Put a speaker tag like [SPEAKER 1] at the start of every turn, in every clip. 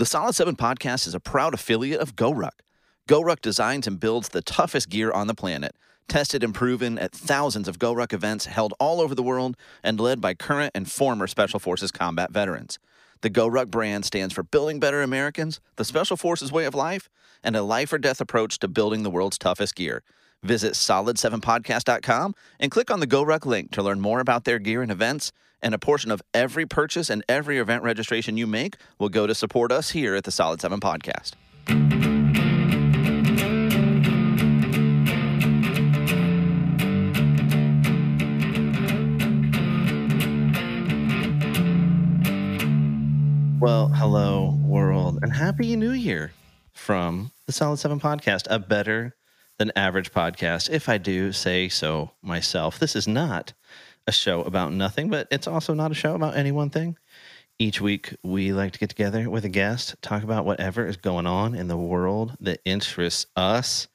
[SPEAKER 1] The Solid 7 podcast is a proud affiliate of GoRuck. GoRuck designs and builds the toughest gear on the planet, tested and proven at thousands of GoRuck events held all over the world and led by current and former Special Forces combat veterans. The GoRuck brand stands for building better Americans, the Special Forces way of life, and a life or death approach to building the world's toughest gear. Visit solid7podcast.com and click on the GoRuck link to learn more about their gear and events. And a portion of every purchase and every event registration you make will go to support us here at the Solid 7 Podcast. Well, hello, world, and Happy New Year from the Solid 7 Podcast, a better than average podcast, if I do say so myself. This is not a show about nothing, but it's also not a show about any one thing. Each week, we like to get together with a guest, talk about whatever is going on in the world that interests us.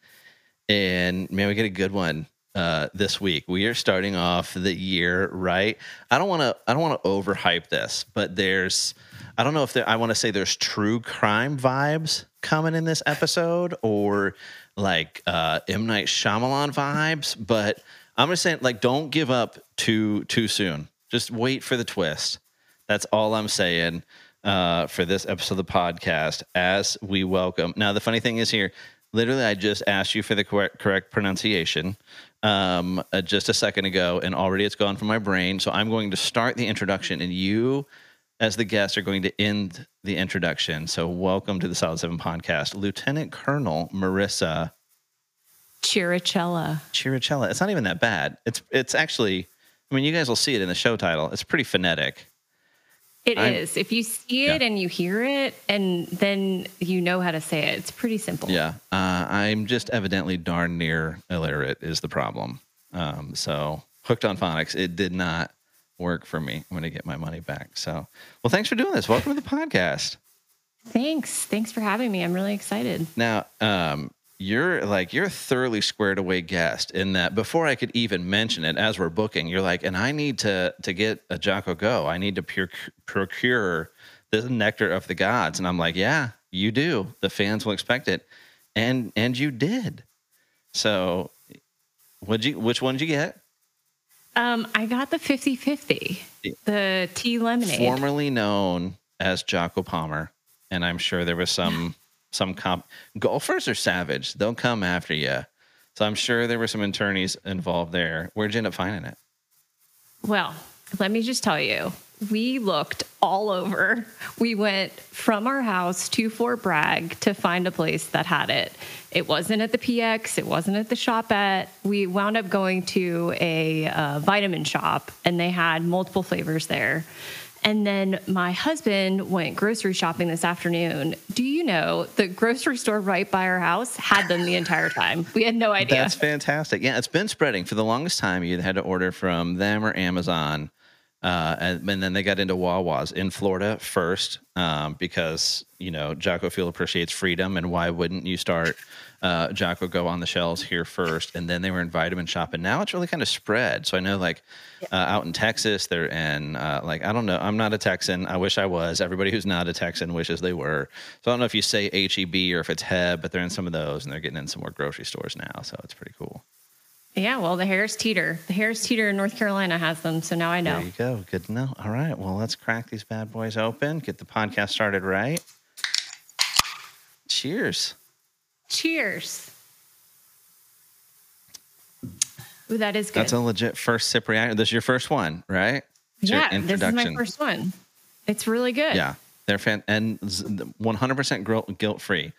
[SPEAKER 1] And man, we get a good one uh, this week. We are starting off the year right. I don't want to. I don't want to overhype this, but there's. I don't know if there, I want to say there's true crime vibes coming in this episode, or like uh, M Night Shyamalan vibes. But I'm just saying, like, don't give up too too soon. Just wait for the twist. That's all I'm saying uh, for this episode of the podcast. As we welcome now, the funny thing is here. Literally, I just asked you for the correct, correct pronunciation um, uh, just a second ago, and already it's gone from my brain. So I'm going to start the introduction, and you, as the guests are going to end the introduction. So welcome to the Solid Seven podcast, Lieutenant Colonel Marissa
[SPEAKER 2] Chiricella.
[SPEAKER 1] Chiricella. It's not even that bad. It's it's actually. I mean, you guys will see it in the show title. It's pretty phonetic.
[SPEAKER 2] It
[SPEAKER 1] I'm-
[SPEAKER 2] is. If you see it
[SPEAKER 1] Yeah.
[SPEAKER 2] and you hear it, and then you know how to say it, it's pretty simple.
[SPEAKER 1] Yeah, uh, I'm just evidently darn near illiterate is the problem. Um, so hooked on phonics, it did not work for me. I'm going to get my money back. So, well, thanks for doing this. Welcome to the podcast.
[SPEAKER 2] Thanks. Thanks for having me. I'm really excited.
[SPEAKER 1] Now, um, you're like you're a thoroughly squared away guest in that before I could even mention it as we're booking, you're like, and I need to to get a Jocko Go. I need to procure the nectar of the gods, and I'm like, yeah, you do. The fans will expect it, and and you did. So, would you? Which one did you get?
[SPEAKER 2] Um, I got the 50 50, the tea lemonade.
[SPEAKER 1] Formerly known as Jocko Palmer, and I'm sure there was some some comp. Golfers are savage; they'll come after you. So I'm sure there were some attorneys involved there. Where'd you end up finding it?
[SPEAKER 2] Well, let me just tell you, we looked all over. We went from our house to Fort Bragg to find a place that had it. It wasn't at the PX, it wasn't at the shop at. We wound up going to a uh, vitamin shop and they had multiple flavors there. And then my husband went grocery shopping this afternoon. Do you know the grocery store right by our house had them the entire time? We had no idea.
[SPEAKER 1] That's fantastic. Yeah, it's been spreading for the longest time. You had to order from them or Amazon, uh, and, and then they got into Wawa's in Florida first um, because you know Jocko Fuel appreciates freedom, and why wouldn't you start uh, Jocko Go on the shelves here first? And then they were in Vitamin Shoppe, and now it's really kind of spread. So I know like uh, out in Texas, they're in uh, like I don't know. I'm not a Texan. I wish I was. Everybody who's not a Texan wishes they were. So I don't know if you say HEB or if it's Heb, but they're in some of those, and they're getting in some more grocery stores now. So it's pretty cool.
[SPEAKER 2] Yeah, well, the Harris Teeter. The Harris Teeter in North Carolina has them. So now I know.
[SPEAKER 1] There you go. Good to know. All right. Well, let's crack these bad boys open. Get the podcast started right. Cheers.
[SPEAKER 2] Cheers. Ooh, that is good.
[SPEAKER 1] That's a legit first sip reaction. This is your first one, right? It's
[SPEAKER 2] yeah, this is my first one. It's really good.
[SPEAKER 1] Yeah, they're fan and one hundred percent guilt free.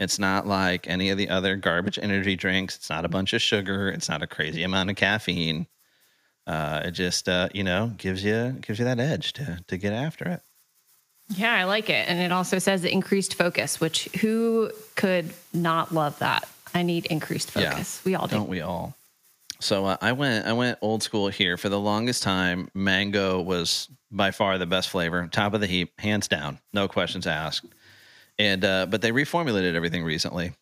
[SPEAKER 1] It's not like any of the other garbage energy drinks. It's not a bunch of sugar. It's not a crazy amount of caffeine. Uh, it just uh, you know gives you gives you that edge to to get after it.
[SPEAKER 2] Yeah, I like it. And it also says increased focus, which who could not love that? I need increased
[SPEAKER 1] Yeah.
[SPEAKER 2] focus. We all do.
[SPEAKER 1] Don't we all? So uh, I went I went old school here for the longest time. Mango was by far the best flavor, top of the heap, hands down, no questions asked. And uh, but they reformulated everything recently,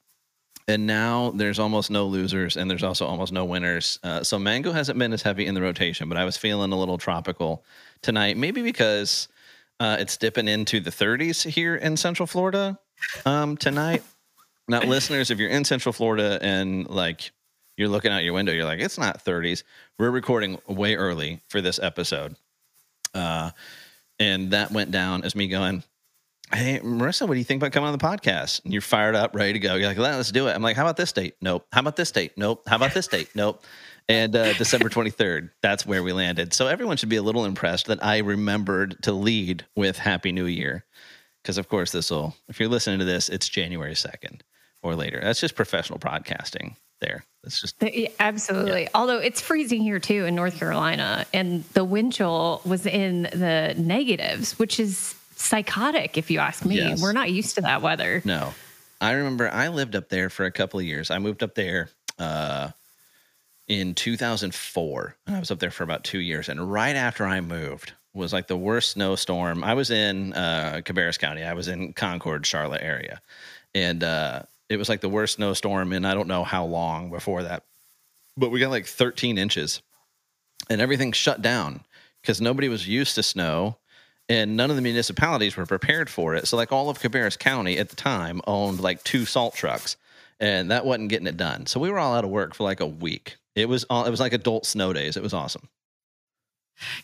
[SPEAKER 1] and now there's almost no losers, and there's also almost no winners. Uh, so mango hasn't been as heavy in the rotation, but I was feeling a little tropical tonight, maybe because Uh, it's dipping into the 30s here in Central Florida um, tonight. now, listeners, if you're in Central Florida and like you're looking out your window, you're like, it's not 30s. We're recording way early for this episode. Uh, and that went down as me going, Hey, Marissa, what do you think about coming on the podcast? And you're fired up, ready to go. You're like, let's do it. I'm like, how about this date? Nope. How about this date? Nope. How about this date? Nope. And uh, December 23rd, that's where we landed. So everyone should be a little impressed that I remembered to lead with Happy New Year. Because, of course, this will, if you're listening to this, it's January 2nd or later. That's just professional broadcasting there. It's just
[SPEAKER 2] Yeah, Absolutely. Although it's freezing here too in North Carolina, and the wind chill was in the negatives, which is psychotic if you ask me.
[SPEAKER 1] Yes.
[SPEAKER 2] We're not used to that weather.
[SPEAKER 1] No. I remember I lived up there for a couple of years. I moved up there uh, in 2004, and I was up there for about two years. And right after I moved was like the worst snowstorm. I was in uh, Cabarrus County. I was in Concord, Charlotte area, and uh, it was like the worst snowstorm in I don't know how long before that. But we got like 13 inches, and everything shut down because nobody was used to snow and none of the municipalities were prepared for it. So, like all of Cabarrus County at the time owned like two salt trucks, and that wasn't getting it done. So we were all out of work for like a week. It was all, it was like adult snow days. It was awesome.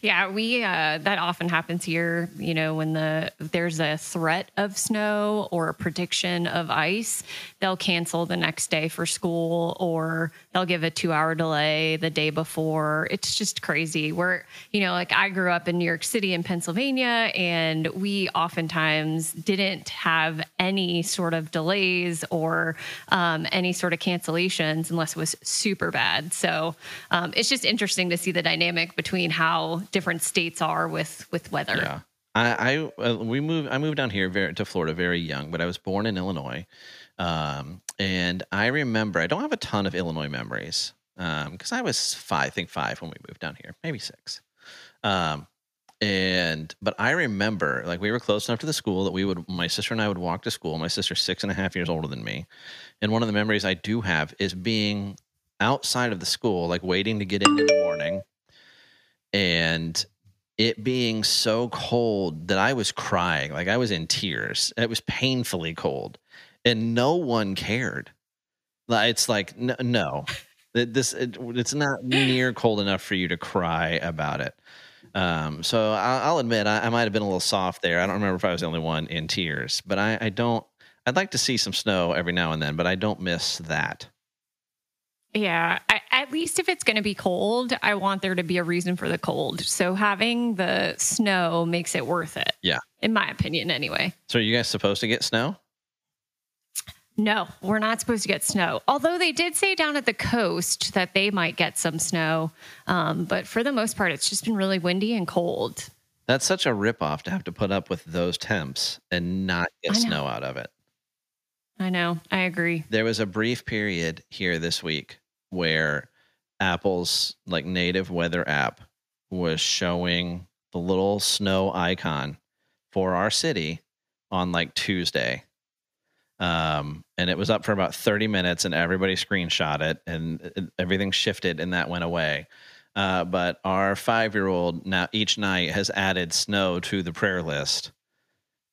[SPEAKER 2] Yeah, we uh, that often happens here. You know, when the there's a threat of snow or a prediction of ice, they'll cancel the next day for school, or they'll give a two hour delay the day before. It's just crazy. We're you know, like I grew up in New York City and Pennsylvania, and we oftentimes didn't have any sort of delays or um, any sort of cancellations unless it was super bad. So um, it's just interesting to see the dynamic between how different states are with with weather.
[SPEAKER 1] Yeah. I, I uh, we moved I moved down here very, to Florida very young, but I was born in Illinois, um, and I remember I don't have a ton of Illinois memories because I was five, I think five when we moved down here, maybe six. Um, and but I remember like we were close enough to the school that we would my sister and I would walk to school. My sister's six and a half years older than me, and one of the memories I do have is being outside of the school, like waiting to get in in the morning, and it being so cold that I was crying, like I was in tears. It was painfully cold, and no one cared. It's like no, no. This it, it's not near cold enough for you to cry about it. Um, so I'll, I'll admit I, I might have been a little soft there. I don't remember if I was the only one in tears, but I, I don't. I'd like to see some snow every now and then, but I don't miss that.
[SPEAKER 2] Yeah, I, at least if it's going to be cold, I want there to be a reason for the cold. So having the snow makes it worth it.
[SPEAKER 1] Yeah.
[SPEAKER 2] In my opinion, anyway.
[SPEAKER 1] So are you guys supposed to get snow?
[SPEAKER 2] No, we're not supposed to get snow. Although they did say down at the coast that they might get some snow. Um, but for the most part, it's just been really windy and cold.
[SPEAKER 1] That's such a ripoff to have to put up with those temps and not get snow out of it.
[SPEAKER 2] I know. I agree.
[SPEAKER 1] There was a brief period here this week where Apple's like native weather app was showing the little snow icon for our city on like Tuesday. Um, and it was up for about 30 minutes and everybody screenshot it and it- everything shifted and that went away. Uh, but our five year old now each night has added snow to the prayer list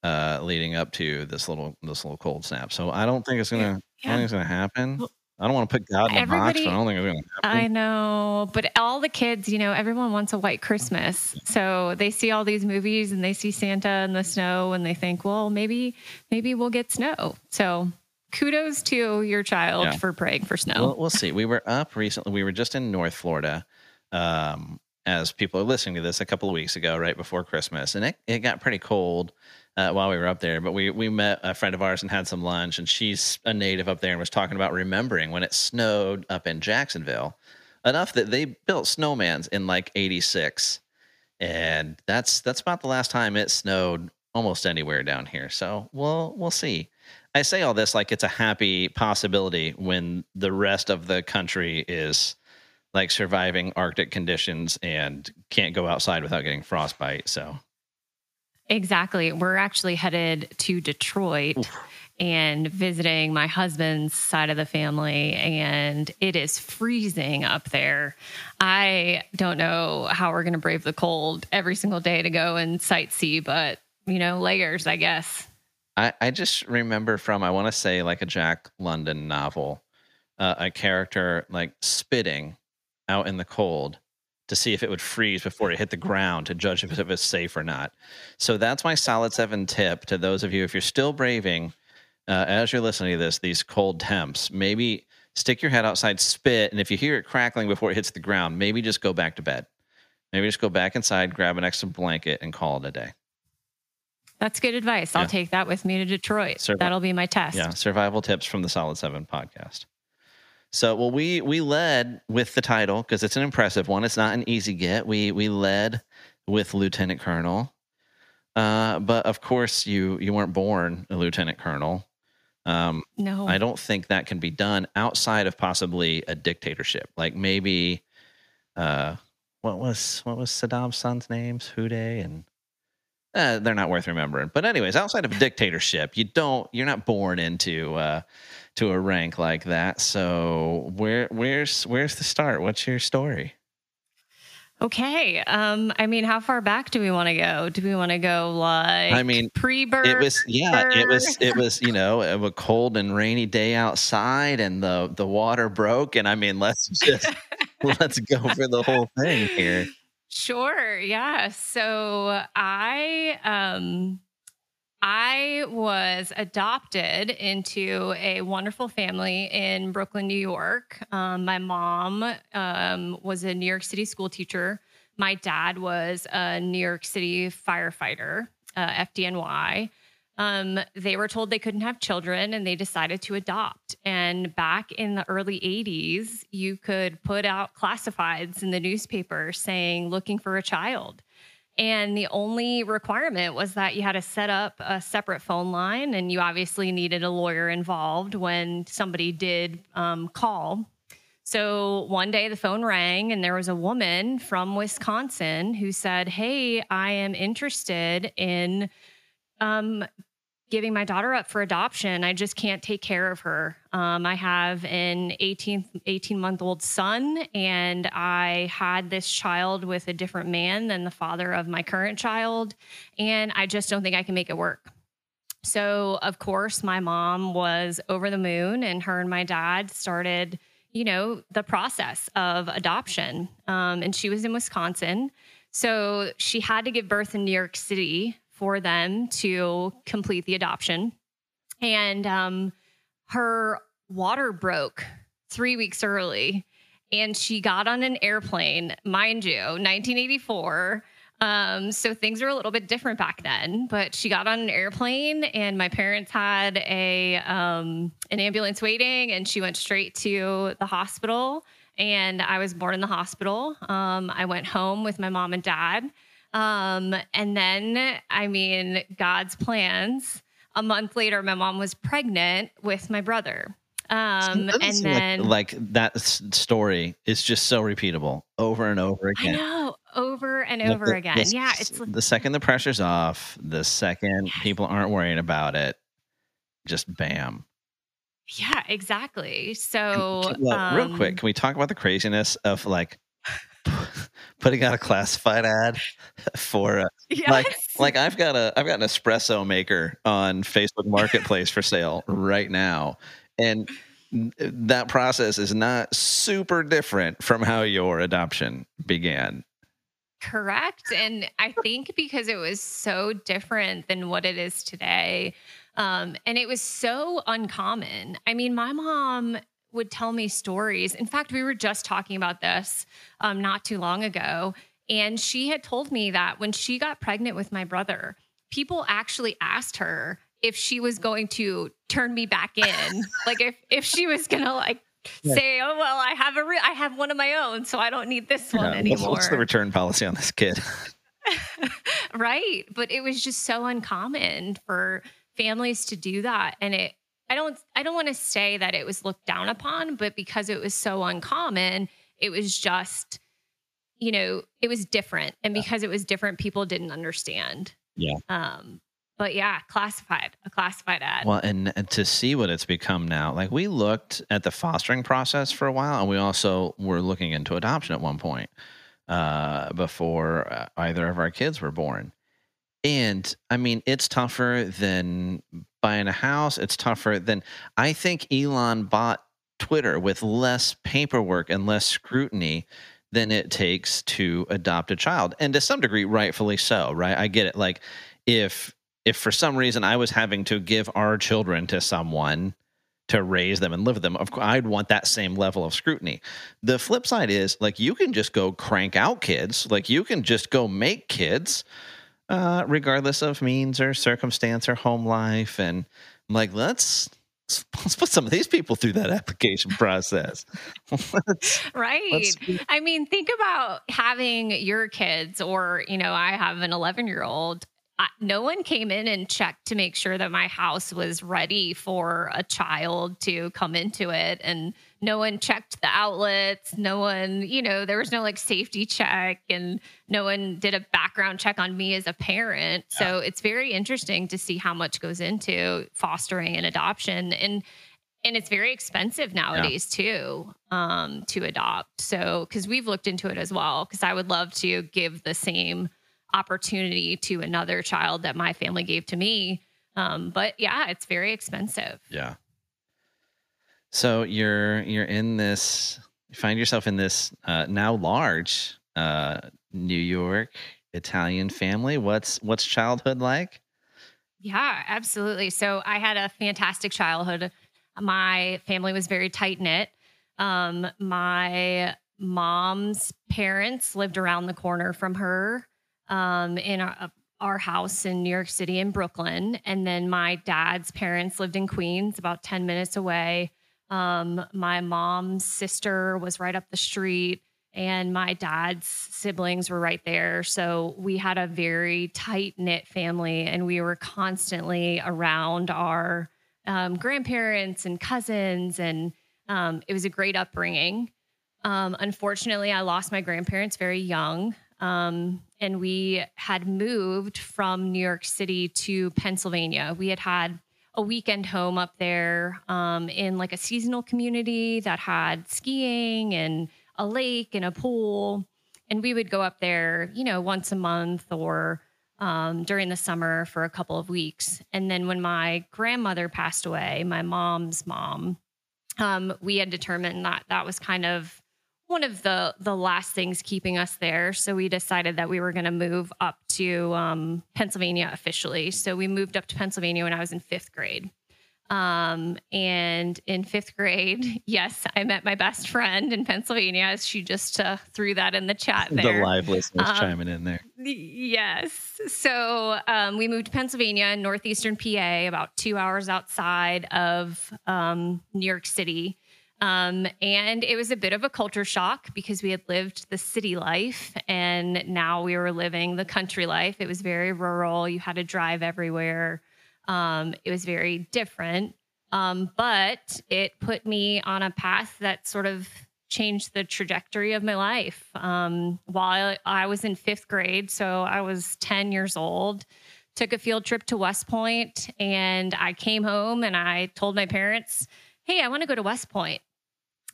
[SPEAKER 1] uh, leading up to this little this little cold snap. So I don't think it's gonna I don't think it's gonna happen.
[SPEAKER 2] Well,
[SPEAKER 1] I don't want to put God in a box, but I don't think it's gonna happen.
[SPEAKER 2] I know, but all the kids, you know, everyone wants a white Christmas. So they see all these movies and they see Santa and the snow and they think, well, maybe, maybe we'll get snow. So kudos to your child
[SPEAKER 1] Yeah.
[SPEAKER 2] for praying for snow.
[SPEAKER 1] We'll, we'll see. We were up recently. We were just in North Florida, um, as people are listening to this a couple of weeks ago, right before Christmas, and it, it got pretty cold uh, while we were up there. But we we met a friend of ours and had some lunch, and she's a native up there and was talking about remembering when it snowed up in Jacksonville enough that they built snowmans in like '86, and that's that's about the last time it snowed almost anywhere down here. So we'll we'll see. I say all this like it's a happy possibility when the rest of the country is like surviving Arctic conditions and can't go outside without getting frostbite. So
[SPEAKER 2] Exactly. We're actually headed to Detroit and visiting my husband's side of the family, and it is freezing up there. I don't know how we're going to brave the cold every single day to go and sightsee, but you know, layers, I guess.
[SPEAKER 1] I, I just remember from I want to say like a Jack London novel, uh, a character like spitting out in the cold to see if it would freeze before it hit the ground to judge if it was safe or not. So that's my solid seven tip to those of you if you're still braving uh, as you're listening to this these cold temps. Maybe stick your head outside, spit, and if you hear it crackling before it hits the ground, maybe just go back to bed. Maybe just go back inside, grab an extra blanket, and call it a day.
[SPEAKER 2] That's good advice. I'll
[SPEAKER 1] Yeah.
[SPEAKER 2] take that with me to Detroit.
[SPEAKER 1] Survi-
[SPEAKER 2] That'll be my test.
[SPEAKER 1] Yeah, survival tips from the Solid Seven podcast. So, well, we we led with the title because it's an impressive one. It's not an easy get. We we led with Lieutenant Colonel, uh, but of course, you you weren't born a Lieutenant Colonel. Um,
[SPEAKER 2] No.
[SPEAKER 1] I don't think that can be done outside of possibly a dictatorship, like maybe, uh, what was what was Saddam's son's names, Uday, and uh, they're not worth remembering. But anyways, outside of a dictatorship, you don't you're not born into uh, to a rank like that. So where where's where's the start? What's your story?
[SPEAKER 2] Okay. Um, I mean, how far back do we want to go? Do we want to go like
[SPEAKER 1] I mean,
[SPEAKER 2] pre-birth?
[SPEAKER 1] It was yeah, it was it was you know a cold and rainy day outside, and the the water broke, and I mean let's just let's go for the whole thing here.
[SPEAKER 2] Sure. Yeah. So I um I was adopted into a wonderful family in Brooklyn, New York. Um, my mom um, was a New York City school teacher. My dad was a New York City firefighter, uh, FDNY. Um, they were told they couldn't have children and they decided to adopt. And back in the early 80s, you could put out classifieds in the newspaper saying, looking for a child. And the only requirement was that you had to set up a separate phone line, and you obviously needed a lawyer involved when somebody did um, call. So one day the phone rang, and there was a woman from Wisconsin who said, Hey, I am interested in um, giving my daughter up for adoption. I just can't take care of her. Um, I have an 18, 18 month old son, and I had this child with a different man than the father of my current child. And I just don't think I can make it work. So, of course, my mom was over the moon, and her and my dad started, you know, the process of adoption. Um, and she was in Wisconsin. So she had to give birth in New York City for them to complete the adoption. And um, her water broke three weeks early, and she got on an airplane, mind you, 1984. Um, so things were a little bit different back then, but she got on an airplane and my parents had a um, an ambulance waiting and she went straight to the hospital and I was born in the hospital. Um, I went home with my mom and dad. Um, and then, I mean, God's plans. A month later, my mom was pregnant with my brother. Um, and
[SPEAKER 1] seem like-
[SPEAKER 2] then
[SPEAKER 1] like, that story is just so repeatable over and over again.
[SPEAKER 2] I know over and
[SPEAKER 1] Like,
[SPEAKER 2] over
[SPEAKER 1] the-
[SPEAKER 2] again.
[SPEAKER 1] the
[SPEAKER 2] yeah, it's
[SPEAKER 1] the second the pressure's off, the second people aren't worrying about it, just bam.
[SPEAKER 2] yeah, exactly. So,
[SPEAKER 1] Well, real
[SPEAKER 2] um,
[SPEAKER 1] quick, can we talk about the craziness of like putting out a classified ad for uh,
[SPEAKER 2] yes.
[SPEAKER 1] like like I've got a I've got an espresso maker on Facebook Marketplace for sale right now, and that process is not super different from how your adoption began.
[SPEAKER 2] Correct. And I think because it was so different than what it is today, um, and it was so uncommon. I mean, my mom would tell me stories. In fact, we were just talking about this um, not too long ago. And she had told me that when she got pregnant with my brother, people actually asked her if she was going to turn me back in, like if if she was gonna like
[SPEAKER 1] Yeah.
[SPEAKER 2] say, "Oh well, I have a re- I have one of my own, so I don't need this one
[SPEAKER 1] Yeah,
[SPEAKER 2] anymore."
[SPEAKER 1] What's the return policy on this kid?
[SPEAKER 2] right but it was just so uncommon for families to do that and it i don't i don't want to say that it was looked down upon but because it was so uncommon it was just you know it was different and because it was different people didn't understand
[SPEAKER 1] Yeah.
[SPEAKER 2] um but yeah classified a classified ad
[SPEAKER 1] Well, and, and to see what it's become now, like we looked at the fostering process for a while, and we also were looking into adoption at one point uh, before uh, either of our kids were born. And I mean, it's tougher than buying a house. It's tougher than I think Elon bought Twitter with less paperwork and less scrutiny than it takes to adopt a child. And to some degree, rightfully so, right? I get it. Like if if for some reason I was having to give our children to someone to raise them and live with them, of course I'd want that same level of scrutiny. The flip side is like you can just go crank out kids, like you can just go make kids uh, regardless of means or circumstance or home life. And I'm like, let's let's put some of these people through that application process.
[SPEAKER 2] right. Let's I mean, think about having your kids, or, you know, I have an 11 year old no one came in and checked to make sure that my house was ready for a child to come into it and no one checked the outlets no one you know there was no like safety check and no one did a background check on me as a parent yeah. so it's very interesting to see how much goes into fostering and adoption and and it's very expensive nowadays yeah. too um, to adopt so because we've looked into it as well because i would love to give the same opportunity to another child that my family gave to me. Um, but yeah, it's very expensive.
[SPEAKER 1] Yeah. So you're you're in this. You find yourself in this uh, now large uh, New York Italian family. What's what's childhood like?
[SPEAKER 2] Yeah, absolutely. So I had a fantastic childhood. My family was very tight knit. Um, my mom's parents lived around the corner from her um, in our, our house in New York City in Brooklyn. And then my dad's parents lived in Queens, about 10 minutes away. Um, my mom's sister was right up the street, and my dad's siblings were right there. So we had a very tight knit family, and we were constantly around our um, grandparents and cousins, and um, it was a great upbringing. Um, unfortunately, I lost my grandparents very young. Um, and we had moved from New York City to Pennsylvania. We had had a weekend home up there um, in like a seasonal community that had skiing and a lake and a pool. And we would go up there, you know, once a month or um, during the summer for a couple of weeks. And then when my grandmother passed away, my mom's mom, um, we had determined that that was kind of one of the the last things keeping us there. So we decided that we were going to move up to um, Pennsylvania officially. So we moved up to Pennsylvania when I was in fifth grade. Um, and in fifth grade, yes, I met my best friend in Pennsylvania. She just uh, threw that in the chat there.
[SPEAKER 1] The live listeners um, chiming in there.
[SPEAKER 2] Yes. So um, we moved to Pennsylvania, in northeastern PA, about two hours outside of um, New York City. Um, and it was a bit of a culture shock because we had lived the city life and now we were living the country life. It was very rural. You had to drive everywhere. Um, it was very different. Um, but it put me on a path that sort of changed the trajectory of my life. Um, while I was in fifth grade, so I was 10 years old, took a field trip to West Point and I came home and I told my parents, Hey, I want to go to West Point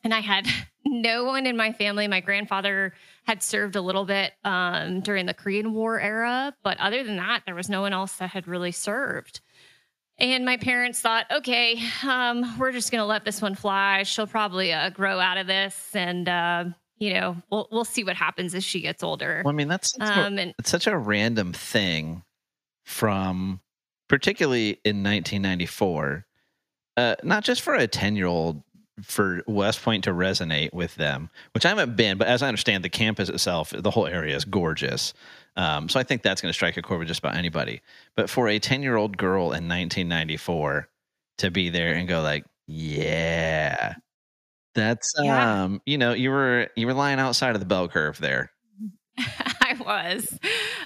[SPEAKER 2] and I had no one in my family. My grandfather had served a little bit um, during the Korean War era, but other than that, there was no one else that had really served. And my parents thought, okay, um, we're just going to let this one fly. She'll probably uh, grow out of this, and uh, you know, we'll we'll see what happens as she gets older.
[SPEAKER 1] Well, I mean, that's um, a, and, it's such a random thing from, particularly in 1994. Uh, not just for a 10 year old for West Point to resonate with them, which I haven't been, but as I understand, the campus itself, the whole area is gorgeous. Um, so I think that's going to strike a chord with just about anybody. But for a 10 year old girl in 1994 to be there and go like, yeah, that's, yeah. um, you know, you were, you were lying outside of the bell curve there.
[SPEAKER 2] I was.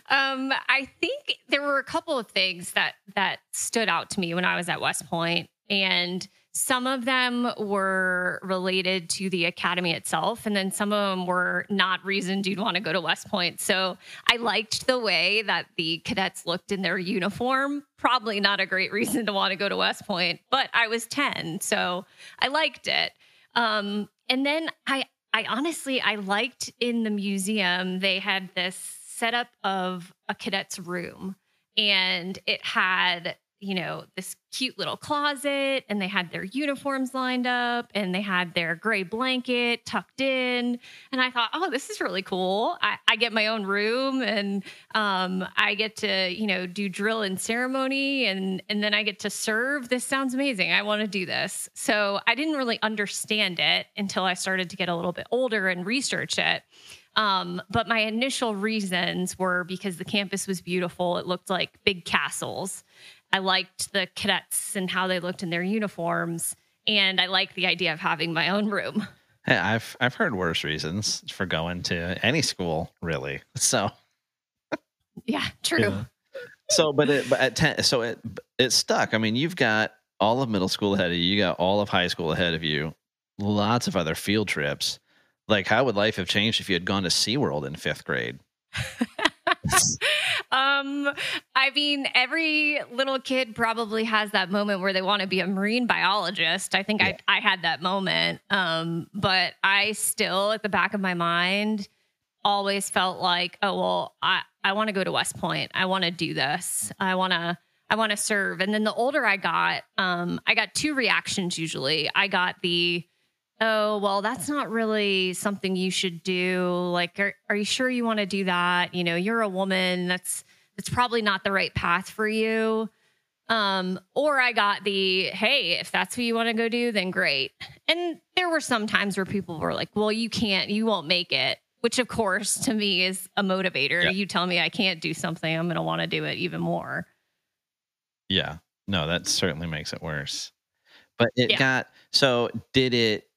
[SPEAKER 2] Um, I think there were a couple of things that that stood out to me when I was at West Point, and some of them were related to the academy itself, and then some of them were not reasons you'd want to go to West Point. So I liked the way that the cadets looked in their uniform. Probably not a great reason to want to go to West Point, but I was 10, so I liked it. Um, and then I, I honestly, I liked in the museum, they had this setup of a cadet's room and it had you know, this cute little closet and they had their uniforms lined up and they had their gray blanket tucked in. And I thought, oh, this is really cool. I, I get my own room and um, I get to, you know, do drill and ceremony and and then I get to serve. This sounds amazing. I want to do this. So I didn't really understand it until I started to get a little bit older and research it. Um, but my initial reasons were because the campus was beautiful. It looked like big castles. I liked the cadets and how they looked in their uniforms, and I liked the idea of having my own room.
[SPEAKER 1] Hey, I've I've heard worse reasons for going to any school, really. So,
[SPEAKER 2] yeah, true. Yeah.
[SPEAKER 1] So, but it but at ten, so it it stuck. I mean, you've got all of middle school ahead of you. You got all of high school ahead of you. Lots of other field trips. Like, how would life have changed if you had gone to SeaWorld in fifth grade?
[SPEAKER 2] um, I mean, every little kid probably has that moment where they want to be a marine biologist. I think yeah. I, I had that moment. Um, but I still, at the back of my mind, always felt like, oh, well, I, I want to go to West Point. I want to do this. I want to. I want to serve. And then the older I got, um, I got two reactions usually. I got the oh well that's not really something you should do. Like are, are you sure you want to do that? You know you're a woman that's that's probably not the right path for you. Um or i got the hey if that's what you want to go do then great. And there were some times where people were like well you can't you won't make it which of course to me is a motivator. Yeah. you tell me i can't do something i'm going to want to do it even more.
[SPEAKER 1] Yeah. No that certainly makes it worse. But it yeah. got so did it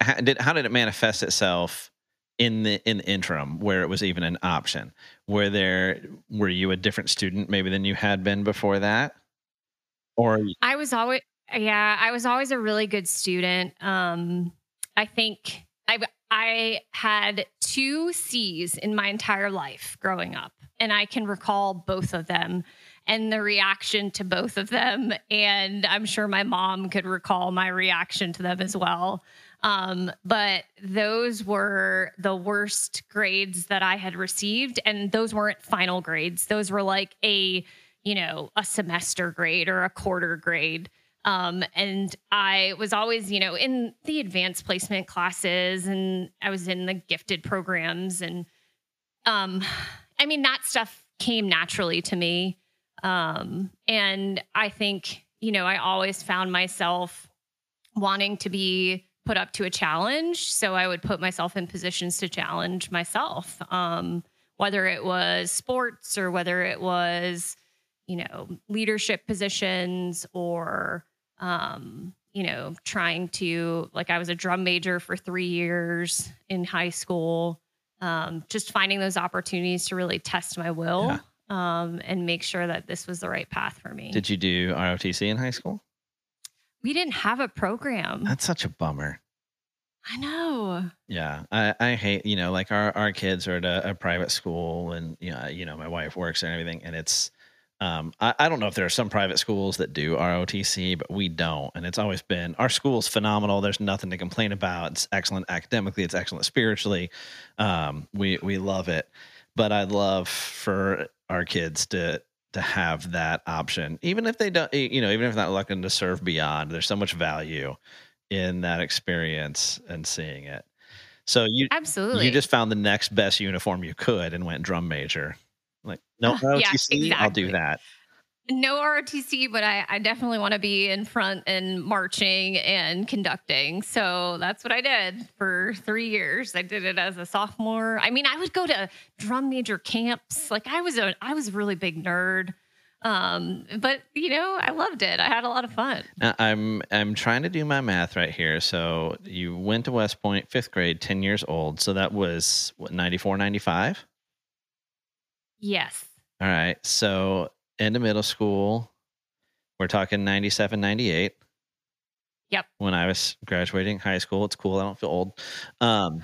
[SPEAKER 1] how did how did it manifest itself in the in the interim where it was even an option? Were there were you a different student maybe than you had been before that? Or
[SPEAKER 2] I was always yeah, I was always a really good student. Um I think I I had two C's in my entire life growing up, and I can recall both of them and the reaction to both of them. And I'm sure my mom could recall my reaction to them as well. Um, but those were the worst grades that I had received. And those weren't final grades. Those were like a, you know, a semester grade or a quarter grade. Um, and I was always, you know, in the advanced placement classes and I was in the gifted programs. And um, I mean, that stuff came naturally to me. Um, and I think, you know, I always found myself wanting to be put up to a challenge. So I would put myself in positions to challenge myself, um, whether it was sports or whether it was, you know, leadership positions or, um, you know, trying to, like, I was a drum major for three years in high school. Um, just finding those opportunities to really test my will yeah. um, and make sure that this was the right path for me.
[SPEAKER 1] Did you do ROTC in high school?
[SPEAKER 2] We didn't have a program.
[SPEAKER 1] That's such a bummer.
[SPEAKER 2] I know.
[SPEAKER 1] Yeah, I, I hate you know like our, our kids are at a, a private school and you know you know my wife works and everything and it's um I, I don't know if there are some private schools that do ROTC but we don't and it's always been our school's phenomenal there's nothing to complain about it's excellent academically it's excellent spiritually um we we love it but I'd love for our kids to to have that option, even if they don't, you know, even if they're not looking to serve beyond. There's so much value in that experience and seeing it. So you
[SPEAKER 2] absolutely
[SPEAKER 1] you just found the next best uniform you could and went drum major. Like ah, no ROTC, yeah, exactly. I'll do that.
[SPEAKER 2] No ROTC, but I, I definitely want to be in front and marching and conducting. So that's what I did for three years. I did it as a sophomore. I mean, I would go to drum major camps. Like I was a I was a really big nerd. Um, but you know, I loved it. I had a lot of fun.
[SPEAKER 1] Now, I'm I'm trying to do my math right here. So you went to West Point, fifth grade, ten years old. So that was what 94, 95?
[SPEAKER 2] Yes.
[SPEAKER 1] All right. So into middle school, we're talking 97, 98.
[SPEAKER 2] Yep.
[SPEAKER 1] When I was graduating high school, it's cool. I don't feel old. Um,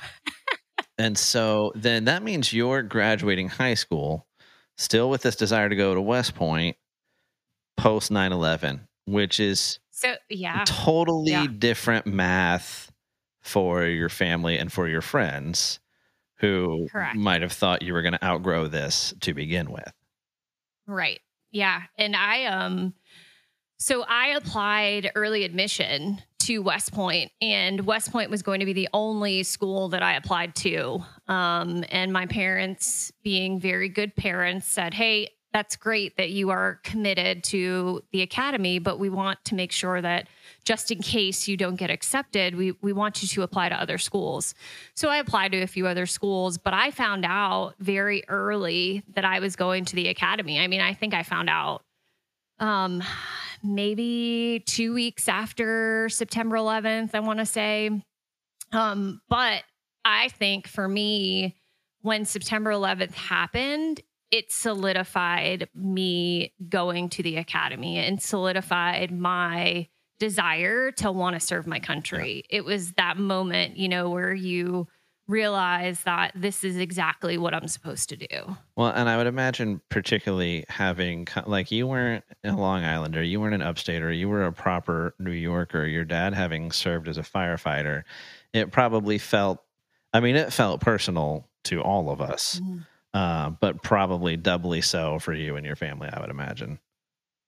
[SPEAKER 1] and so then that means you're graduating high school, still with this desire to go to West Point post 9 11, which is
[SPEAKER 2] so, yeah,
[SPEAKER 1] totally yeah. different math for your family and for your friends who Correct. might have thought you were going to outgrow this to begin with.
[SPEAKER 2] Right Yeah. And I, um, so I applied early admission to West Point, and West Point was going to be the only school that I applied to. Um, and my parents, being very good parents, said, Hey, that's great that you are committed to the academy, but we want to make sure that just in case you don't get accepted, we, we want you to apply to other schools. So I applied to a few other schools, but I found out very early that I was going to the academy. I mean, I think I found out um, maybe two weeks after September 11th, I want to say. Um, but I think for me, when September 11th happened, it solidified me going to the academy and solidified my desire to want to serve my country. Yeah. It was that moment, you know, where you realize that this is exactly what I'm supposed to do.
[SPEAKER 1] Well, and I would imagine, particularly having like you weren't a Long Islander, you weren't an upstater, you were a proper New Yorker. Your dad having served as a firefighter, it probably felt. I mean, it felt personal to all of us, mm-hmm. uh, but probably doubly so for you and your family. I would imagine.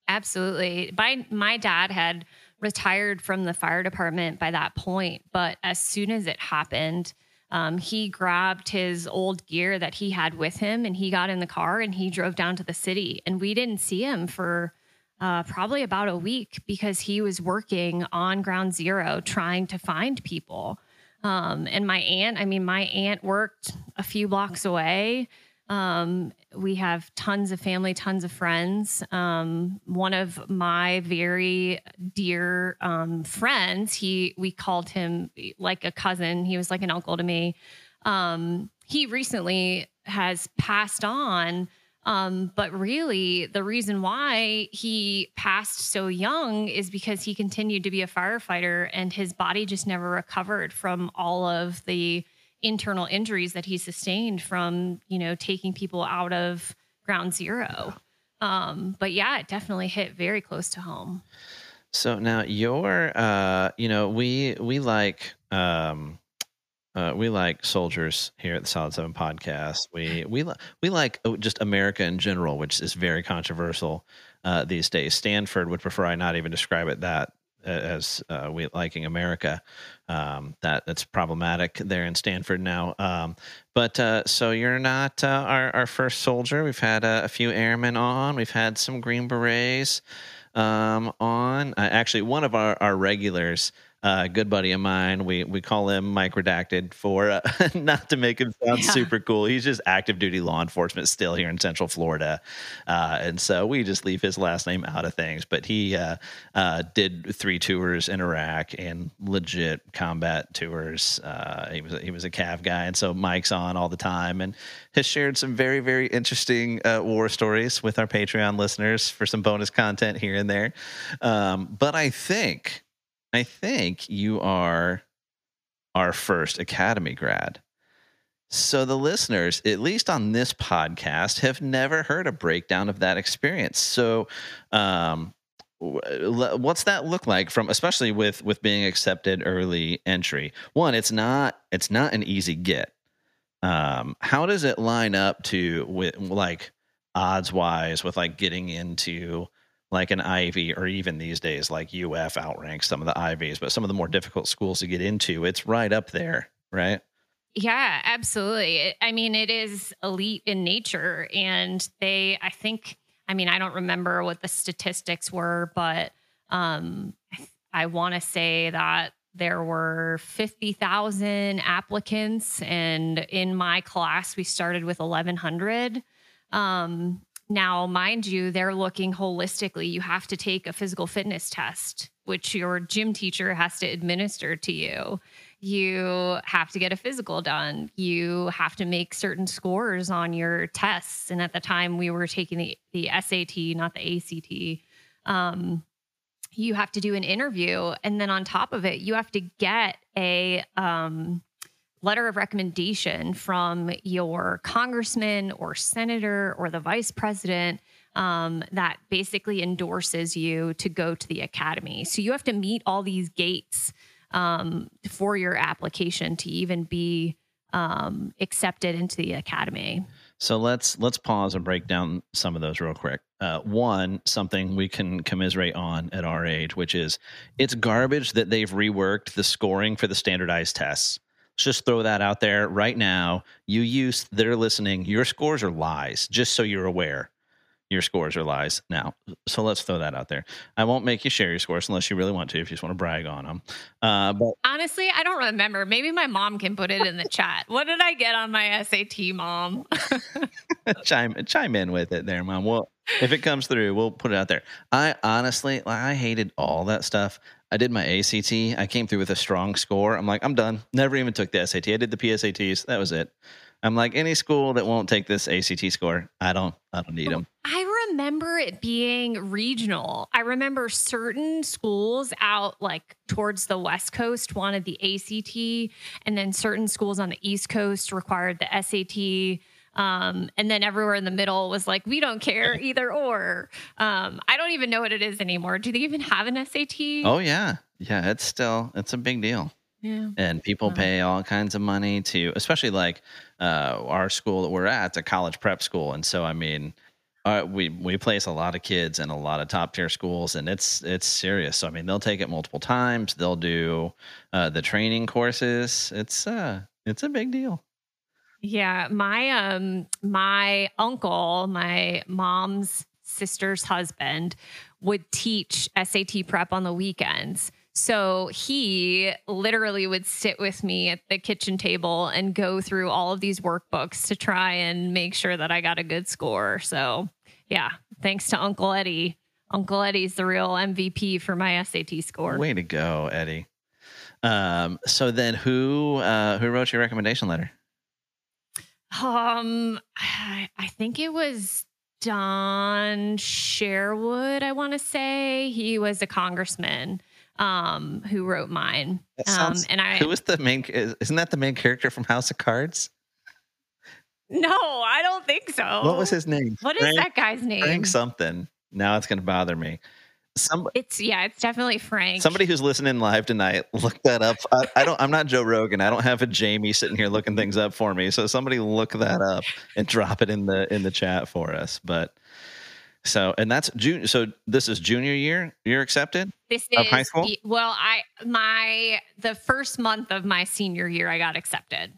[SPEAKER 2] Absolutely. My my dad had retired from the fire department by that point, but as soon as it happened um, he grabbed his old gear that he had with him and he got in the car and he drove down to the city. And we didn't see him for uh, probably about a week because he was working on ground zero trying to find people. Um, and my aunt, I mean, my aunt worked a few blocks away um, we have tons of family, tons of friends. Um, one of my very dear um, friends, he we called him like a cousin. He was like an uncle to me. Um, he recently has passed on. Um, but really, the reason why he passed so young is because he continued to be a firefighter and his body just never recovered from all of the internal injuries that he sustained from you know taking people out of ground zero um, but yeah it definitely hit very close to home
[SPEAKER 1] so now your uh you know we we like um uh, we like soldiers here at the Solid Seven podcast. We we we like oh, just America in general, which is very controversial uh, these days. Stanford would prefer I not even describe it that as uh, we liking America. Um, that that's problematic there in Stanford now. Um, but uh, so you're not uh, our our first soldier. We've had a, few airmen on. We've had some Green Berets um, on. Actually, one of our our regulars uh, good buddy of mine. We we call him Mike Redacted for uh, not to make him sound yeah. super cool. He's just active duty law enforcement still here in Central Florida, uh, and so we just leave his last name out of things. But he uh, uh, did three tours in Iraq and legit combat tours. Uh, he was he was a Cav guy, and so Mike's on all the time and has shared some very very interesting war stories with our Patreon listeners for some bonus content here and there. Um, but I think I think you are our first Academy grad. So the listeners, at least on this podcast, have never heard a breakdown of that experience. So, um, what's that look like from especially with with being accepted early entry one it's not it's not an easy get um how does it line up to with like odds wise with like getting into like an Ivy or even these days like UF outranks some of the Ivies, but some of the more difficult schools to get into, it's right up there, right?
[SPEAKER 2] Yeah, absolutely. I mean, it is elite in nature. And they, I think, I mean, I don't remember what the statistics were, but um, I want to say that there were 50,000 applicants. And in my class, we started with 1,100. Um, now, mind you, they're looking holistically. You have to take a physical fitness test, which your gym teacher has to administer to you. You have to get a physical done. You have to make certain scores on your tests. And at the time, we were taking the, the SAT, not the ACT. Um, you have to do an interview. And then on top of it, you have to get a, um, letter of recommendation from your congressman or senator or the vice president um, that basically endorses you to go to the academy. So you have to meet all these gates um, for your application to even be um, accepted into the academy.
[SPEAKER 1] So let's let's pause and break down some of those real quick. Uh, one, something we can commiserate on at our age, which is it's garbage that they've reworked the scoring for the standardized tests. Let's just throw that out there right now. You use that are listening. Your scores are lies. Just so you're aware your scores are lies now. So let's throw that out there. I won't make you share your scores unless you really want to, if you just want to brag on them. Uh, but
[SPEAKER 2] honestly, I don't remember. Maybe my mom can put it in the chat. What did I get on my SAT, mom?
[SPEAKER 1] chime chime in with it there, mom. Well, if it comes through, we'll put it out there. I honestly, I hated all that stuff. I did my ACT. I came through with a strong score. I'm like, I'm done. Never even took the SAT. I did the PSATs. That was it. I'm like any school that won't take this ACT score, I don't I don't need them.
[SPEAKER 2] I remember it being regional. I remember certain schools out like towards the West Coast wanted the ACT, and then certain schools on the East Coast required the SAT. Um, and then everywhere in the middle was like, we don't care either or. Um, I don't even know what it is anymore. Do they even have an SAT?
[SPEAKER 1] Oh yeah, yeah. It's still it's a big deal.
[SPEAKER 2] Yeah.
[SPEAKER 1] And people pay all kinds of money to, especially like uh, our school that we're at, it's a college prep school, and so I mean, uh, we we place a lot of kids in a lot of top tier schools, and it's it's serious. So I mean, they'll take it multiple times. They'll do uh, the training courses. It's uh, it's a big deal.
[SPEAKER 2] Yeah, my um my uncle, my mom's sister's husband, would teach SAT prep on the weekends. So he literally would sit with me at the kitchen table and go through all of these workbooks to try and make sure that I got a good score. So, yeah, thanks to Uncle Eddie. Uncle Eddie's the real MVP for my SAT score.
[SPEAKER 1] Way to go, Eddie. Um, so then who uh, who wrote your recommendation letter?
[SPEAKER 2] Um, I, I think it was Don Sherwood, I want to say. He was a congressman um, who wrote mine.
[SPEAKER 1] Um, and I who was the main? Isn't that the main character from House of Cards?
[SPEAKER 2] No, I don't think so.
[SPEAKER 1] What was his name?
[SPEAKER 2] What is Frank, that guy's name?
[SPEAKER 1] Frank something. Now it's going to bother me.
[SPEAKER 2] Some, it's yeah, it's definitely Frank.
[SPEAKER 1] Somebody who's listening live tonight, look that up. I, I, don't. I'm not Joe Rogan. I don't have a Jamie sitting here looking things up for me. So somebody look that up and drop it in the in the chat for us. But so, and that's June. So this is junior year. You're accepted.
[SPEAKER 2] This is high school. Well, I my the first month of my senior year, I got accepted.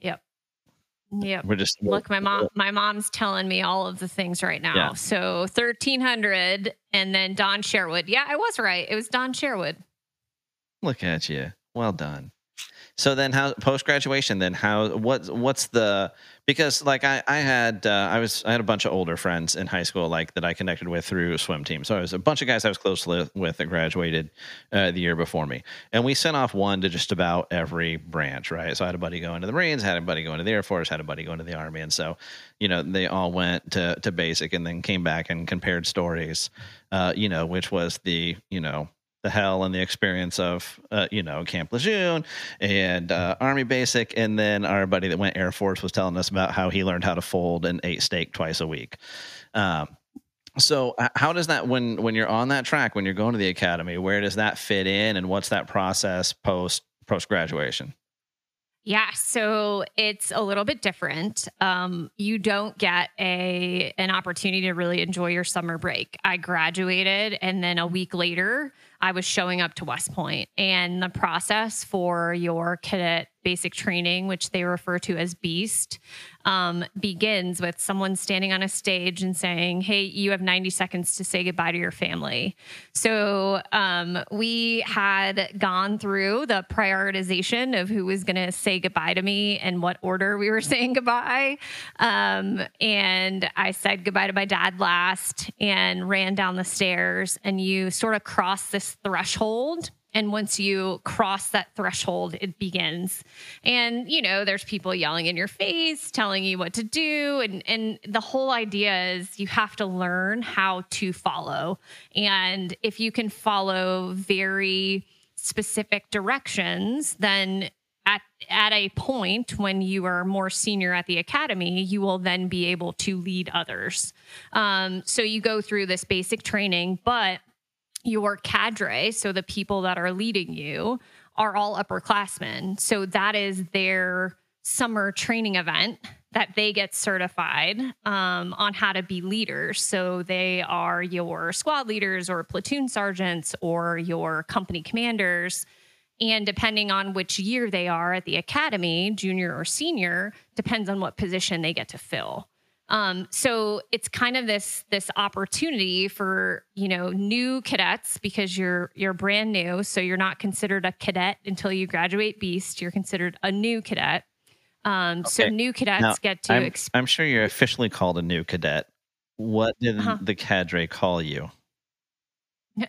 [SPEAKER 2] Yep. Yep.
[SPEAKER 1] We're just
[SPEAKER 2] look. My mom. My mom's telling me all of the things right now. Yeah. So thirteen hundred, and then Don Sherwood. Yeah, I was right. It was Don Sherwood.
[SPEAKER 1] Look at you. Well done. So then, how post graduation? Then how? What? What's the? Because like I, I had, uh, I was, I had a bunch of older friends in high school, like that I connected with through swim team. So it was a bunch of guys I was close with that graduated uh, the year before me, and we sent off one to just about every branch, right? So I had a buddy go into the Marines, had a buddy go into the Air Force, had a buddy go into the Army, and so you know they all went to to basic and then came back and compared stories, uh, you know, which was the you know the hell and the experience of uh, you know Camp Lejeune and uh, Army Basic, and then our buddy that went Air Force was telling us about how he learned how to fold and ate steak twice a week. Um, so how does that when when you're on that track when you're going to the academy where does that fit in and what's that process post post graduation
[SPEAKER 2] yeah, so it's a little bit different. Um, you don't get a an opportunity to really enjoy your summer break. I graduated, and then a week later, I was showing up to West Point, and the process for your cadet basic training, which they refer to as BEAST, um, begins with someone standing on a stage and saying, Hey, you have 90 seconds to say goodbye to your family. So um, we had gone through the prioritization of who was going to say goodbye to me and what order we were saying goodbye. Um, and I said goodbye to my dad last and ran down the stairs, and you sort of cross this threshold and once you cross that threshold, it begins. And, you know, there's people yelling in your face, telling you what to do. And, and the whole idea is you have to learn how to follow. And if you can follow very specific directions, then at, at a point when you are more senior at the academy, you will then be able to lead others. Um, so you go through this basic training, but your cadre, so the people that are leading you, are all upperclassmen. So that is their summer training event that they get certified um, on how to be leaders. So they are your squad leaders or platoon sergeants or your company commanders. And depending on which year they are at the academy, junior or senior, depends on what position they get to fill. Um, so it's kind of this this opportunity for you know new cadets because you're you're brand new, so you're not considered a cadet until you graduate Beast. You're considered a new cadet. Um, okay. So new cadets now, get to.
[SPEAKER 1] I'm, exp- I'm, sure you're officially called a new cadet. What did uh-huh. the cadre call you?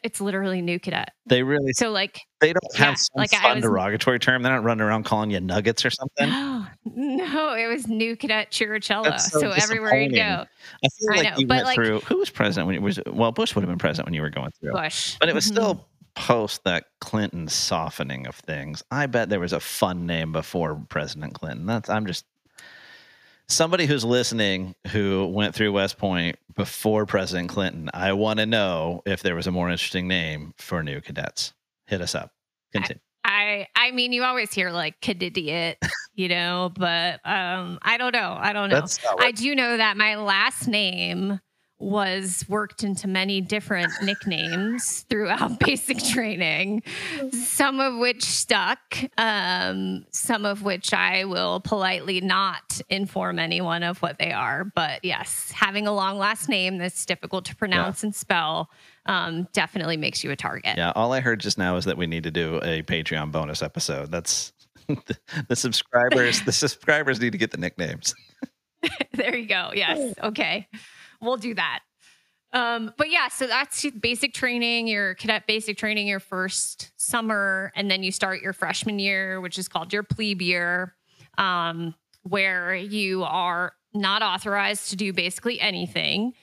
[SPEAKER 2] It's literally new cadet.
[SPEAKER 1] They really
[SPEAKER 2] so like
[SPEAKER 1] they don't have some like fun was, derogatory term. They're not running around calling you nuggets or something.
[SPEAKER 2] No, no, it was new cadet Chirichello. So, so everywhere you go,
[SPEAKER 1] I feel like I know, you went like, through. Who was president when it was? Well, Bush would have been president when you were going through.
[SPEAKER 2] Bush,
[SPEAKER 1] but it was mm-hmm. still post that Clinton softening of things. I bet there was a fun name before President Clinton. That's I'm just somebody who's listening who went through West Point before President Clinton, I want to know if there was a more interesting name for new cadets. Hit us up. Continue.
[SPEAKER 2] I I mean you always hear like idiot, you know, but um I don't know. I don't know. I do know that my last name was worked into many different nicknames throughout basic training, some of which stuck, um, some of which I will politely not inform anyone of what they are. But yes, having a long last name that's difficult to pronounce yeah. and spell um, definitely makes you a target.
[SPEAKER 1] Yeah, all I heard just now is that we need to do a Patreon bonus episode. That's the, the subscribers. the subscribers need to get the nicknames.
[SPEAKER 2] there you go. Yes. Okay we'll do that. Um, but yeah, so that's basic training, your cadet basic training, your first summer, and then you start your freshman year, which is called your plebe year, um, where you are not authorized to do basically anything.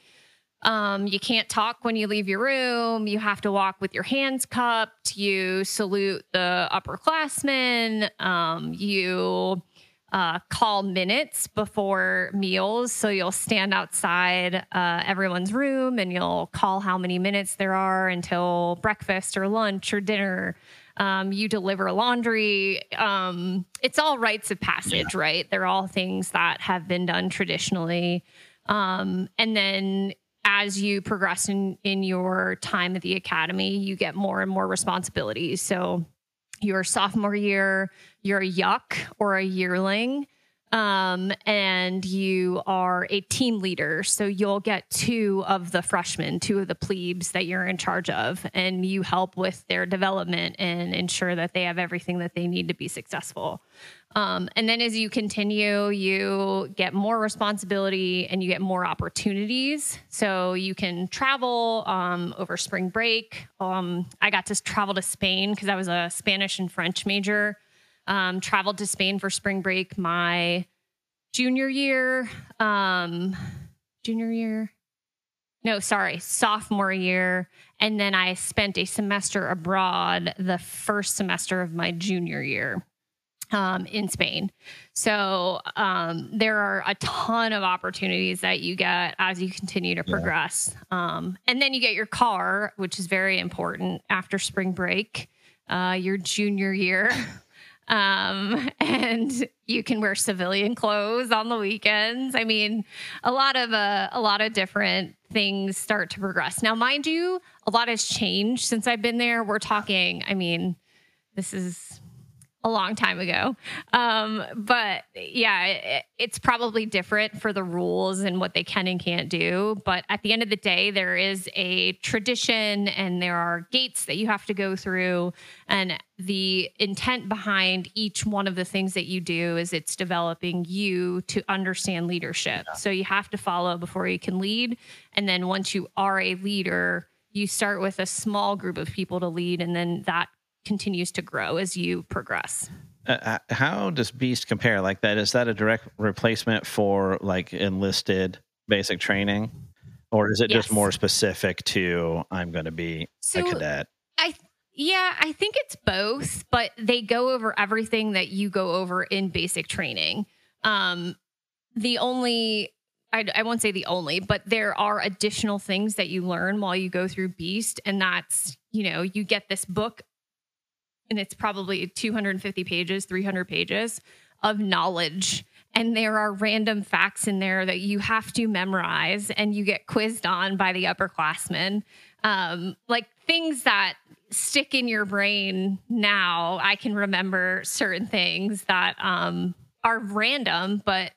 [SPEAKER 2] Um, you can't talk when you leave your room. You have to walk with your hands cupped. You salute the upperclassmen. Um, you uh, call minutes before meals. So you'll stand outside uh, everyone's room and you'll call how many minutes there are until breakfast or lunch or dinner. Um, you deliver laundry. Um, it's all rites of passage, yeah. right? They're all things that have been done traditionally. Um, and then as you progress in, in your time at the academy, you get more and more responsibilities. So your sophomore year, you're a yuck or a yearling, um, and you are a team leader. So you'll get two of the freshmen, two of the plebes that you're in charge of, and you help with their development and ensure that they have everything that they need to be successful. Um, and then as you continue, you get more responsibility and you get more opportunities. So you can travel um, over spring break. Um, I got to travel to Spain because I was a Spanish and French major. Um, traveled to Spain for spring break my junior year. Um, junior year? No, sorry, sophomore year. And then I spent a semester abroad the first semester of my junior year um, in Spain. So um, there are a ton of opportunities that you get as you continue to progress. Yeah. Um, and then you get your car, which is very important after spring break, uh, your junior year. Um, and you can wear civilian clothes on the weekends. I mean, a lot of uh, a lot of different things start to progress. Now, mind you, a lot has changed since I've been there. We're talking, I mean, this is a long time ago. Um, but yeah, it, it's probably different for the rules and what they can and can't do. But at the end of the day, there is a tradition and there are gates that you have to go through. And the intent behind each one of the things that you do is it's developing you to understand leadership. Yeah. So you have to follow before you can lead. And then once you are a leader, you start with a small group of people to lead, and then that continues to grow as you progress.
[SPEAKER 1] Uh, uh, how does Beast compare like that? Is that a direct replacement for like enlisted basic training? Or is it yes. just more specific to I'm going to be so a cadet?
[SPEAKER 2] I yeah, I think it's both, but they go over everything that you go over in basic training. Um, the only I, I, won't say the only, but there are additional things that you learn while you go through Beast. And that's, you know, you get this book and it's probably 250 pages, 300 pages of knowledge. And there are random facts in there that you have to memorize and you get quizzed on by the upperclassmen. Um, like things that stick in your brain now i can remember certain things that um, are random but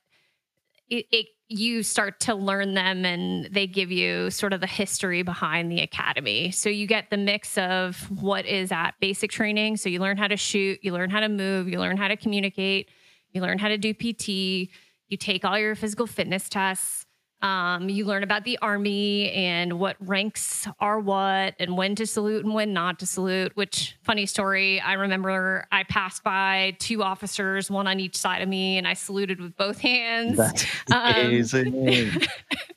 [SPEAKER 2] it, it you start to learn them and they give you sort of the history behind the academy. So you get the mix of what is at basic training. So you learn how to shoot, you learn how to move, you learn how to communicate, you learn how to do PT, you take all your physical fitness tests. Um, you learn about the army and what ranks are what and when to salute and when not to salute. Which, funny story, I remember I passed by two officers, one on each side of me, and I saluted with both hands.
[SPEAKER 1] That's amazing. Um,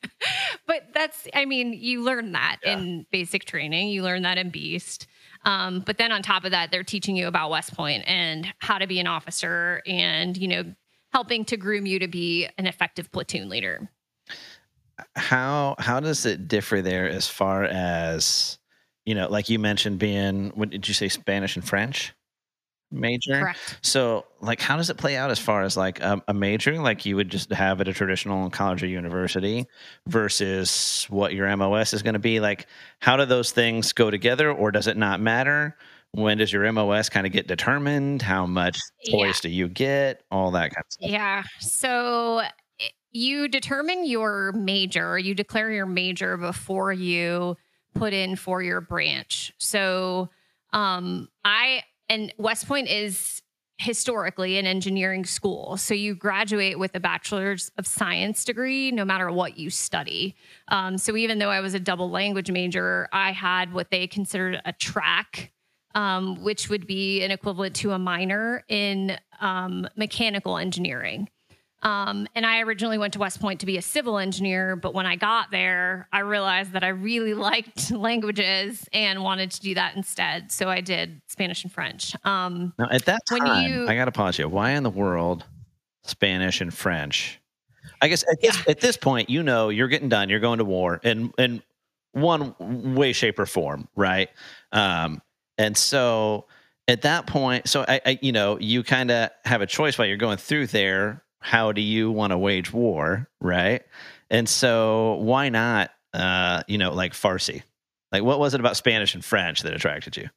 [SPEAKER 2] but that's, I mean, you learn that yeah. in basic training, you learn that in Beast. Um, but then on top of that, they're teaching you about West Point and how to be an officer and, you know, helping to groom you to be an effective platoon leader
[SPEAKER 1] how how does it differ there as far as you know like you mentioned being what did you say spanish and french? Major?
[SPEAKER 2] Correct.
[SPEAKER 1] so like how does it play out as far as like a, a major like you would just have at a traditional college or university versus what your mos is going to be? Like how do those things go together or does it not matter? When does your mos kind of get determined? How much choice yeah. do you get? All that kind of stuff.
[SPEAKER 2] Yeah. So you determine your major, you declare your major before you put in for your branch. So, um, I and West Point is historically an engineering school. So you graduate with a bachelor's of science degree no matter what you study. Um, so even though I was a double language major, I had what they considered a track. Um, which would be an equivalent to a minor in um, mechanical engineering. Um, and I originally went to West Point to be a civil engineer, but when I got there, I realized that I really liked languages and wanted to do that instead. So I did Spanish and French. Um,
[SPEAKER 1] now, at that time, you, I got to pause you. Why in the world Spanish and French? I guess at this, at this point, you know, you're getting done. You're going to war in in one way, shape, or form, right? Um, and so at that point, so I, I you know, you kind of have a choice while you're going through there how do you want to wage war, right? And so why not, uh, you know, like Farsi? Like, what was it about Spanish and French that attracted you?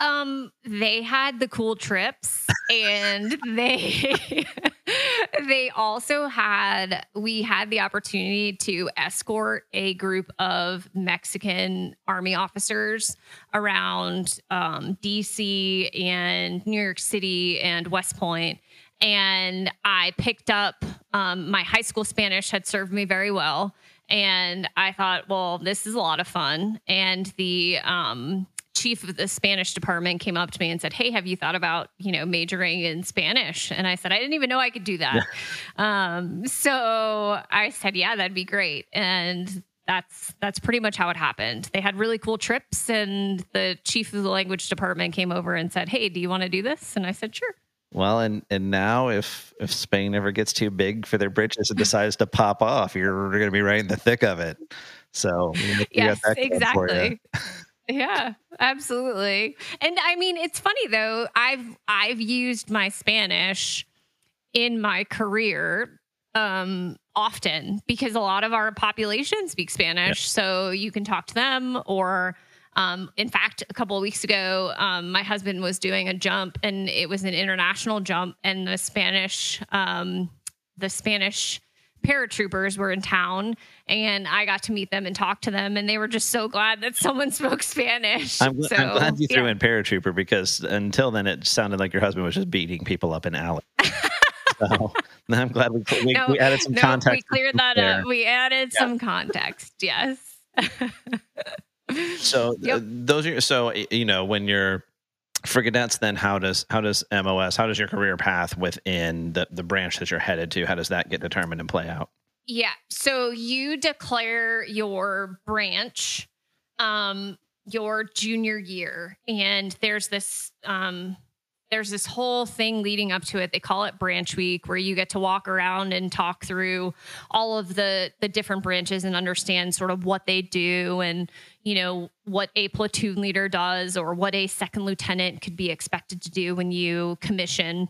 [SPEAKER 2] Um, they had the cool trips, and they they also had we had the opportunity to escort a group of Mexican army officers around um, DC and New York City and West Point and I picked up um, my high school Spanish had served me very well. And I thought, well, this is a lot of fun. And the um, chief of the Spanish department came up to me and said, "Hey, have you thought about you know majoring in Spanish?" And I said, "I didn't even know I could do that." Yeah. Um, so I said, "Yeah, that'd be great." And that's that's pretty much how it happened. They had really cool trips, and the chief of the language department came over and said, "Hey, do you want to do this?" And I said, "Sure."
[SPEAKER 1] Well, and and now if if Spain ever gets too big for their britches and decides to pop off, you're going to be right in the thick of it. So
[SPEAKER 2] yes, exactly. yeah, absolutely. And I mean, it's funny though. I've I've used my Spanish in my career um, often because a lot of our population speaks Spanish, so you can talk to them or um, in fact, a couple of weeks ago, um, my husband was doing a jump, and it was an international jump, and the Spanish, um, the Spanish paratroopers were in town and I got to meet them and talk to them and they were just so glad that someone spoke Spanish.
[SPEAKER 1] I'm, so, I'm glad you threw yeah. in paratrooper because until then it sounded like your husband was just beating people up in alley. so I'm glad we, we, no, we added some no, context.
[SPEAKER 2] We cleared that there. up. We added yeah. some context. Yes.
[SPEAKER 1] So yep. those are so you know when you're for cadets then how does how does mos how does your career path within the, the branch that you're headed to how does that get determined and play out
[SPEAKER 2] yeah so you declare your branch um your junior year and there's this um there's this whole thing leading up to it. They call it branch week where you get to walk around and talk through all of the the different branches and understand sort of what they do and you know what a platoon leader does or what a second lieutenant could be expected to do when you commission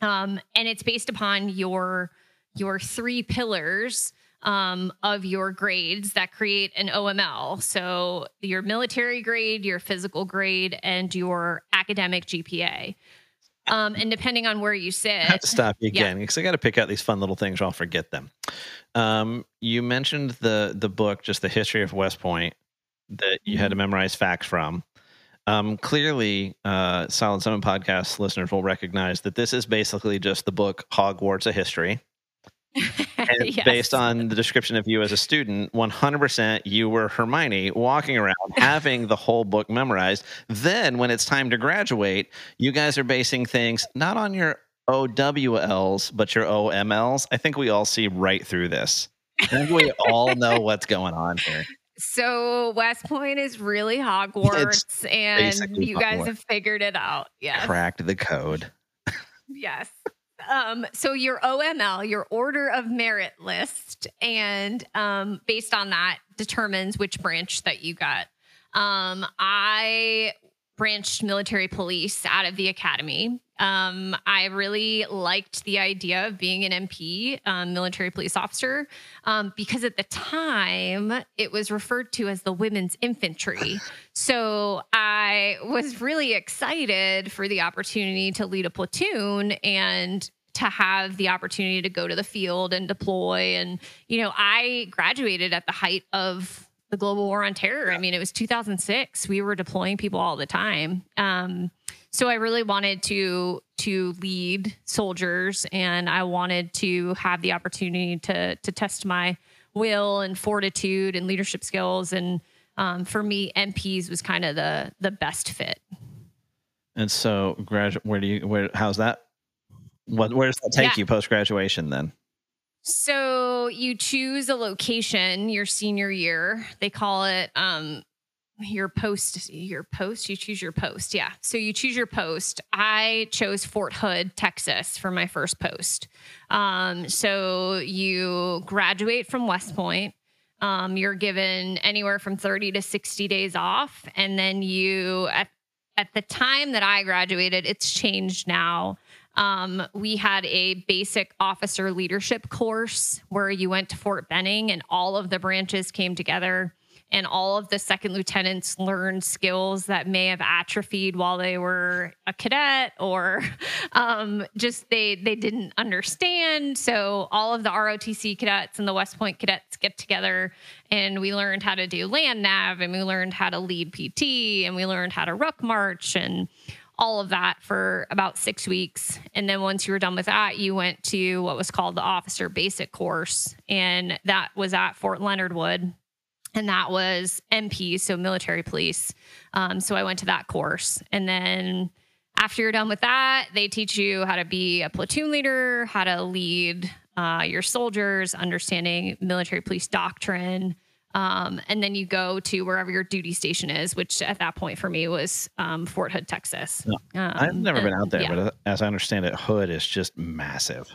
[SPEAKER 2] Um, and it's based upon your your three pillars um, of your grades that create an OML. So your military grade, your physical grade, and your academic GPA. Um, and depending on where you sit, I
[SPEAKER 1] have to stop you again because yeah. I got to pick out these fun little things or I'll forget them. Um, you mentioned the the book, just the history of West Point, that you had to mm-hmm. memorize facts from. Um, clearly, uh, Solid Seven podcast listeners will recognize that this is basically just the book Hogwarts: A History. yes. based on the description of you as a student, 100% you were Hermione walking around having the whole book memorized. Then, when it's time to graduate, you guys are basing things not on your OWLs, but your OMLs. I think we all see right through this. I think we all know what's going on here.
[SPEAKER 2] So West Point is really Hogwarts, it's and you guys Hogwarts. have figured it out. Yes,
[SPEAKER 1] cracked the code.
[SPEAKER 2] yes. Um, so your OML, your order of merit list, and um, based on that determines which branch that you got. Um, I branched military police out of the academy. Um, I really liked the idea of being an MP, um, military police officer, um, because at the time it was referred to as the women's infantry. so I was really excited for the opportunity to lead a platoon and to have the opportunity to go to the field and deploy. And, you know, I graduated at the height of the global war on terror. I mean, it was 2006. We were deploying people all the time. Um, so I really wanted to to lead soldiers, and I wanted to have the opportunity to to test my will and fortitude and leadership skills. And um, for me, MPs was kind of the the best fit.
[SPEAKER 1] And so, graduate, where do you where? How's that? What? Where does that take yeah. you post graduation then?
[SPEAKER 2] So you choose a location your senior year. They call it um your post your post you choose your post yeah. So you choose your post. I chose fort hood texas for my first post. Um, so you graduate from west point. Um, you're given anywhere from 30 to 60 days off. And then you at, at the time that i graduated it's changed now. Um, we had a basic officer leadership course where you went to Fort Benning and all of the branches came together and all of the second lieutenants learned skills that may have atrophied while they were a cadet or um, just they they didn't understand so all of the rotc cadets and the west point cadets get together and we learned how to do land nav and we learned how to lead pt and we learned how to ruck march and all of that for about six weeks. And then once you were done with that, you went to what was called the officer basic course. And that was at Fort Leonard Wood. And that was MP, so military police. Um, so I went to that course. And then after you're done with that, they teach you how to be a platoon leader, how to lead uh, your soldiers, understanding military police doctrine, um, and then you go to wherever your duty station is, which at that point for me was um, Fort Hood, Texas. No,
[SPEAKER 1] um, I've never and, been out there, yeah. but as I understand it, Hood is just massive.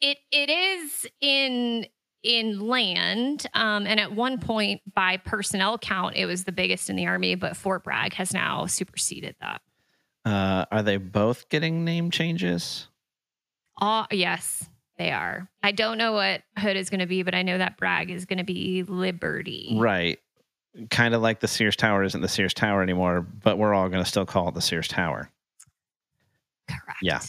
[SPEAKER 2] It it is in in land, um, and at one point by personnel count, it was the biggest in the army. But Fort Bragg has now superseded that.
[SPEAKER 1] Uh, are they both getting name changes?
[SPEAKER 2] Uh, yes. They are. I don't know what Hood is going to be, but I know that Bragg is going to be Liberty.
[SPEAKER 1] Right. Kind of like the Sears Tower isn't the Sears Tower anymore, but we're all going to still call it the Sears Tower.
[SPEAKER 2] Correct.
[SPEAKER 1] Yeah.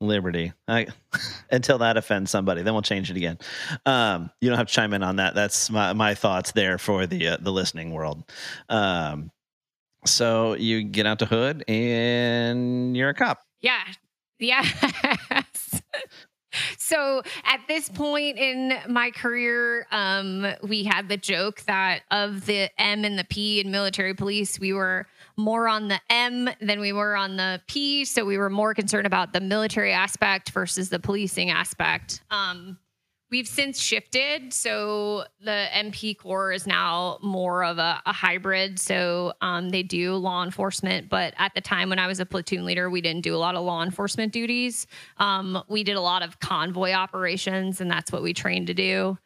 [SPEAKER 1] Liberty. I, until that offends somebody, then we'll change it again. Um, you don't have to chime in on that. That's my, my thoughts there for the uh, the listening world. Um, so you get out to Hood and you're a cop.
[SPEAKER 2] Yeah. Yeah. so at this point in my career, um, we had the joke that of the M and the P in military police, we were more on the M than we were on the P. So we were more concerned about the military aspect versus the policing aspect. Um, We've since shifted. So the MP Corps is now more of a, a hybrid. So um, they do law enforcement. But at the time when I was a platoon leader, we didn't do a lot of law enforcement duties. Um, we did a lot of convoy operations, and that's what we trained to do.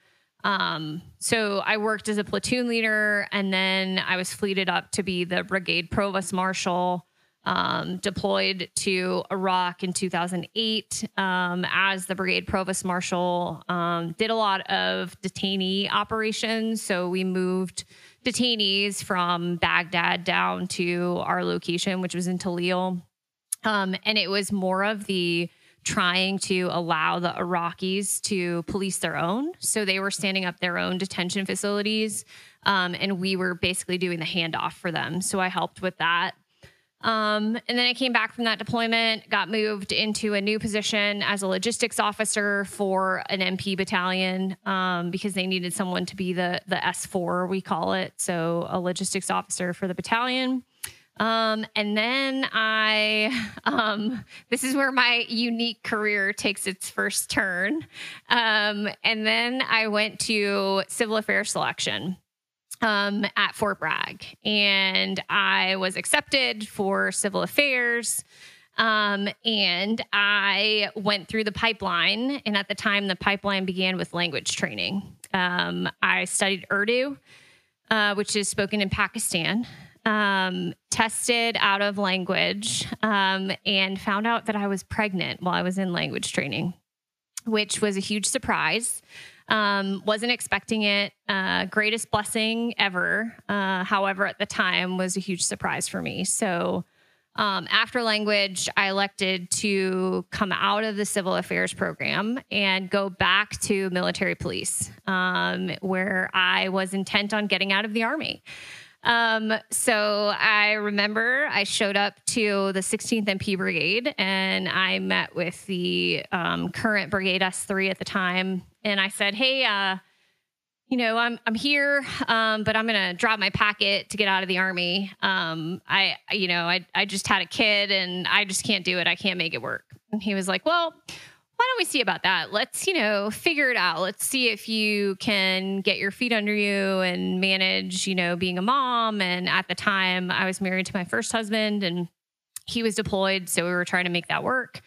[SPEAKER 2] Um, so I worked as a platoon leader, and then I was fleeted up to be the brigade provost marshal. um, deployed to Iraq in 2008 um, as the brigade provost marshal. Um, did a lot of detainee operations. So we moved detainees from Baghdad down to our location, which was in Talil. Um, and it was more of the trying to allow the Iraqis to police their own. So they were standing up their own detention facilities. Um, and we were basically doing the handoff for them. So I helped with that. Um, and then I came back from that deployment, got moved into a new position as a logistics officer for an MP battalion um, because they needed someone to be the the S4 we call it, so a logistics officer for the battalion. Um, and then I, um, this is where my unique career takes its first turn. Um, and then I went to civil affairs selection um, at Fort Bragg, and I was accepted for civil affairs. Um, and I went through the pipeline, and at the time, the pipeline began with language training. Um, I studied Urdu, uh, which is spoken in Pakistan. Um, tested out of language um, and found out that I was pregnant while I was in language training, which was a huge surprise. Um, wasn't expecting it. Uh, greatest blessing ever. Uh, however, at the time was a huge surprise for me. So um, after language, I elected to come out of the civil affairs program and go back to military police, um, where I was intent on getting out of the army. Um, so I remember I showed up to the 16th MP Brigade and I met with the um, current Brigade S3 at the time. And I said, Hey, uh, you know, I'm I'm here, um, but I'm gonna drop my packet to get out of the army. Um, I, you know, I I just had a kid and I just can't do it. I can't make it work. And he was like, Well, why don't we see about that? Let's, you know, figure it out. Let's see if you can get your feet under you and manage, you know, being a mom. And at the time, I was married to my first husband and he was deployed. So we were trying to make that work.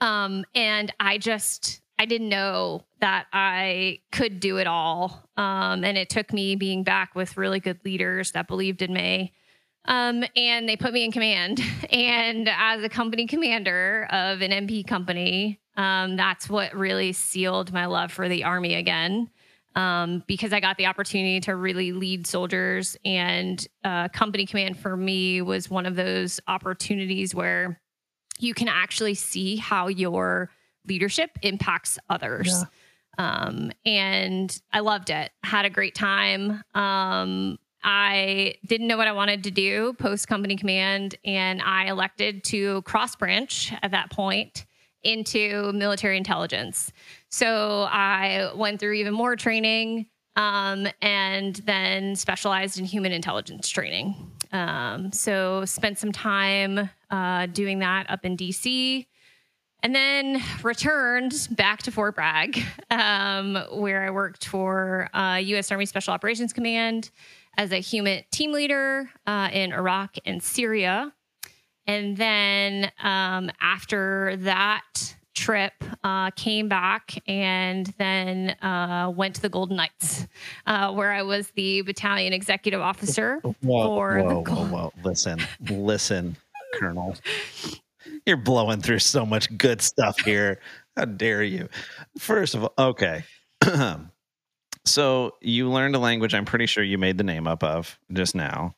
[SPEAKER 2] Um, and I just, I didn't know that I could do it all. Um, and it took me being back with really good leaders that believed in me. Um, and they put me in command. And as a company commander of an MP company, um, that's what really sealed my love for the Army again. Um, because I got the opportunity to really lead soldiers, and uh, company command for me was one of those opportunities where you can actually see how your leadership impacts others. Yeah. Um, and I loved it. Had a great time. Um, I didn't know what I wanted to do post company command, and I elected to cross branch at that point into military intelligence. So I went through even more training um, and then specialized in human intelligence training. Um, so spent some time uh, doing that up in DC and then returned back to Fort Bragg, um, where I worked for uh, U.S. Army Special Operations Command as a HUMINT team leader uh, in Iraq and Syria. And then um, after that trip, uh, came back and then uh, went to the Golden Knights, uh, where I was the battalion executive officer
[SPEAKER 1] whoa,
[SPEAKER 2] for
[SPEAKER 1] whoa,
[SPEAKER 2] the
[SPEAKER 1] Gold- whoa, whoa. Listen, listen, Colonel. You're blowing through so much good stuff here. How dare you? First of all, okay. so you learned a language I'm pretty sure you made the name up of just now.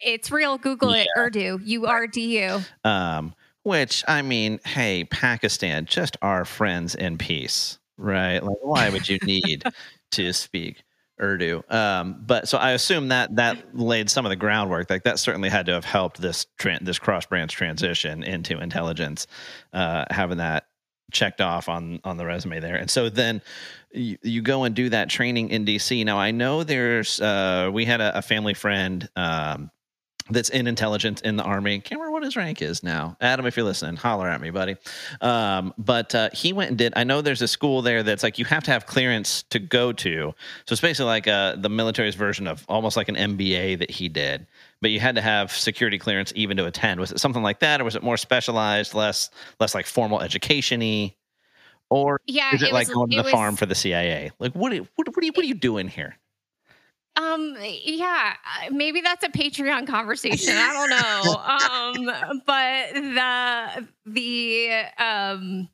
[SPEAKER 2] It's real. Google it. Urdu. U R D U.
[SPEAKER 1] Um, which I mean, hey, Pakistan, just our friends in peace, right? Like, why would you need to speak Urdu? Um, but so I assume that that laid some of the groundwork. Like that certainly had to have helped this tra- this cross branch transition into intelligence, uh, having that checked off on on the resume there. And so then you, you go and do that training in DC. Now I know there's uh, we had a, a family friend um, that's in intelligence in the army. Can't remember what his rank is now. Adam, if you're listening, holler at me, buddy. Um, but uh, he went and did. I know there's a school there that's like you have to have clearance to go to. So it's basically like uh, the military's version of almost like an MBA that he did. But you had to have security clearance even to attend. Was it something like that, or was it more specialized, less less like formal educationy? Or
[SPEAKER 2] Yeah,
[SPEAKER 1] is it,
[SPEAKER 2] it
[SPEAKER 1] like
[SPEAKER 2] was-
[SPEAKER 1] going to the farm for the CIA? Like what? What, what, are you, what are you doing here?
[SPEAKER 2] Um, yeah, maybe that's a Patreon conversation. I don't know. um, but the the um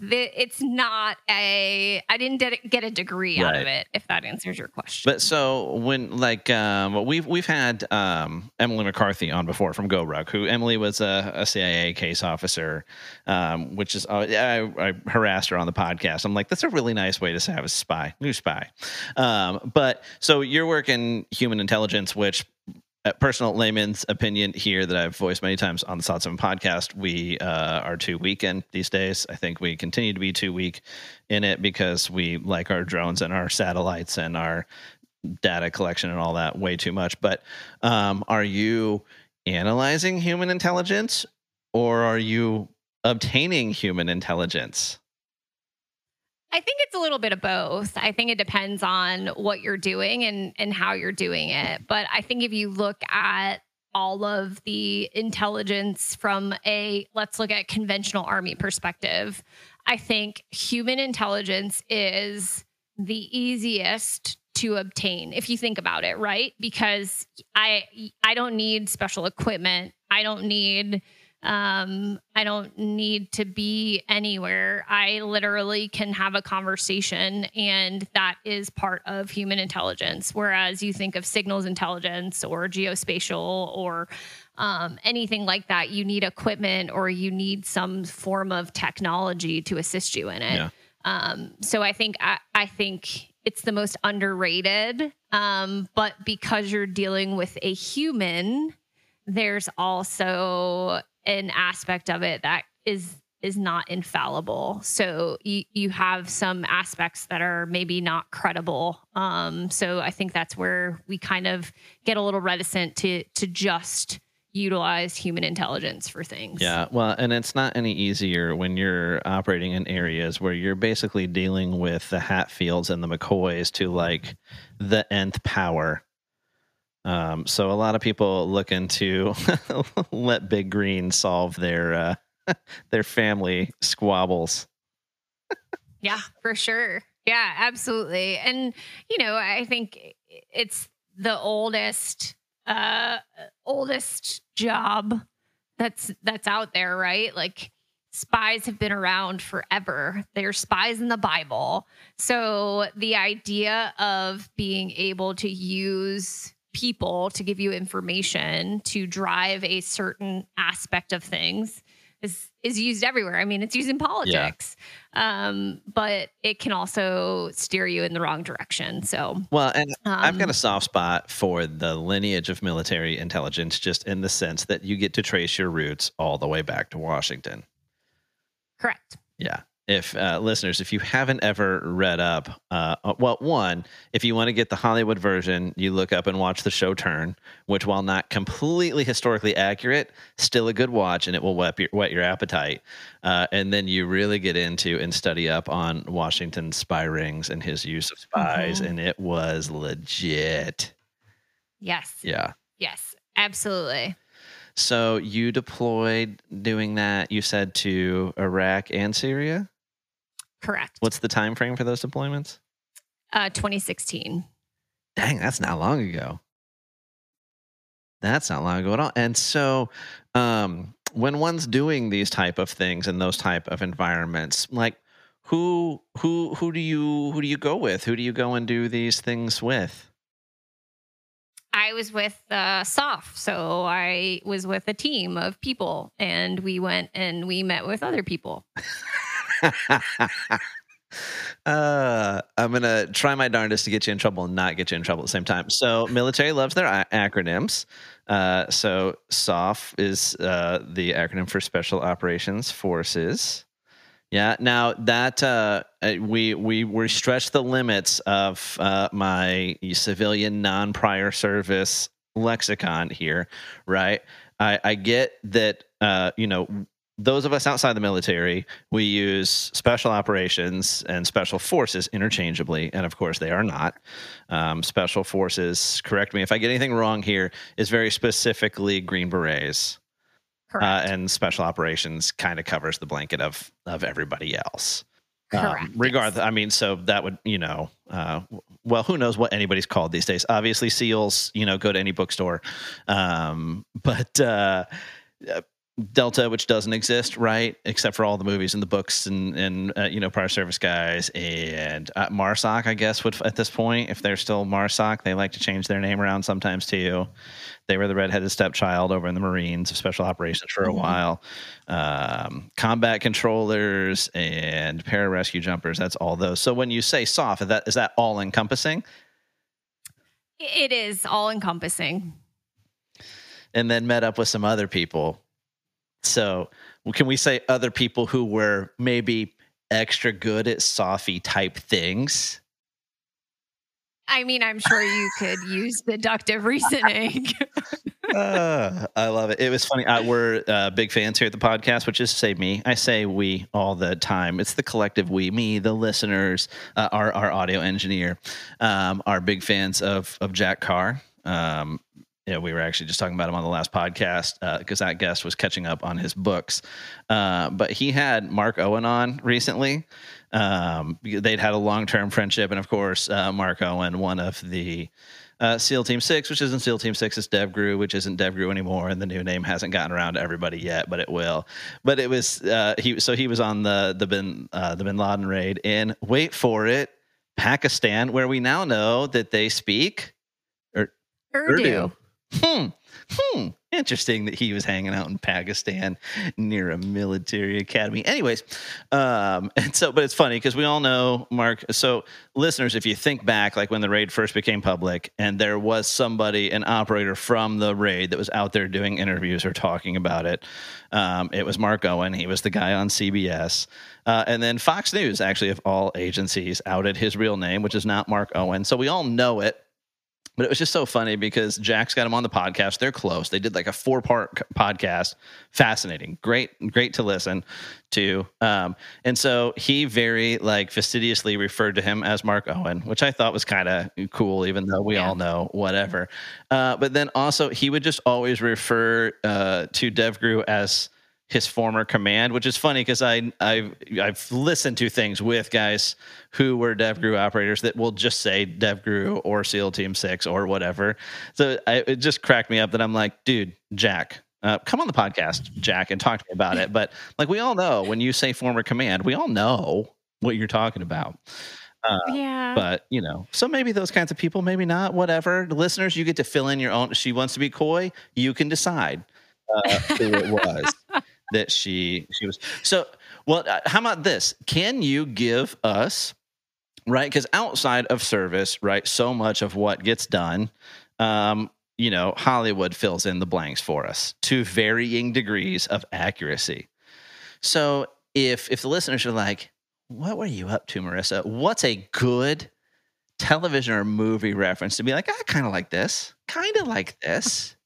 [SPEAKER 2] the, it's not a i didn't get a degree out of it if that answers your question.
[SPEAKER 1] But so when like um we've we've had um emily mccarthy on before from go GORUCK who emily was a, a cia case officer um which is uh, I, I, harassed her on the podcast. I'm like that's a really nice way to say have a spy new spy. Um but so you're working human intelligence which personal layman's opinion here that I've voiced many times on the Seven podcast, we uh, are too weak in these days. I think we continue to be too weak in it because we like our drones and our satellites and our data collection and all that way too much. But um, are you analyzing human intelligence or are you obtaining human intelligence?
[SPEAKER 2] I think it's a little bit of both. I think it depends on what you're doing and and how you're doing it. But I think if you look at all of the intelligence from a let's look at conventional army perspective, I think human intelligence is the easiest to obtain if you think about it, right? Because I I don't need special equipment. I don't need um, I don't need to be anywhere. I literally can have a conversation, and that is part of human intelligence. Whereas you think of signals intelligence or geospatial or um, anything like that, you need equipment or you need some form of technology to assist you in it. Yeah. Um, so I think I, I, think it's the most underrated. Um, but because you're dealing with a human, there's also an aspect of it that is is not infallible. So you, you have some aspects that are maybe not credible. Um, so I think that's where we kind of get a little reticent to to just utilize human intelligence for things.
[SPEAKER 1] Yeah, well, and it's not any easier when you're operating in areas where you're basically dealing with the Hatfields and the McCoys to like the nth power um, so a lot of people looking to let Big Green solve their uh, their family squabbles.
[SPEAKER 2] yeah, for sure. Yeah, absolutely. And you know, I think it's the oldest uh oldest job that's that's out there, right? Like spies have been around forever. They're spies in the Bible. So the idea of being able to use people to give you information to drive a certain aspect of things is is used everywhere. I mean, it's used in politics, yeah. um, but it can also steer you in the wrong direction. So,
[SPEAKER 1] well, and um, I've got a um, soft spot for the lineage of military intelligence, just in the sense that you get to trace your roots all the way back to Washington.
[SPEAKER 2] Correct.
[SPEAKER 1] Yeah, if uh, listeners, if you haven't ever read up, uh, uh, well, one, if you want to get the Hollywood version, you look up and watch the show Turn, which, while not completely historically accurate, still a good watch, and it will whet your, whet your appetite. Uh, and then you really get into and study up on Washington's spy rings and his use of spies, mm-hmm. and it was legit.
[SPEAKER 2] Yes.
[SPEAKER 1] Yeah.
[SPEAKER 2] Yes. Absolutely.
[SPEAKER 1] So you deployed doing that. You said to Iraq and Syria.
[SPEAKER 2] Correct.
[SPEAKER 1] What's the time frame for those deployments?
[SPEAKER 2] Uh, 2016.
[SPEAKER 1] Dang, that's not long ago. That's not long ago at all. And so, um, when one's doing these type of things in those type of environments, like who who who do you who do you go with? Who do you go and do these things with?
[SPEAKER 2] I was with uh, SOF, so I was with a team of people, and we went and we met with other people.
[SPEAKER 1] uh, I'm gonna try my darndest to get you in trouble and not get you in trouble at the same time. So, military loves their a- acronyms. Uh, so, SOF is uh, the acronym for Special Operations Forces. Yeah. Now that uh, we we we stretched the limits of uh, my civilian non-prior service lexicon here, right? I, I get that uh, you know those of us outside the military we use special operations and special forces interchangeably, and of course they are not. Um, special forces, correct me if I get anything wrong here, is very specifically Green Berets. Uh, and special operations kind of covers the blanket of of everybody else. Um, regardless. I mean, so that would, you know, uh, well, who knows what anybody's called these days? Obviously, seals, you know, go to any bookstore. Um, but uh, uh, Delta, which doesn't exist, right? Except for all the movies and the books and and uh, you know prior service guys and uh, Marsoc, I guess would at this point, if they're still Marsoc, they like to change their name around sometimes too. They were the redheaded stepchild over in the Marines of Special Operations for a
[SPEAKER 2] Mhm.
[SPEAKER 1] while. Um, combat controllers and pararescue jumpers. That's all those. So when you say SOF, is that is that all encompassing?
[SPEAKER 2] it is all encompassing.
[SPEAKER 1] and then met up with some other people. So, can we say other people who were maybe extra good at softy type things?
[SPEAKER 2] I mean, I'm sure you could use deductive reasoning.
[SPEAKER 1] Uh, I love it. It was funny. Uh, we're uh, big fans here at the podcast, which is to say me. I say we all the time. It's the collective we, me, the listeners, uh, our our audio engineer, um, are big fans of of Jack Carr. Um, yeah, we were actually just talking about him on the last podcast because that guest was catching up on his books. Uh, but he had Mark Owen on recently. Um, they'd had a long term friendship, and of course, uh, Mark Owen, one of the uh, SEAL Team Six, which isn't SEAL Team Six, it's DevGru, which isn't DevGru anymore, and the new name hasn't gotten around to everybody yet, but it will. But it was uh, he. So he was on the the Bin uh, the Bin Laden raid in wait for it, Pakistan, where we now know that they speak
[SPEAKER 2] Urdu.
[SPEAKER 1] Hmm. Hmm. Interesting that he was hanging out in Pakistan near a military academy. Anyways, um, and so, but it's funny because we all know Mark. So, listeners, if you think back, like when the raid first became public, and there was somebody, an operator from the raid, that was out there doing interviews or talking about it, um, it was Mark Owen. He was the guy on CBS. Uh, and then Fox News, actually, of all agencies, outed his real name, which is not Mark Owen. So we all know it. But it was just so funny because Jack's got him on the podcast. They're close. They did like a four part podcast. Fascinating. Great, great to listen to. Um, and so he very like fastidiously referred to him as Mark Owen, which I thought was kind of cool, even though we
[SPEAKER 2] Yeah.
[SPEAKER 1] all know whatever. Uh, but then also he would just always refer uh, to DevGru as his former command, which is funny because I I've I've listened to things with guys who were DevGru operators that will just say DevGru or SEAL Team Six or whatever. So I, it just cracked me up that I'm like, dude, Jack, uh, come on the podcast, Jack, and talk to me about it. But like we all know, when you say former command, we all know what you're talking about. Uh,
[SPEAKER 2] yeah.
[SPEAKER 1] but you know, so maybe those kinds of people, maybe not. Whatever. The listeners, you get to fill in your own. She wants to be coy. You can decide uh, who it was that she she was. So, well, uh, how about this? Can you give us right? Because outside of service, right, so much of what gets done. Um, you know, Hollywood fills in the blanks for us to varying degrees of accuracy. So if if the listeners are like, what were you up to, Marissa? What's a good television or movie reference to be like, I kind of like this, kind of like this.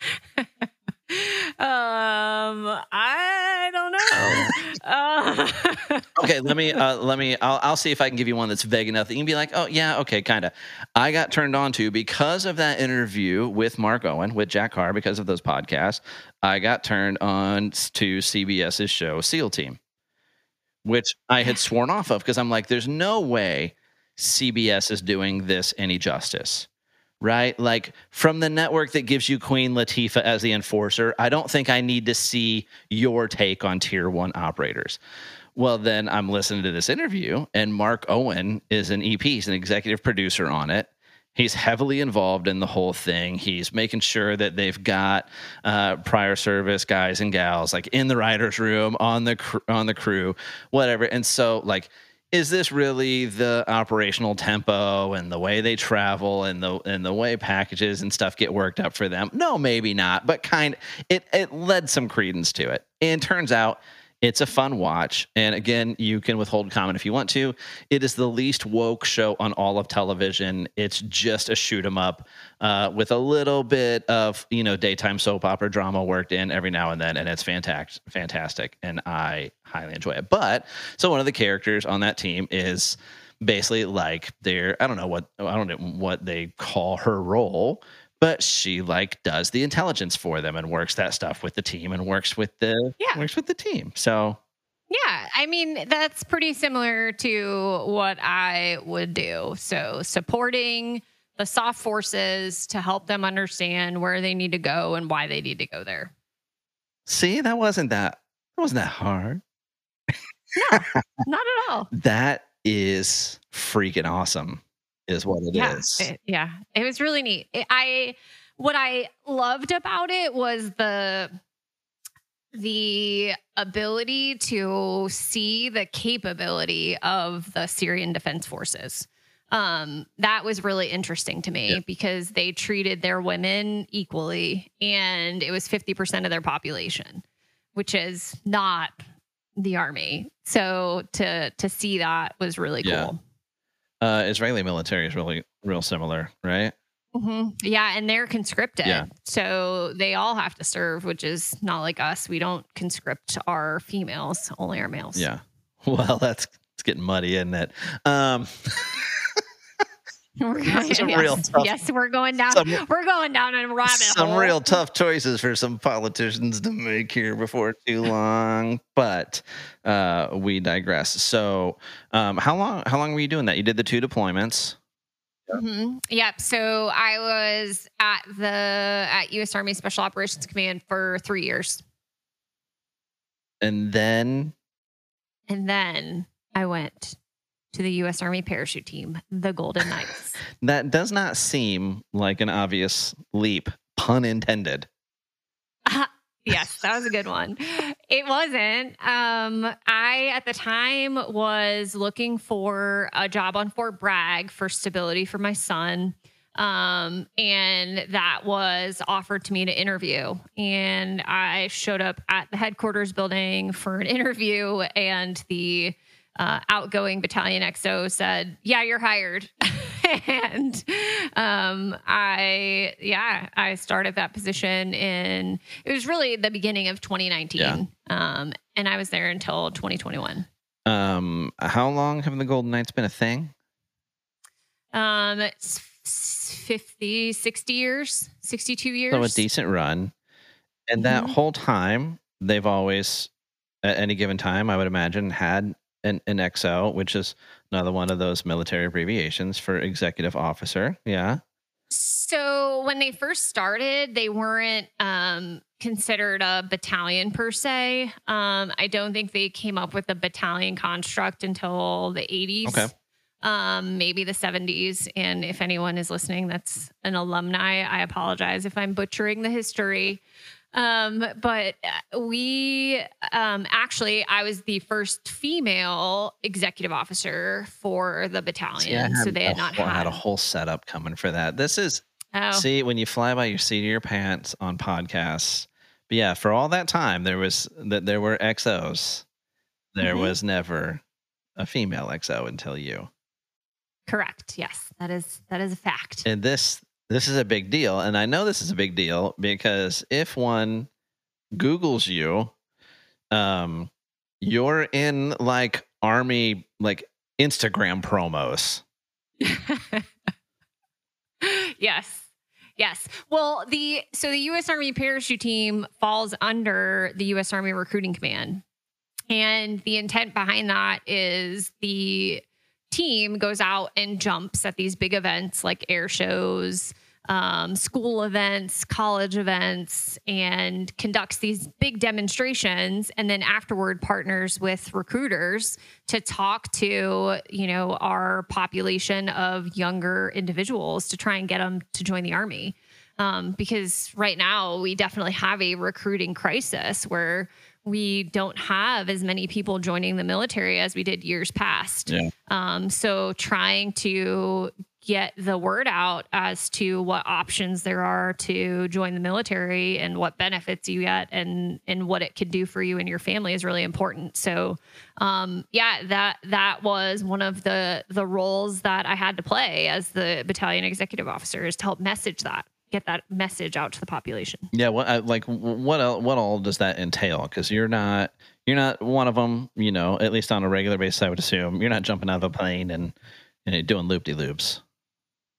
[SPEAKER 2] um, I don't know. uh,
[SPEAKER 1] Okay, let me uh, let me. I'll, I'll see if I can give you one that's vague enough that you can be like, oh yeah, okay, kind of. I got turned on to because of that interview with Mark Owen with Jack Carr because of those podcasts. I got turned on to CBS's show SEAL Team, which I had sworn off of because I'm like, there's no way CBS is doing this any justice. Right? Like from the network that gives you Queen Latifah as the enforcer, I don't think I need to see your take on tier one operators. Well, then I'm listening to this interview, and Mark Owen is an EP, he's an executive producer on it. He's heavily involved in the whole thing. He's making sure that they've got uh, prior service guys and gals like in the writers' room, on the cr- on the crew, whatever. And so, like, is this really the operational tempo and the way they travel and the and the way packages and stuff get worked up for them? No, maybe not, but kind it it led some credence to it. And turns out it's a fun watch. And again, you can withhold comment if you want to. It is the least woke show on all of television. It's just a shoot 'em up uh, with a little bit of you know daytime soap opera drama worked in every now and then, and it's fantastic, fantastic, and I highly enjoy it. But so one of the characters on that team is basically like they're I don't know what I don't know what they call her role, but she like does the intelligence for them and works that stuff with the team and works with the
[SPEAKER 2] Yeah.
[SPEAKER 1] works with the team. So
[SPEAKER 2] Yeah, I mean, that's pretty similar to what I would do. So, supporting the soft forces to help them understand where they need to go and why they need to go there.
[SPEAKER 1] See, that wasn't that that wasn't that hard.
[SPEAKER 2] No, not at all.
[SPEAKER 1] That is freaking awesome, is what it
[SPEAKER 2] yeah,
[SPEAKER 1] is.
[SPEAKER 2] it- yeah, it was really neat. It- I what I loved about it was the the ability to see the capability of the Syrian Defense Forces. Um, that was really interesting to me
[SPEAKER 1] Yeah.
[SPEAKER 2] because they treated their women equally, and it was fifty percent of their population, which is not the army. So to to see that was really
[SPEAKER 1] Yeah.
[SPEAKER 2] cool.
[SPEAKER 1] Uh, Israeli military is really real similar, right?
[SPEAKER 2] hmm Yeah, and they're conscripted.
[SPEAKER 1] Yeah.
[SPEAKER 2] So they all have to serve, which is not like us. We don't conscript our females, only our males.
[SPEAKER 1] Yeah. Well, that's it's getting muddy, isn't it? Um,
[SPEAKER 2] We're
[SPEAKER 1] This is
[SPEAKER 2] going,
[SPEAKER 1] real
[SPEAKER 2] yes,
[SPEAKER 1] tough-
[SPEAKER 2] yes, we're going down.
[SPEAKER 1] some-
[SPEAKER 2] we're going down a rabbit
[SPEAKER 1] some
[SPEAKER 2] hole.
[SPEAKER 1] real tough choices for some politicians to make here before too long, but uh, we digress. So, um, how long? How long were you doing that? You did the two deployments.
[SPEAKER 2] Mhm. Yep. So I was at the at U.S. Army Special Operations Command for three years,
[SPEAKER 1] And then
[SPEAKER 2] and then I went to the U.S. Army parachute team, the Golden Knights.
[SPEAKER 1] that does not seem like an obvious leap, pun intended.
[SPEAKER 2] yes, that was a good one. It wasn't. Um, I at the time was looking for a job on Fort Bragg for stability for my son. Um, and that was offered to me to interview. And I showed up at the headquarters building for an interview, and the uh, outgoing battalion XO said, Yeah, you're hired. and um, I, yeah, I started that position in, it was really the beginning of 2019.
[SPEAKER 1] Yeah.
[SPEAKER 2] Um, and I was there until 2021.
[SPEAKER 1] Um, how long have the Golden Knights been a thing?
[SPEAKER 2] Um, it's 50, 60 years, 62 years.
[SPEAKER 1] So a decent run. And that
[SPEAKER 2] Mhm.
[SPEAKER 1] whole time, they've always, at any given time, I would imagine, had an, an XO, which is another one of those military abbreviations for executive officer. Yeah.
[SPEAKER 2] So when they first started, they weren't um, considered a battalion per se. Um, I don't think they came up with a battalion construct until the 80s.
[SPEAKER 1] Okay.
[SPEAKER 2] Um, maybe the 70s. And if anyone is listening that's an alumni, I apologize if I'm butchering the history. Um, but uh, we um, actually, I was the first female executive officer for the battalion.
[SPEAKER 1] See,
[SPEAKER 2] so they had not
[SPEAKER 1] whole-
[SPEAKER 2] had.
[SPEAKER 1] had a whole setup coming for that. This is
[SPEAKER 2] oh.
[SPEAKER 1] see when you fly by your seat of your pants on podcasts. But yeah, for all that time, there was that there were XOs. There
[SPEAKER 2] Mhm.
[SPEAKER 1] was never a female XO until you.
[SPEAKER 2] Correct. Yes, that is that is a fact.
[SPEAKER 1] And this this is a big deal, and I know this is a big deal because if one Google's you, um, you're in like army like Instagram promos.
[SPEAKER 2] yes. Yes. Well, the so the US Army parachute team falls under the US Army recruiting command. And the intent behind that is the team goes out and jumps at these big events like air shows, um, school events, college events, and conducts these big demonstrations. And then afterward, partners with recruiters to talk to you know our population of younger individuals to try and get them to join the army. Um, because right now we definitely have a recruiting crisis where we don't have as many people joining the military as we did years past.
[SPEAKER 1] Yeah.
[SPEAKER 2] Um, so trying to get the word out as to what options there are to join the military and what benefits you get and and what it could do for you and your family is really important. So um yeah, that that was one of the the roles that I had to play as the battalion executive officer is to help message that, get that message out to the population.
[SPEAKER 1] Yeah, what I, like what el what all does that entail? Because you're not you're not one of them. You know, at least on a regular basis, I would assume you're not jumping out of a plane and, and doing loop de loops.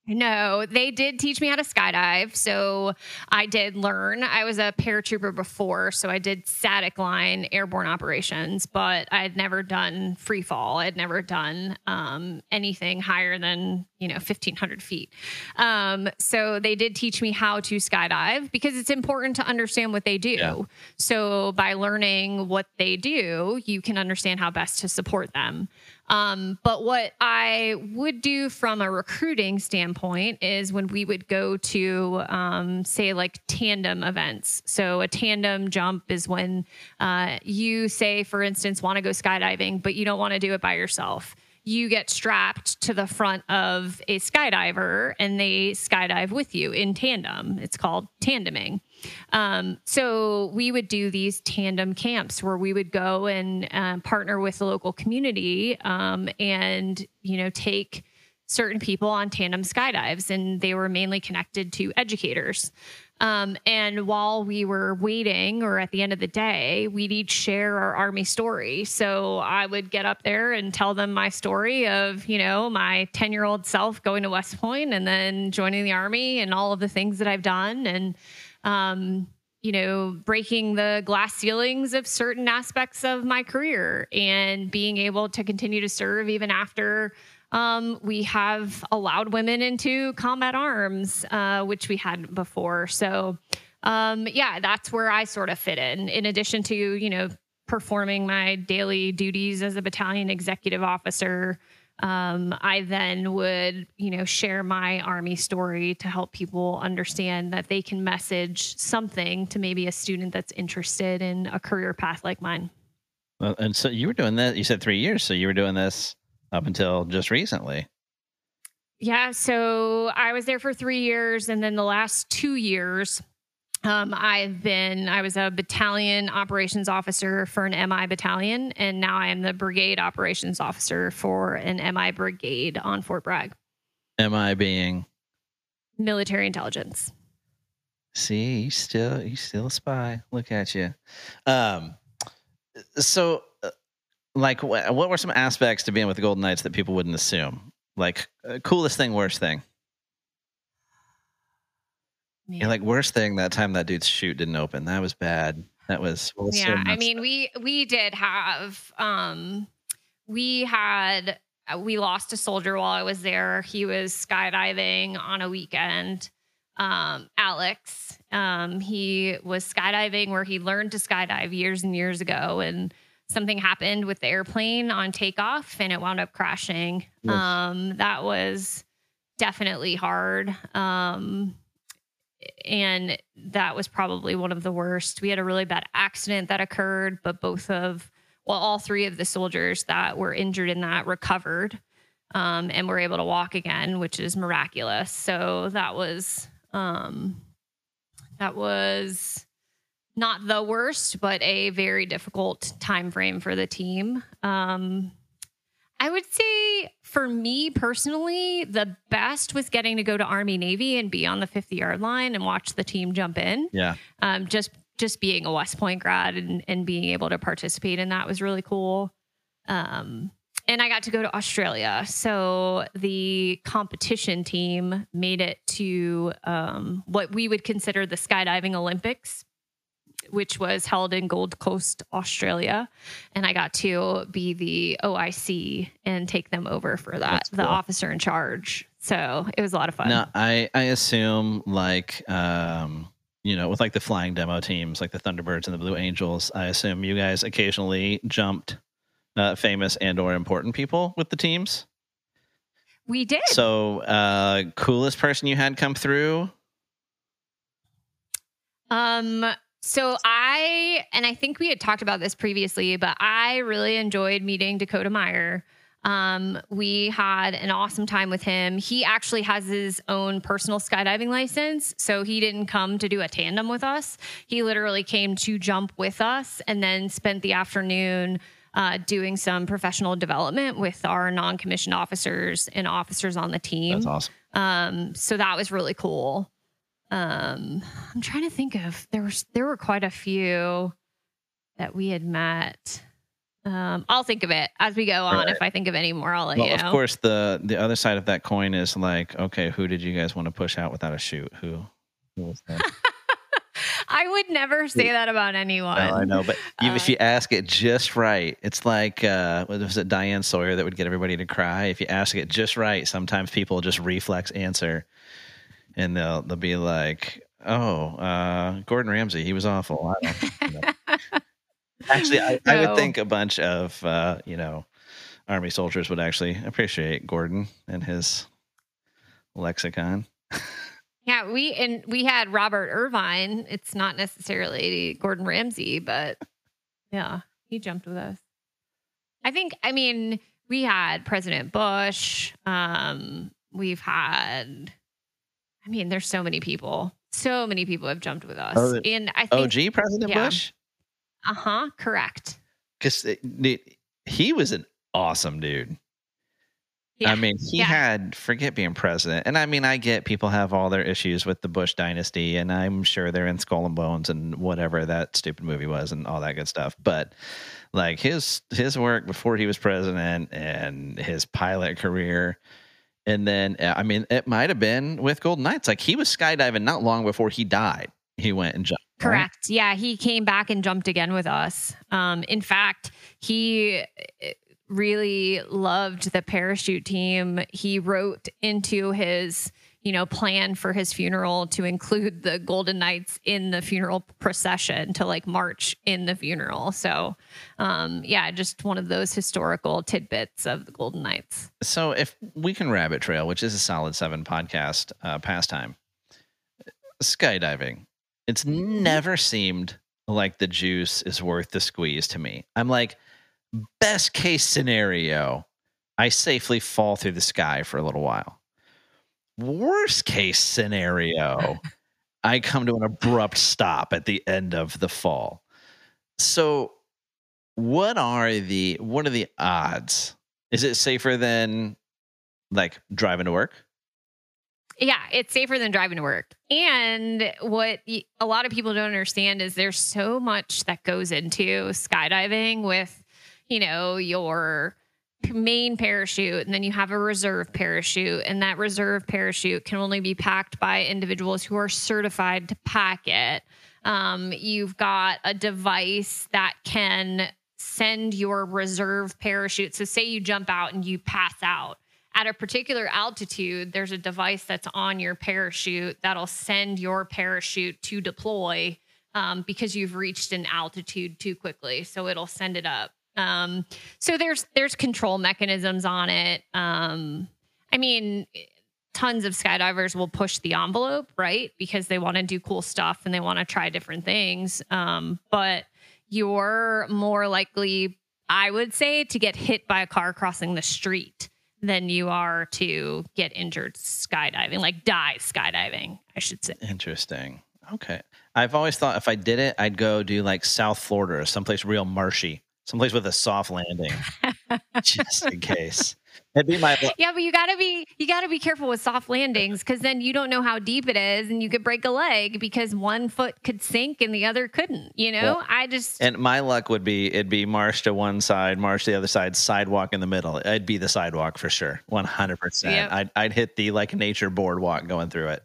[SPEAKER 2] No, they did teach me how to skydive. So I did learn. I was a paratrooper before, so I did static line airborne operations, but I had never done free fall. I had never done um, anything higher than, you know, 1500 feet. Um, so they did teach me how to skydive because it's important to understand what they do. Yeah. So by learning what they do, you can understand how best to support them. Um, but what I would do from a recruiting standpoint is when we would go to, um, say, like tandem events. So a tandem jump is when uh, you say, for instance, want to go skydiving, but you don't want to do it by yourself you get strapped to the front of a skydiver and they skydive with you in tandem. It's called tandeming. Um, so we would do these tandem camps where we would go and uh, partner with the local community um, and, you know, take certain people on tandem skydives, and they were mainly connected to educators. Um, and while we were waiting or at the end of the day, we'd each share our army story. So I would get up there and tell them my story of, you know, my 10 year old self going to West Point and then joining the army and all of the things that I've done. And, um, you know, breaking the glass ceilings of certain aspects of my career and being able to continue to serve even after um, we have allowed women into combat arms, uh, which we had before. So, um, yeah, that's where I sort of fit in. In addition to, you know, performing my daily duties as a battalion executive officer, um, I then would, you know, share my army story to help people understand that they can message something to maybe a student that's interested in a career path like mine.
[SPEAKER 1] Well, and so you were doing that. You said three years, so you were doing this up until just recently.
[SPEAKER 2] Yeah, so I was there for three years, and then the last two years, um, I've been I was a battalion operations officer for an MI battalion, and now I am the brigade operations officer for an MI brigade on Fort Bragg.
[SPEAKER 1] MI being
[SPEAKER 2] military intelligence.
[SPEAKER 1] See, you still you still a spy. Look at you. Um, so like what were some aspects to being with the Golden Knights that people wouldn't assume? Like uh, coolest thing, worst thing. Yeah, like worst thing that time that dude's chute didn't open. That was bad. That was
[SPEAKER 2] well, yeah. I mean, we we did have um we had uh, we lost a soldier while I was there. He was skydiving on a weekend. Um, Alex, um, he was skydiving where he learned to skydive years and years ago, and something happened with the airplane on takeoff and it wound up crashing. Yes. Um, that was definitely hard. Um, and that was probably one of the worst. We had a really bad accident that occurred, but both of, well, all three of the soldiers that were injured in that recovered um, and were able to walk again, which is miraculous. So that was, um, that was not the worst, but a very difficult time frame for the team. Um, I would say for me personally, the best was getting to go to Army Navy and be on the 50 yard line and watch the team jump in.
[SPEAKER 1] Yeah.
[SPEAKER 2] Um, just just being a West Point grad and, and being able to participate in that was really cool. Um, and I got to go to Australia. So the competition team made it to um, what we would consider the skydiving Olympics which was held in Gold Coast, Australia. And I got to be the OIC and take them over for that, cool. the officer in charge. So it was a lot of fun.
[SPEAKER 1] Now, I, I assume like, um, you know, with like the flying demo teams, like the Thunderbirds and the Blue Angels, I assume you guys occasionally jumped uh, famous and or important people with the teams.
[SPEAKER 2] We did.
[SPEAKER 1] So, uh, coolest person you had come through?
[SPEAKER 2] Um, so I, and I think we had talked about this previously, but I really enjoyed meeting Dakota Meyer. Um, we had an awesome time with him. He actually has his own personal skydiving license. So he didn't come to do a tandem with us. He literally came to jump with us and then spent the afternoon uh, doing some professional development with our non commissioned officers and officers on the team.
[SPEAKER 1] That's awesome.
[SPEAKER 2] Um, so that was really cool. Um, I'm trying to think of there was there were quite a few that we had met. Um, I'll think of it as we go on.
[SPEAKER 1] Right.
[SPEAKER 2] If I think of any more, I'll let
[SPEAKER 1] Well,
[SPEAKER 2] you know.
[SPEAKER 1] of course, the the other side of that coin is like, okay, who did you guys want to push out without a chute? Who? Who was that?
[SPEAKER 2] I would never say that about anyone.
[SPEAKER 1] No, I know, but you, if
[SPEAKER 2] Uh,
[SPEAKER 1] you ask it just right, it's like uh, what was it Diane Sawyer that would get everybody to cry? If you ask it just right, sometimes people just reflex answer, and they'll they'll be like, "Oh, uh, Gordon Ramsay, he was awful." I don't, you know. Actually, I, I would think a bunch of uh, you know army soldiers would actually appreciate Gordon and his lexicon.
[SPEAKER 2] Yeah, we and we had Robert Irvine. It's not necessarily Gordon Ramsay, but yeah, he jumped with us. I think. I mean, we had President Bush. Um, we've had. I mean, there's so many people. So many people have jumped with us,
[SPEAKER 1] Oh,
[SPEAKER 2] and I think.
[SPEAKER 1] OG President
[SPEAKER 2] yeah.
[SPEAKER 1] Bush.
[SPEAKER 2] Uh huh. Correct.
[SPEAKER 1] because he was an awesome dude.
[SPEAKER 2] Yeah.
[SPEAKER 1] I mean, he
[SPEAKER 2] Yeah.
[SPEAKER 1] had forget being president, and I mean, I get people have all their issues with the Bush dynasty, and I'm sure they're in Skull and Bones and whatever that stupid movie was, and all that good stuff. But like his his work before he was president, and his pilot career, and then uh, I mean, it might have been with Golden Knights. Like he was skydiving not long before he died. He went and jumped. right?
[SPEAKER 2] Correct. Yeah, he came back and jumped again with us. Um, in fact, he eh, really loved the parachute team. He wrote into his, you know, plan for his funeral to include the Golden Knights in the funeral procession to like march in the funeral. So, um, yeah, just one of those historical tidbits of the Golden Knights.
[SPEAKER 1] So if we can rabbit trail, which is a solid seven podcast uh, pastime, skydiving, it's never seemed like the juice is worth the squeeze to me. I'm like, best case scenario, I safely fall through the sky for a little while. Worst case scenario, I come to an abrupt stop at the end of the fall. So what are the what are the odds? Is it safer than like driving to work?
[SPEAKER 2] Yeah, it's safer than driving to work. And what a lot of people don't understand is there's so much that goes into skydiving with, you know, your main parachute and then you have a reserve parachute and that reserve parachute can only be packed by individuals who are certified to pack it. Um, you've got a device that can send your reserve parachute. So say you jump out and you pass out at a particular altitude, there's a device that's on your parachute that'll send your parachute to deploy um, because you've reached an altitude too quickly. So it'll send it up. Um, so there's there's control mechanisms on it. Um, I mean, tons of skydivers will push the envelope, right? Because they want to do cool stuff and they want to try different things. Um, but you're more likely, I would say, to get hit by a car crossing the street than you are to get injured skydiving, like die skydiving, I should say.
[SPEAKER 1] Interesting. Okay. I've always thought if I did it, I'd go do like South Florida or someplace real marshy, someplace with a soft landing, just in case. It'd be my
[SPEAKER 2] Yeah, but you gotta be you gotta be careful with soft landings because then you don't know how deep it is, and you could break a leg because one foot could sink and the other couldn't. You know, I just
[SPEAKER 1] and my luck would be it'd be marsh to one side, marsh to the other side, sidewalk in the middle. I'd be the sidewalk for sure, one hundred percent. I'd I'd hit the like nature boardwalk going through it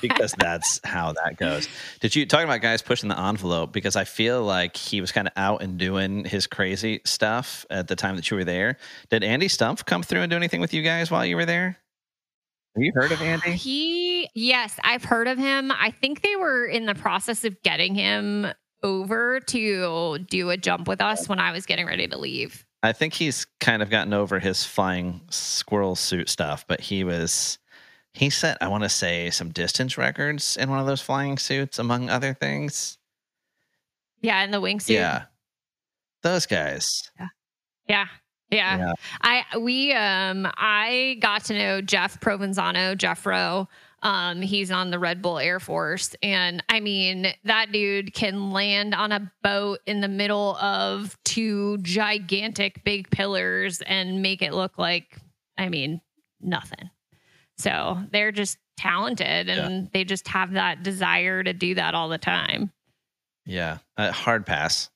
[SPEAKER 1] because that's how that goes. Did you talking about guys pushing the envelope? Because I feel like he was kind of out and doing his crazy stuff at the time that you were there. Did Andy Stumpf come through and do anything with you guys while you were there? Have you heard of Andy?
[SPEAKER 2] he yes, I've heard of him. I think they were in the process of getting him over to do a jump with us when I was getting ready to leave.
[SPEAKER 1] I think he's kind of gotten over his flying squirrel suit stuff, but he was he set I want to say some distance records in one of those flying suits, among other things.
[SPEAKER 2] Yeah, in the wingsuit.
[SPEAKER 1] Yeah, those guys.
[SPEAKER 2] Yeah. Yeah.
[SPEAKER 1] Yeah.
[SPEAKER 2] I we um I got to know Jeff Provenzano, Jeff Rowe. Um, he's on the Red Bull Air Force. And I mean, that dude can land on a boat in the middle of two gigantic big pillars and make it look like, I mean, nothing. So they're just talented and they just have that desire to do that all the time.
[SPEAKER 1] Yeah, uh, hard pass.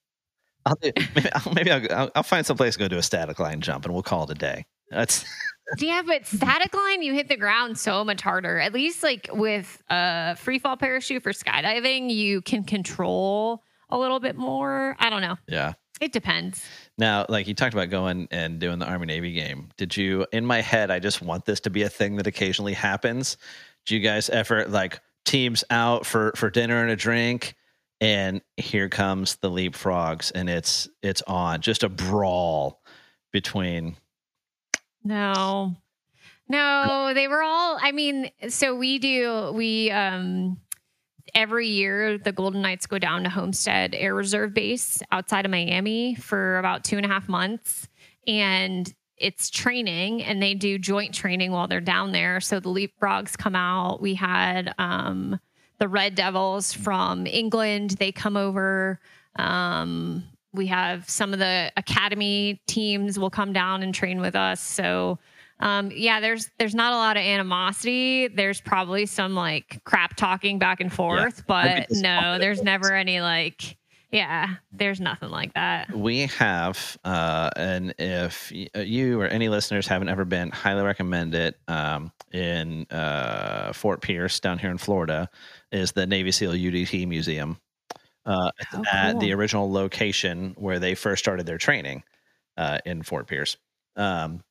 [SPEAKER 1] I'll do, maybe, I'll, maybe I'll, I'll, I'll find some place to go do a static line jump, and we'll call it a day. That's
[SPEAKER 2] Yeah, but static line, you hit the ground so much harder. At least like with a free fall parachute for skydiving, you can control a little bit more. I don't know.
[SPEAKER 1] yeah.
[SPEAKER 2] It depends.
[SPEAKER 1] Now, like you talked about going and doing the Army Navy game. Did you? In my head, I just want this to be a thing that occasionally happens. Do you guys ever like teams out for for dinner and a drink? And here comes the leapfrogs, and it's it's on just a brawl between
[SPEAKER 2] No. No, they were all I mean, so we do we um every year the Golden Knights go down to Homestead Air Reserve Base outside of Miami for about two and a half months. And it's training and they do joint training while they're down there. So the leapfrogs come out. We had um the Red Devils from England, they come over. Um we have some of the academy teams will come down and train with us. So um, yeah, there's there's not a lot of animosity. There's probably some like crap talking back and forth,
[SPEAKER 1] I'd
[SPEAKER 2] but no, there's never any like yeah, there's nothing like that.
[SPEAKER 1] we have uh and if uh, you or any listeners haven't ever been highly recommend it um in uh fort pierce down here in florida is the navy seal udt museum. Uh
[SPEAKER 2] Oh,
[SPEAKER 1] at the original location where they first started their training uh in fort pierce. Um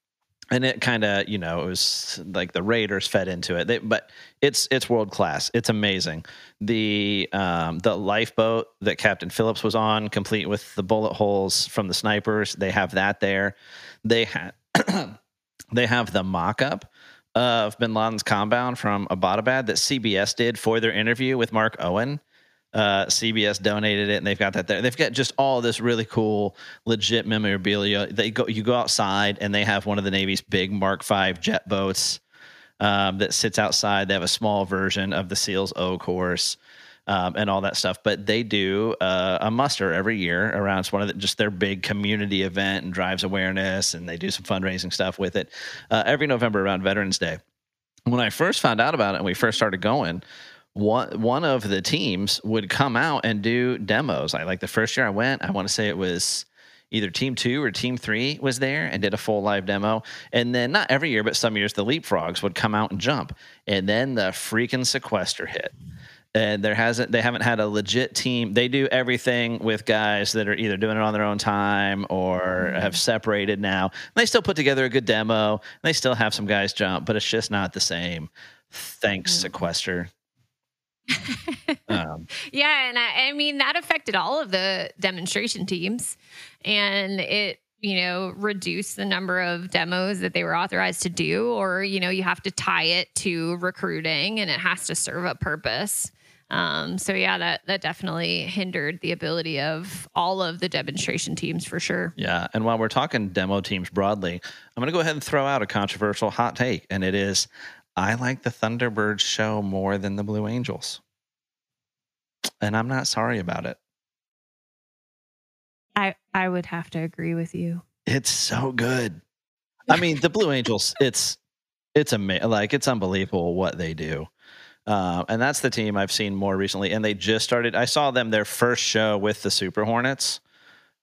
[SPEAKER 1] and it kind of you know it was like the raiders fed into it. They, but it's it's world class it's amazing. The um the lifeboat that captain phillips was on complete with the bullet holes from the snipers they have that there. They had they have the mock-up of bin laden's compound from abbottabad that cbs did for their interview with mark owen uh, CBS donated it, and they've got that there. They've got just all this really cool, legit memorabilia. They go, you go outside, and they have one of the Navy's big Mark V jet boats um, that sits outside. They have a small version of the SEALs O course. Um, and all that stuff, but they do uh, a muster every year around. It's one of the, just their big community event and drives awareness, and they do some fundraising stuff with it uh, every November around Veterans Day. When I first found out about it and we first started going, one one of the teams would come out and do demos. I like the first year I went, I want to say it was either team two or team three was there and did a full live demo. And then not every year, but some years the leapfrogs would come out and jump. And then the freaking sequester hit. And there hasn't they haven't had a legit team. They do everything with guys that are either doing it on their own time or mm-hmm. have separated now. They still put together a good demo. They still have some guys jump, but it's just not the same. Thanks, mm-hmm. sequester. Um,
[SPEAKER 2] Yeah, and I, I mean that affected all of the demonstration teams, and it you know reduced the number of demos that they were authorized to do, or you know you have to tie it to recruiting, and it has to serve a purpose. Um, so yeah, that that definitely hindered the ability of all of the demonstration teams for sure.
[SPEAKER 1] Yeah. And while we're talking demo teams broadly, I'm going to go ahead and throw out a controversial hot take. And it is I like the Thunderbirds show more than the Blue Angels. And I'm not sorry about it.
[SPEAKER 2] I I would have to agree with you.
[SPEAKER 1] It's so good. I mean, the Blue Angels, it's, it's amazing. Like, it's unbelievable what they do. Uh, and that's the team I've seen more recently. And they just started, I saw them their first show with the Super Hornets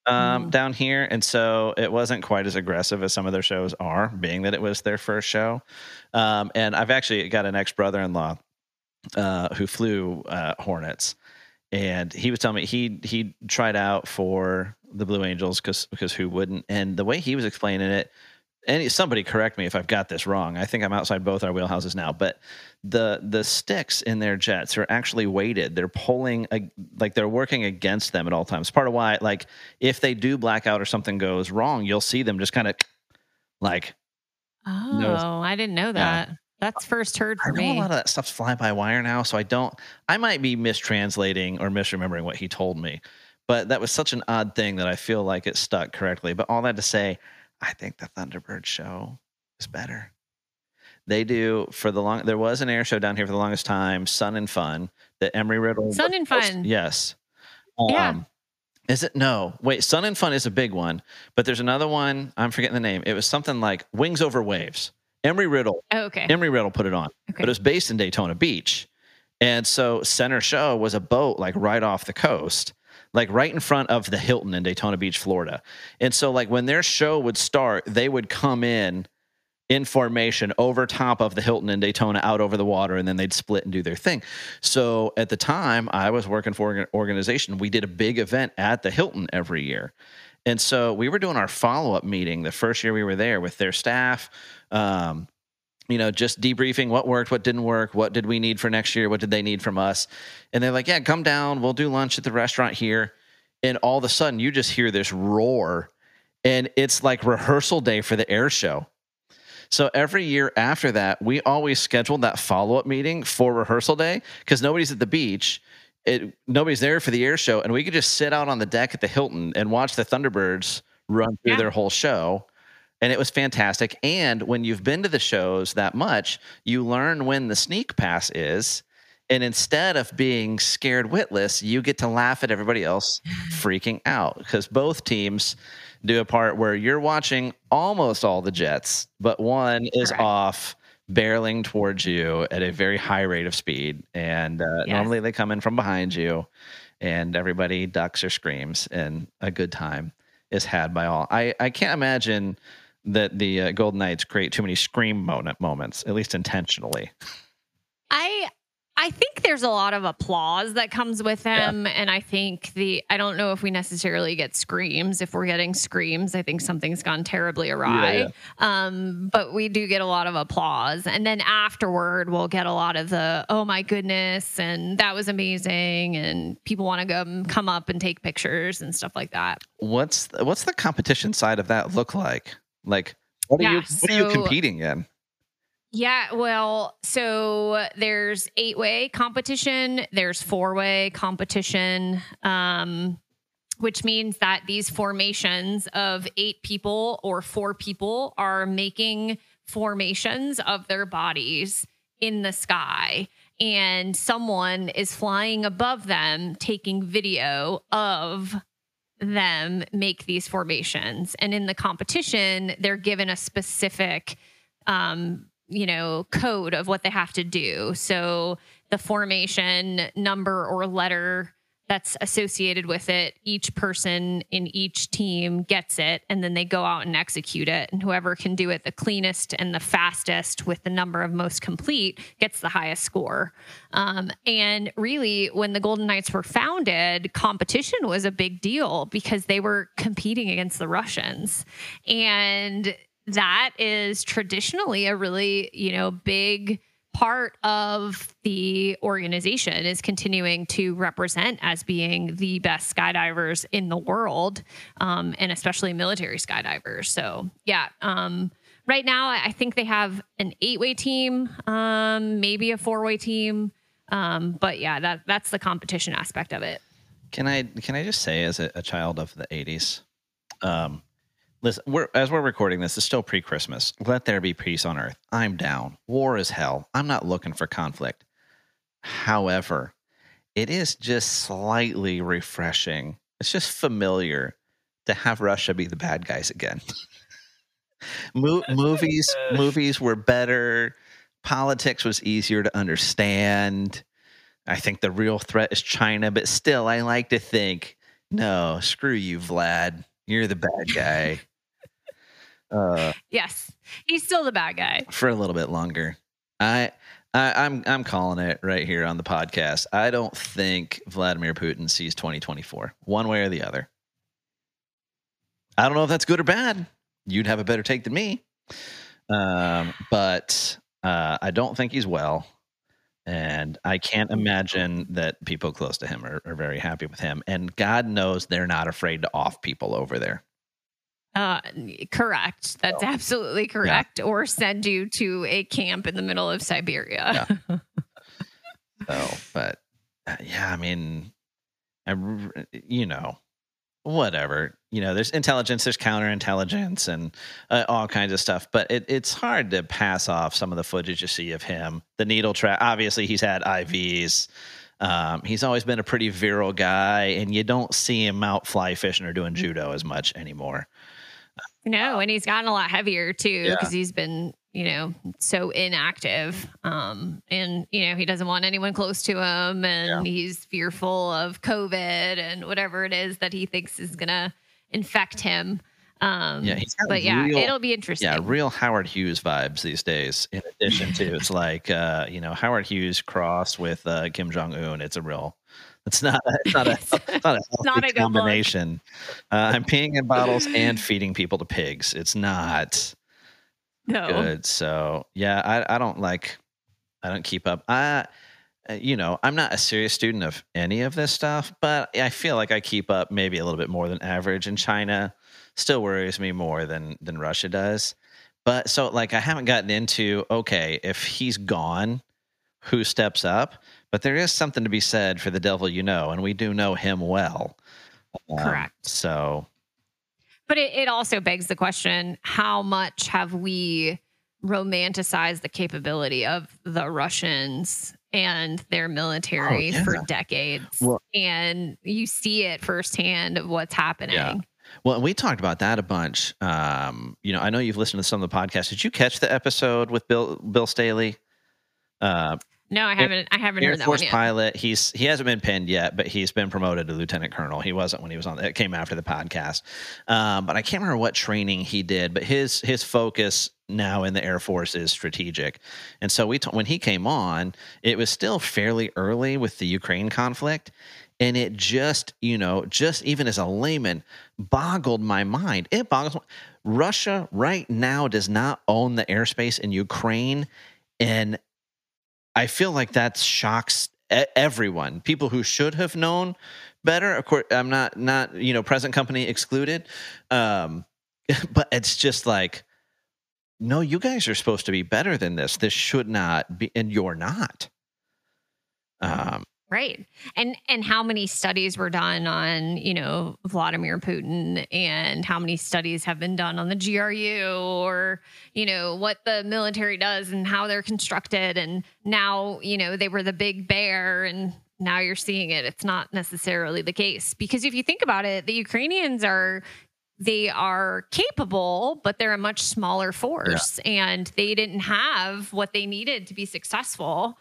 [SPEAKER 1] um,
[SPEAKER 2] Mm.
[SPEAKER 1] down here. And so it wasn't quite as aggressive as some of their shows are, being that it was their first show. Um, and I've actually got an ex brother in law uh, who flew uh, Hornets. And he was telling me he he tried out for the Blue Angels because because who wouldn't? And the way he was explaining it, and somebody correct me if I've got this wrong. I think I'm outside both our wheelhouses now, but the the sticks in their jets are actually weighted. They're pulling a, like they're working against them at all times. Part of why like if they do blackout or something goes wrong, you'll see them just kind of like
[SPEAKER 2] Oh, I didn't know that. That's first heard
[SPEAKER 1] I
[SPEAKER 2] for
[SPEAKER 1] know a lot of that stuff's fly by wire now, so I don't. I might be mistranslating or misremembering what he told me, but that was such an odd thing that I feel like it stuck correctly. But all that to say, I think the Thunderbird show is better. They do for the long. There was an air show down here for the longest time, Sun and Fun, that Embry-Riddle.
[SPEAKER 2] Sun and
[SPEAKER 1] host-
[SPEAKER 2] Fun.
[SPEAKER 1] Yes.
[SPEAKER 2] Yeah.
[SPEAKER 1] Um, Is it no? Wait, Sun and Fun is a big one, but there's another one. I'm forgetting the name. It was something like Wings Over Waves. Embry-Riddle
[SPEAKER 2] Oh, okay.
[SPEAKER 1] Embry-Riddle put it on,
[SPEAKER 2] Okay.
[SPEAKER 1] but it was based in Daytona Beach. And so center show was a boat like right off the coast like right in front of the Hilton in Daytona Beach, Florida. And so, like, when their show would start, they would come in in formation over top of the Hilton in Daytona out over the water, and then they'd split and do their thing. So at the time, I was working for an organization. We did a big event at the Hilton every year. And so we were doing our follow up meeting the first year we were there with their staff. Um, you know, just debriefing what worked, what didn't work, what did we need for next year, what did they need from us. And they're like, yeah, come down, we'll do lunch at the restaurant here. And all of a sudden, you just hear this roar, and it's like rehearsal day for the air show. So every year after that, we always scheduled that follow up meeting for rehearsal day because nobody's at the beach. It, nobody's there for the air show, and we could just sit out on the deck at the Hilton and watch the Thunderbirds run through yeah. their whole show and it was fantastic. And when you've been to the shows that much, you learn when the sneak pass is. And instead of being scared witless, you get to laugh at everybody else freaking out because both teams do a part where you're watching almost all the jets, but one is Correct. off barreling towards you at a very high rate of speed. And uh, yes. normally they come in from behind you, and everybody ducks or screams, and a good time is had by all. I, I can't imagine that the uh, Golden Knights create too many scream moment moments, at least intentionally.
[SPEAKER 2] I I think there's a lot of applause that comes with them. Yeah. And I think the, I don't know if we necessarily get screams. If we're getting screams, I think something's gone terribly awry. Yeah, yeah. Um, but we do get a lot of applause. And then afterward, we'll get a lot of the, oh my goodness, and that was amazing. And people want to go come up and take pictures and stuff like that.
[SPEAKER 1] What's, what's the competition side of that look like? Like, what are you, what so, are you competing in?
[SPEAKER 2] Yeah, well, so there's eight way competition, there's four way competition, um, which means that these formations of eight people or four people are making formations of their bodies in the sky. And someone is flying above them, taking video of them make these formations. And in the competition, they're given a specific um, you know, code of what they have to do. So the formation number or letter that's associated with it, each person in each team gets it, and then they go out and execute it. And whoever can do it the cleanest and the fastest with the number of most complete gets the highest score. Um, and really, when the Golden Knights were founded, competition was a big deal because they were competing against the Russians. And that is traditionally a really, you know, big part of the organization is continuing to represent as being the best skydivers in the world, um, and especially military skydivers. So, yeah. Um, right now, I think they have an eight-way team, um, maybe a four-way team, um, but yeah, that that's the competition aspect of it.
[SPEAKER 1] Can I can I just say, as a, a child of the '80s, um, Listen, we're, as we're recording this, it's still pre Christmas. Let there be peace on earth. I'm down. War is hell. I'm not looking for conflict. However, it is just slightly refreshing. It's just familiar to have Russia be the bad guys again. Mo- movies, movies were better. Politics was easier to understand. I think the real threat is China, but still, I like to think, no, screw you, Vlad. You're the bad guy.
[SPEAKER 2] Uh, yes, he's still the bad guy
[SPEAKER 1] for a little bit longer. I, I I'm I'm calling it right here on the podcast. I don't think Vladimir Putin sees 2024 one way or the other. I don't know if that's good or bad. You'd have a better take than me. Um, but uh, I don't think he's well. And I can't imagine that people close to him are, are very happy with him. And God knows they're not afraid to off people over there.
[SPEAKER 2] Uh, correct. That's absolutely correct. Yeah. Or send you to a camp in the middle of Siberia.
[SPEAKER 1] Yeah. so, but uh, yeah, I mean, I, you know, whatever. You know, there's intelligence, there's counterintelligence, and uh, all kinds of stuff. But it, it's hard to pass off some of the footage you see of him. The needle trap. Obviously, he's had IVs. Um, he's always been a pretty virile guy, and you don't see him out fly fishing or doing judo as much anymore.
[SPEAKER 2] No, and he's gotten a lot heavier too because yeah. he's been you know, so inactive. Um, and, you know, he doesn't want anyone close to him and
[SPEAKER 1] Yeah.
[SPEAKER 2] he's fearful of COVID and whatever it is that he thinks is going to infect him. Um,
[SPEAKER 1] Yeah, he's
[SPEAKER 2] but yeah, it'll be interesting.
[SPEAKER 1] Yeah, real Howard Hughes vibes these days. In addition to, it's like uh, you know Howard Hughes crossed with uh, Kim Jong Un. It's a real. It's not. A, it's not a. It's not a healthy
[SPEAKER 2] not a good
[SPEAKER 1] combination. Uh, I'm peeing in bottles and feeding people to pigs. It's not
[SPEAKER 2] no.
[SPEAKER 1] good. So yeah, I, I don't like. I don't keep up. I, uh, you know, I'm not a serious student of any of this stuff, but I feel like I keep up maybe a little bit more than average. And China still worries me more than than Russia does. But so like I haven't gotten into okay, if he's gone, who steps up? But there is something to be said for the devil you know, and we do know him well. Um,
[SPEAKER 2] Correct.
[SPEAKER 1] So
[SPEAKER 2] But it, it also begs the question how much have we romanticized the capability of the Russians and their military
[SPEAKER 1] Oh, yeah.
[SPEAKER 2] for decades?
[SPEAKER 1] Well-
[SPEAKER 2] and you see it firsthand of what's happening.
[SPEAKER 1] Yeah. Well, and we talked about that a bunch. Um, you know, I know you've listened to some of the podcasts. Did you catch the episode with Bill Bill Staley? Uh,
[SPEAKER 2] No, I haven't. I haven't
[SPEAKER 1] Air
[SPEAKER 2] heard that
[SPEAKER 1] Force
[SPEAKER 2] one yet.
[SPEAKER 1] pilot. He's he hasn't been pinned yet, but he's been promoted to lieutenant colonel. He wasn't when he was on. It came after the podcast, um, but I can't remember what training he did. But his his focus now in the Air Force is strategic, and so we t- when he came on, it was still fairly early with the Ukraine conflict, and it just you know just even as a layman boggled my mind. It boggles. Russia right now does not own the airspace in Ukraine, and I feel like that shocks everyone. People who should have known better. Of course, I'm not not you know present company excluded, um, but it's just like, no, you guys are supposed to be better than this. This should not be, and you're not. Um,
[SPEAKER 2] Right. And and how many studies were done on, you know, Vladimir Putin and how many studies have been done on the GRU or, you know, what the military does and how they're constructed and now, you know, they were the big bear and now you're seeing it. It's not necessarily the case because if you think about it, the Ukrainians are they are capable, but they're a much smaller force and they didn't have what they needed to be successful,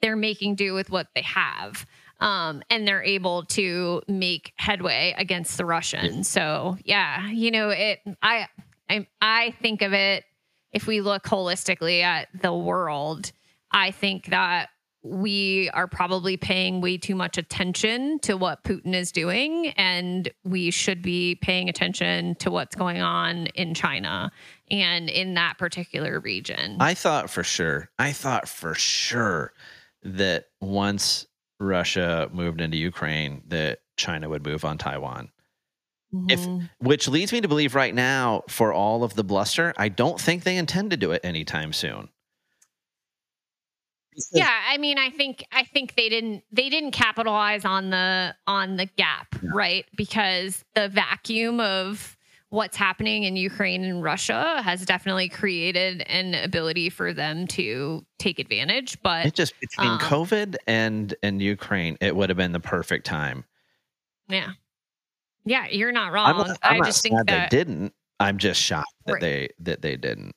[SPEAKER 2] they're making do with what they have. Um, and they're able to make headway against the Russians. So yeah, you know, it I I I think of it if we look holistically at the world, I think that we are probably paying way too much attention to what Putin is doing, and we should be paying attention to what's going on in China and in that particular region.
[SPEAKER 1] I thought for sure. I thought for sure that once Russia moved into Ukraine, that China would move on Taiwan. if-
[SPEAKER 2] Mhm.
[SPEAKER 1] Which leads me to believe right now, for all of the bluster, I don't think they intend to do it anytime soon.
[SPEAKER 2] yeah, I mean, I think I think they didn't they didn't capitalize on the on the gap, right? Because the vacuum of what's happening in Ukraine and Russia has definitely created an ability for them to take advantage. But
[SPEAKER 1] It just between
[SPEAKER 2] Um,
[SPEAKER 1] COVID and and Ukraine, it would have been the perfect time.
[SPEAKER 2] yeah, yeah, you're not
[SPEAKER 1] I'm
[SPEAKER 2] wrong.
[SPEAKER 1] not, I'm
[SPEAKER 2] I just think that
[SPEAKER 1] they didn't. I'm just shocked that
[SPEAKER 2] Right.
[SPEAKER 1] they that they didn't.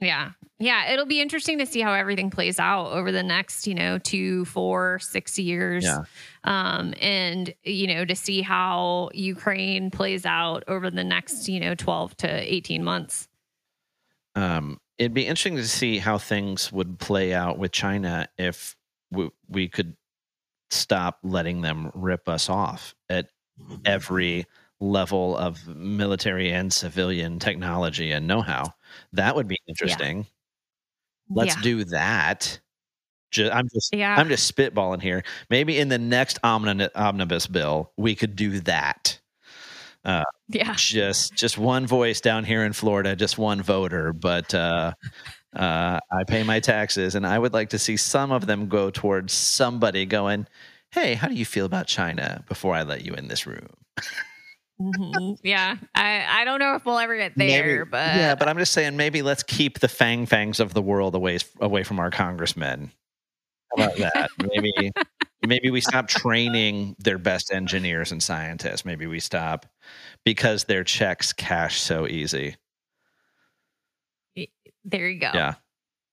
[SPEAKER 2] Yeah. Yeah. It'll be interesting to see how everything plays out over the next, you know, two, four, six years.
[SPEAKER 1] Yeah.
[SPEAKER 2] Um, and, you know, to see how Ukraine plays out over the next, you know, 12 to 18 months.
[SPEAKER 1] Um, it'd be interesting to see how things would play out with China if we, we could stop letting them rip us off at every level of military and civilian technology and know-how. That would be interesting. Let's
[SPEAKER 2] yeah.
[SPEAKER 1] do that. Ju- I'm just
[SPEAKER 2] Yeah.
[SPEAKER 1] I'm just spitballing here. Maybe in the next omnibus bill, we could do that.
[SPEAKER 2] yeah.
[SPEAKER 1] Just just one voice down here in Florida, just one voter, but uh, uh, I pay my taxes, and I would like to see some of them go towards somebody going, "Hey, how do you feel about China?" Before I let you in this room.
[SPEAKER 2] Mhm. Yeah. I, I don't know if we'll ever get there,
[SPEAKER 1] Maybe-
[SPEAKER 2] but
[SPEAKER 1] yeah, but I'm just saying, maybe let's keep the fang fangs of the world away away from our congressmen. How about that? maybe maybe we stop training their best engineers and scientists. Maybe we stop because their checks cash so easy.
[SPEAKER 2] There you go.
[SPEAKER 1] Yeah.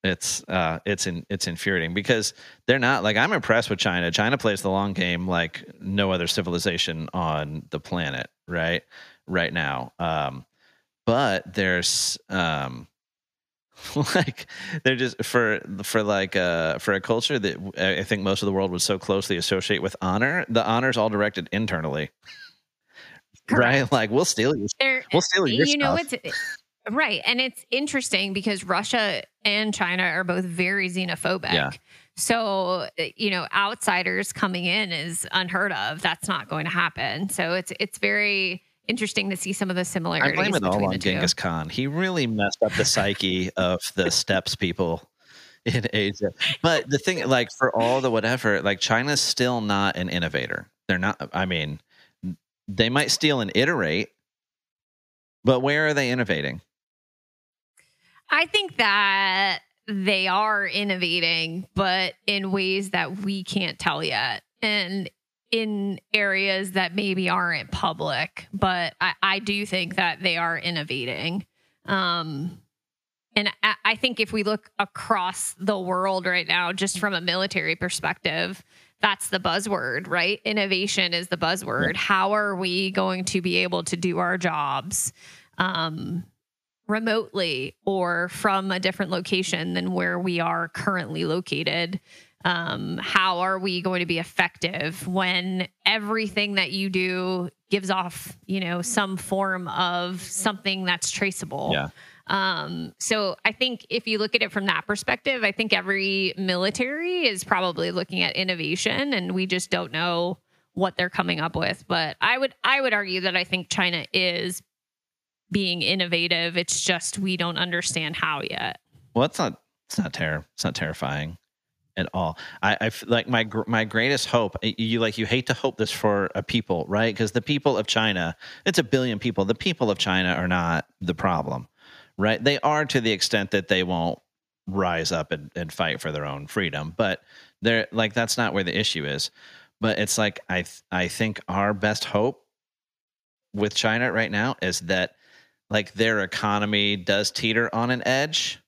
[SPEAKER 1] It's uh it's in it's infuriating because they're not like I'm impressed with China. China plays the long game like no other civilization on the planet, right? Right now. Um but there's um like they're just for for like uh for a culture that I think most of the world would so closely associate with honor, the honor's all directed internally.
[SPEAKER 2] Correct.
[SPEAKER 1] Right? Like we'll steal you. We'll steal your
[SPEAKER 2] you know
[SPEAKER 1] stuff.
[SPEAKER 2] it's right and it's interesting because russia and china are both very xenophobic
[SPEAKER 1] Yeah.
[SPEAKER 2] so uh, you know outsiders coming in is unheard of that's not going to happen so it's it's very interesting to see some of the similarities.
[SPEAKER 1] I blame it all on
[SPEAKER 2] two.
[SPEAKER 1] Genghis Khan. He really messed up the psyche of the steppes people in Asia. But the thing, like, for all the whatever, like, China's still not an innovator. They're not, I mean, they might steal and iterate, but where are they innovating?
[SPEAKER 2] I think that they are innovating, but in ways that we can't tell yet. And in areas that maybe aren't public, but I, I do think that they are innovating. Um, and I, I think if we look across the world right now, just from a military perspective, that's the buzzword, right? Innovation is the buzzword. How are we going to be able to do our jobs? Um, remotely or from a different location than where we are currently located um, how are we going to be effective when everything that you do gives off you know some form of something that's traceable
[SPEAKER 1] Yeah.
[SPEAKER 2] um, so I think if you look at it from that perspective, I think every military is probably looking at innovation and we just don't know what they're coming up with. But I would I would argue that I think China is being innovative. It's just we don't understand how yet.
[SPEAKER 1] Well, it's not, it's not terror. It's not terrifying at all. I, I like my, my greatest hope, you like, you hate to hope this for a people, right? Because the people of China, it's a billion people. The people of China are not the problem. right? They are to the extent that they won't rise up and, and fight for their own freedom, but they're like that's not where the issue is. But it's like I I think our best hope with China right now is that like their economy does teeter on an edge.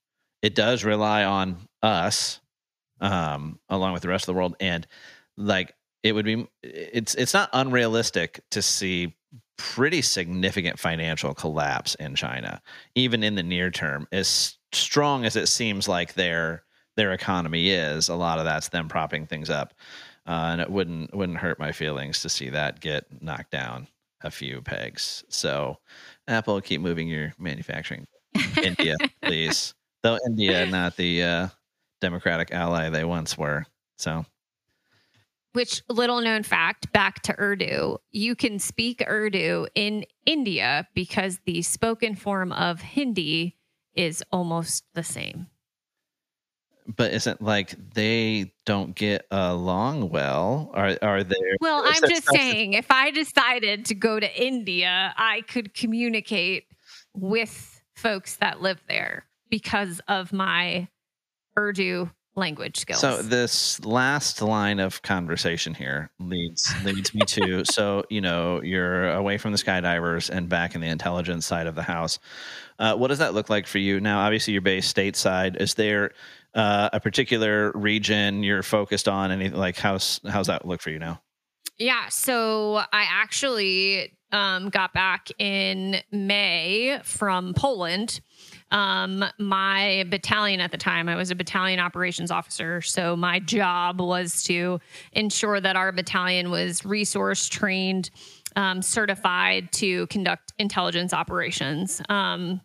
[SPEAKER 1] It does rely on us, um, along with the rest of the world, and like it would be it's it's not unrealistic to see pretty significant financial collapse in China, even in the near term. As strong as it seems like their their economy is, a lot of that's them propping things up, uh, and it wouldn't wouldn't hurt my feelings to see that get knocked down a few pegs. So, Apple, keep moving your manufacturing, India, please. Though India, not the uh, democratic ally they once were. So,
[SPEAKER 2] Which little known fact, back to Urdu, you can speak Urdu in India because the spoken form of Hindi is almost the same.
[SPEAKER 1] But isn't like they don't get along well? Are are there?
[SPEAKER 2] Well, I'm just saying, if I decided to go to India, I could communicate with folks that live there because of my Urdu language skills.
[SPEAKER 1] So this last line of conversation here leads leads me to so you know you're away from the skydivers and back in the intelligence side of the house. Uh, what does that look like for you now? Obviously, you're based stateside. Is there uh, a particular region you're focused on? Anything like how's how's that look for you now?
[SPEAKER 2] Yeah. So I actually um, got back in May from Poland. Um, my battalion at the time, I was a battalion operations officer. So my job was to ensure that our battalion was resource trained, um, certified to conduct intelligence operations. Um,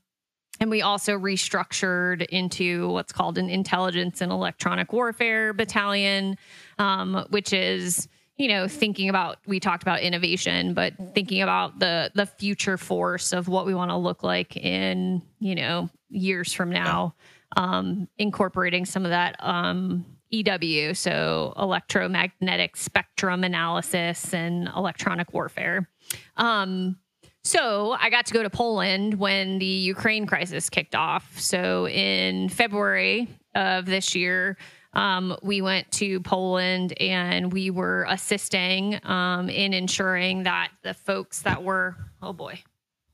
[SPEAKER 2] and we also restructured into what's called an intelligence and electronic warfare battalion, um, which is you know thinking about we talked about innovation but thinking about the the future force of what we want to look like in you know years from now um incorporating some of that um EW so electromagnetic spectrum analysis and electronic warfare. Um so I got to go to Poland when the Ukraine crisis kicked off. So in February of this year, um, we went to Poland and we were assisting um, in ensuring that the folks that were, oh boy,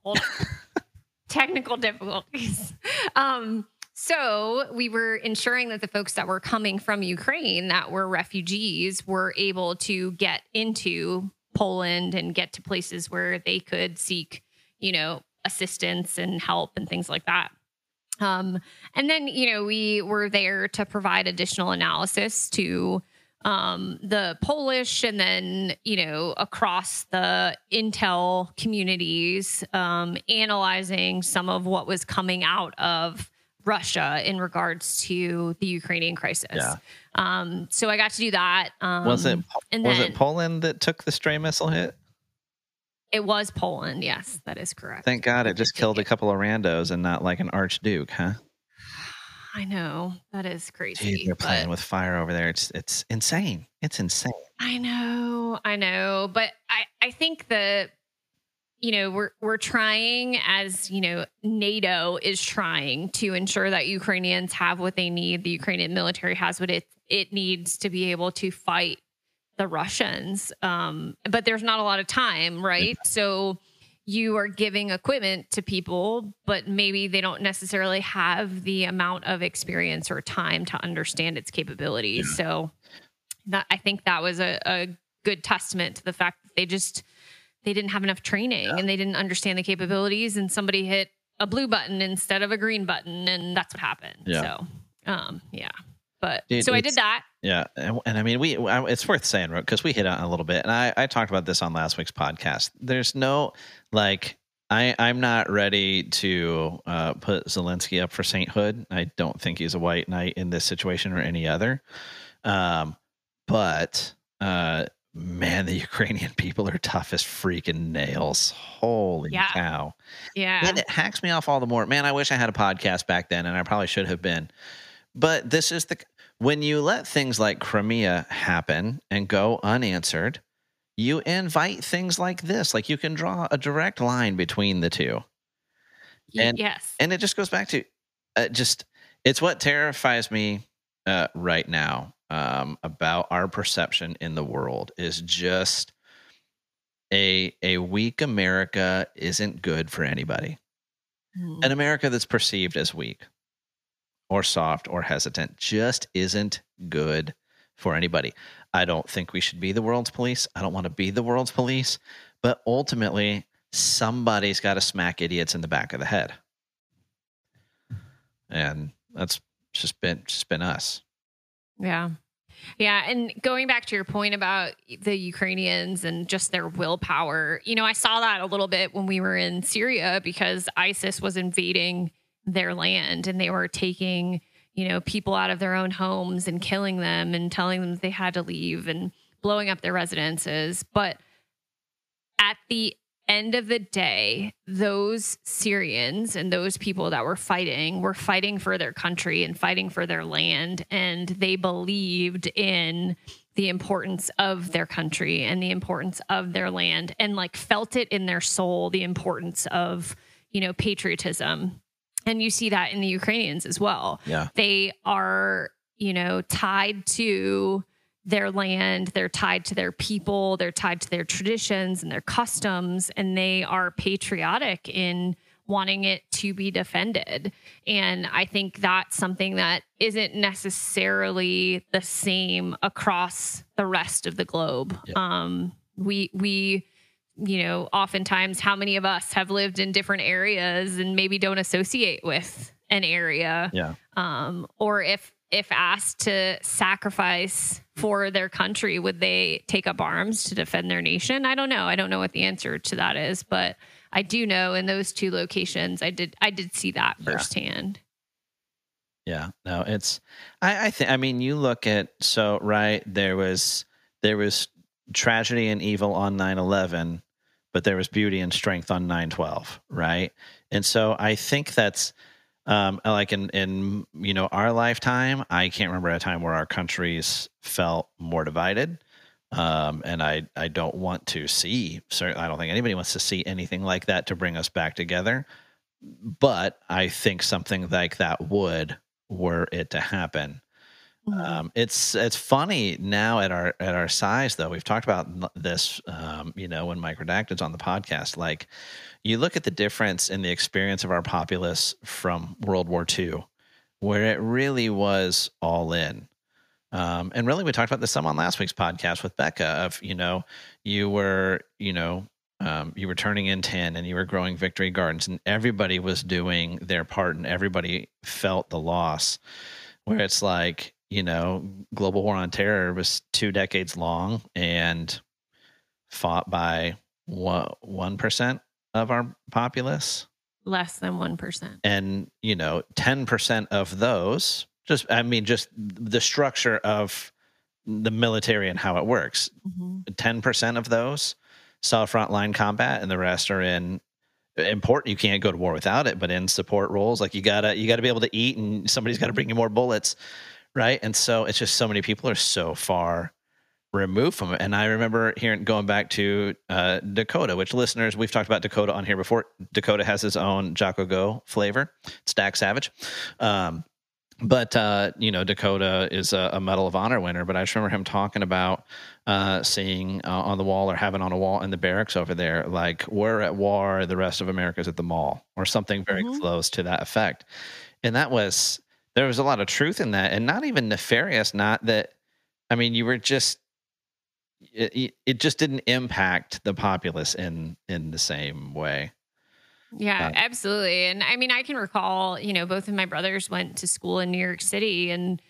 [SPEAKER 2] hold on. technical difficulties. Um, So we were ensuring that the folks that were coming from Ukraine that were refugees were able to get into Poland and get to places where they could seek, you know, assistance and help and things like that. Um, and then, you know, we were there to provide additional analysis to um, the Polish and then, you know, across the Intel communities, um, analyzing some of what was coming out of Russia in regards to the Ukrainian crisis.
[SPEAKER 1] Yeah.
[SPEAKER 2] Um, so I got to do that. Um,
[SPEAKER 1] was it
[SPEAKER 2] and
[SPEAKER 1] was
[SPEAKER 2] then-
[SPEAKER 1] it Poland that took the stray missile hit?
[SPEAKER 2] It was Poland. Yes, that is correct.
[SPEAKER 1] Thank God it just killed a couple of randos and not like an archduke, huh?
[SPEAKER 2] I know that is crazy.
[SPEAKER 1] Dude, they're playing with fire over there. It's it's insane. It's insane.
[SPEAKER 2] I know, I know, but I I think the you know we're we're trying as you know NATO is trying to ensure that Ukrainians have what they need. The Ukrainian military has what it it needs to be able to fight the Russians. Um, but there's not a lot of time, right? So you are giving equipment to people, but maybe they don't necessarily have the amount of experience or time to understand its capabilities. So that I think that was a, a good testament to the fact that they just they didn't have enough training and they didn't understand the capabilities and somebody hit a blue button instead of a green button and that's what happened.
[SPEAKER 1] Yeah.
[SPEAKER 2] So um yeah. But
[SPEAKER 1] Dude,
[SPEAKER 2] so I did that.
[SPEAKER 1] Yeah, and, and I mean, we I- it's worth saying because we hit on a little bit, and I I talked about this on last week's podcast. There's no like I I'm not ready to uh, put Zelensky up for sainthood. I don't think he's a white knight in this situation or any other. Um, but uh, man, the Ukrainian people are tough as freaking nails. Holy
[SPEAKER 2] Yeah.
[SPEAKER 1] cow!
[SPEAKER 2] Yeah.
[SPEAKER 1] And it hacks me off all the more. Man, I wish I had a podcast back then, and I probably should have been. But this is the when you let things like Crimea happen and go unanswered, you invite things like this. Like you can draw a direct line between the two. And-
[SPEAKER 2] yes.
[SPEAKER 1] And it just goes back to uh, just it's what terrifies me uh, right now um, about our perception in the world is just a a weak America isn't good for anybody
[SPEAKER 2] Mm.
[SPEAKER 1] an America that's perceived as weak or soft or hesitant just isn't good for anybody. I don't think we should be the world's police. I don't want to be the world's police, but ultimately somebody's got to smack idiots in the back of the head. And that's just been just been us.
[SPEAKER 2] Yeah. Yeah. And going back to your point about the Ukrainians and just their willpower, you know, I saw that a little bit when we were in Syria because ISIS was invading their land and they were taking, you know, people out of their own homes and killing them and telling them they had to leave and blowing up their residences. But at the end of the day, those Syrians and those people that were fighting were fighting for their country and fighting for their land. And they believed in the importance of their country and the importance of their land and like felt it in their soul, the importance of, you know, patriotism. And you see that in the Ukrainians as well
[SPEAKER 1] Yeah.
[SPEAKER 2] they are you know tied to their land they're tied to their people they're tied to their traditions and their customs and they are patriotic in wanting it to be defended and i think that's something that isn't necessarily the same across the rest of the globe
[SPEAKER 1] Yeah.
[SPEAKER 2] um we we you know, oftentimes how many of us have lived in different areas and maybe don't associate with an area
[SPEAKER 1] Yeah.
[SPEAKER 2] um, or if if asked to sacrifice for their country would they take up arms to defend their nation? I don't know. I don't know what the answer to that is but i do know in those two locations i did i did see that
[SPEAKER 1] Yeah.
[SPEAKER 2] firsthand.
[SPEAKER 1] Yeah, no, it's I, I think I mean you look at so right there was there was tragedy and evil on 9-11 but there was beauty and strength on 9-12 right? And so i think that's um like in in you know our lifetime i can't remember a time where our countries felt more divided um and i i don't want to see certainly i don't think anybody wants to see anything like that to bring us back together but i think something like that would were it to happen um, it's it's funny now at our at our size though. We've talked about this, um, you know, when Mike Redacted's on the podcast. Like, you look at the difference in the experience of our populace from World War II where it really was all in. Um, and really, we talked about this some on last week's podcast with Becca. Of you know, you were you know um, you were turning in 10 and you were growing victory gardens and everybody was doing their part and everybody felt the loss where it's like you know global war on terror was two decades long and fought by one percent of our populace?
[SPEAKER 2] Less than 1%
[SPEAKER 1] and you know 10% of those just i mean just the structure of the military and how it works. Mm-hmm. 10% of those saw frontline combat and the rest are in important you can't go to war without it but in support roles like you gotta you gotta be able to eat and somebody's got to bring you more bullets right? And so it's just so many people are so far removed from it and i remember hearing going back to uh, dakota which listeners we've talked about dakota on here before dakota has his own jocko go flavor stack savage um, but uh, you know Dakota is a, a, Medal of Honor winner. But I just remember him talking about uh, seeing uh, on the wall or having on a wall in the barracks over there, like we're at war, the rest of America's at the mall, or something very mm-hmm. close to that effect. And that was there was a lot of truth in that, and not even nefarious. Not that I mean, you were just it, it just didn't impact the populace in in the same way.
[SPEAKER 2] Yeah, uh, absolutely. And I mean, I can recall, you know, both of my brothers went to school in New York City and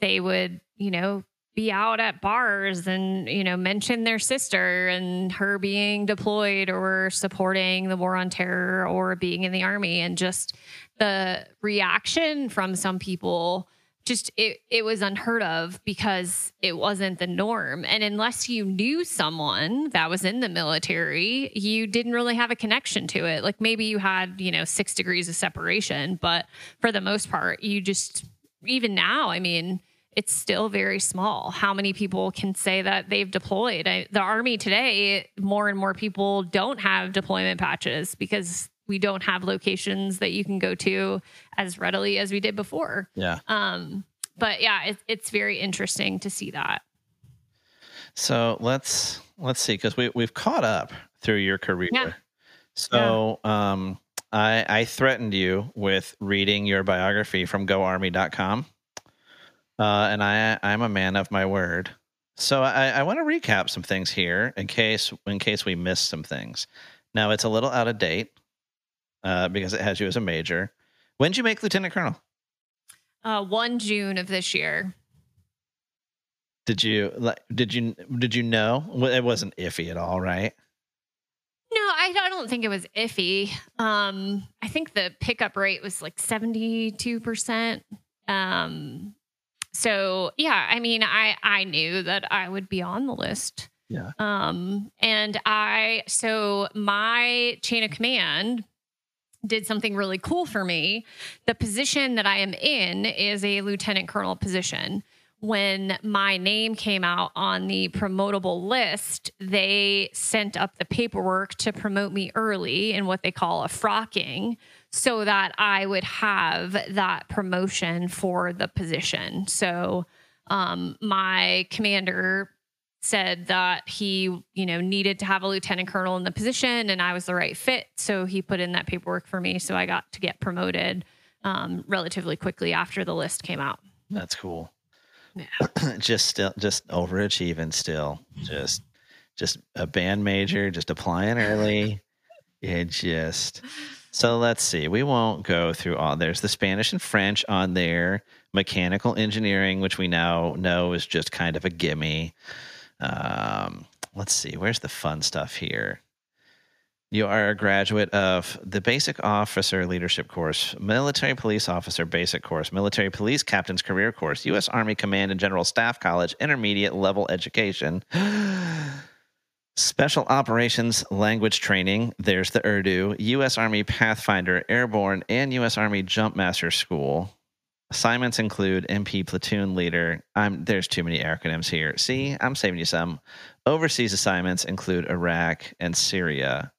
[SPEAKER 2] they would, you know, be out at bars and, you know, mention their sister and her being deployed or supporting the war on terror or being in the army. And just the reaction from some people just it it was unheard of because it wasn't the norm. And unless you knew someone that was in the military you didn't really have a connection to it. Like maybe you had you know 6 degrees of separation but for the most part you just even now i mean it's still very small. How many people can say that they've deployed? I, the army today more and more people don't have deployment patches because we don't have locations that you can go to as readily as we did before.
[SPEAKER 1] Yeah.
[SPEAKER 2] Um, but yeah, it, it's very interesting to see that.
[SPEAKER 1] So let's let's see because we we've caught up through your career. Yeah. So yeah. um, I I threatened you with reading your biography from GoArmy.com, uh, and I I'm a man of my word. So I, I want to recap some things here in case in case we missed some things. Now it's a little out of date uh, because it has you as a major. When did you make lieutenant colonel?
[SPEAKER 2] Uh, one June of this year.
[SPEAKER 1] Did you did you did you know it wasn't iffy at all, right?
[SPEAKER 2] No, I, don't think it was iffy. Um, I think the pickup rate was like seventy two percent. Um, so yeah, I mean, I I knew that I would be on the list.
[SPEAKER 1] Yeah.
[SPEAKER 2] Um, and I so my chain of command did something really cool for me. The position that I am in is a lieutenant colonel position. When my name came out on the promotable list, they sent up the paperwork to promote me early in what they call a frocking so that I would have that promotion for the position. So, um, my commander said that he, you know, needed to have a lieutenant colonel in the position and I was the right fit. So he put in that paperwork for me. So I got to get promoted um, relatively quickly after the list came out.
[SPEAKER 1] That's cool. Yeah. just still, just overachieving still. Just, just a band major, just applying early. it just, so let's see. We won't go through all. There's the Spanish and French on there, mechanical engineering, which we now know is just kind of a gimme. Um, let's see, where's the fun stuff here? You are a graduate of the Basic Officer Leadership Course, Military Police Officer Basic Course, Military Police Captain's Career Course, U.S. Army Command and General Staff College, Intermediate Level Education, Special Operations Language Training. There's the Urdu, U.S. Army Pathfinder, Airborne, and U.S. Army Jumpmaster School. Assignments include MP platoon leader. I'm there's too many acronyms here. See, I'm saving you some. Overseas assignments include Iraq and Syria.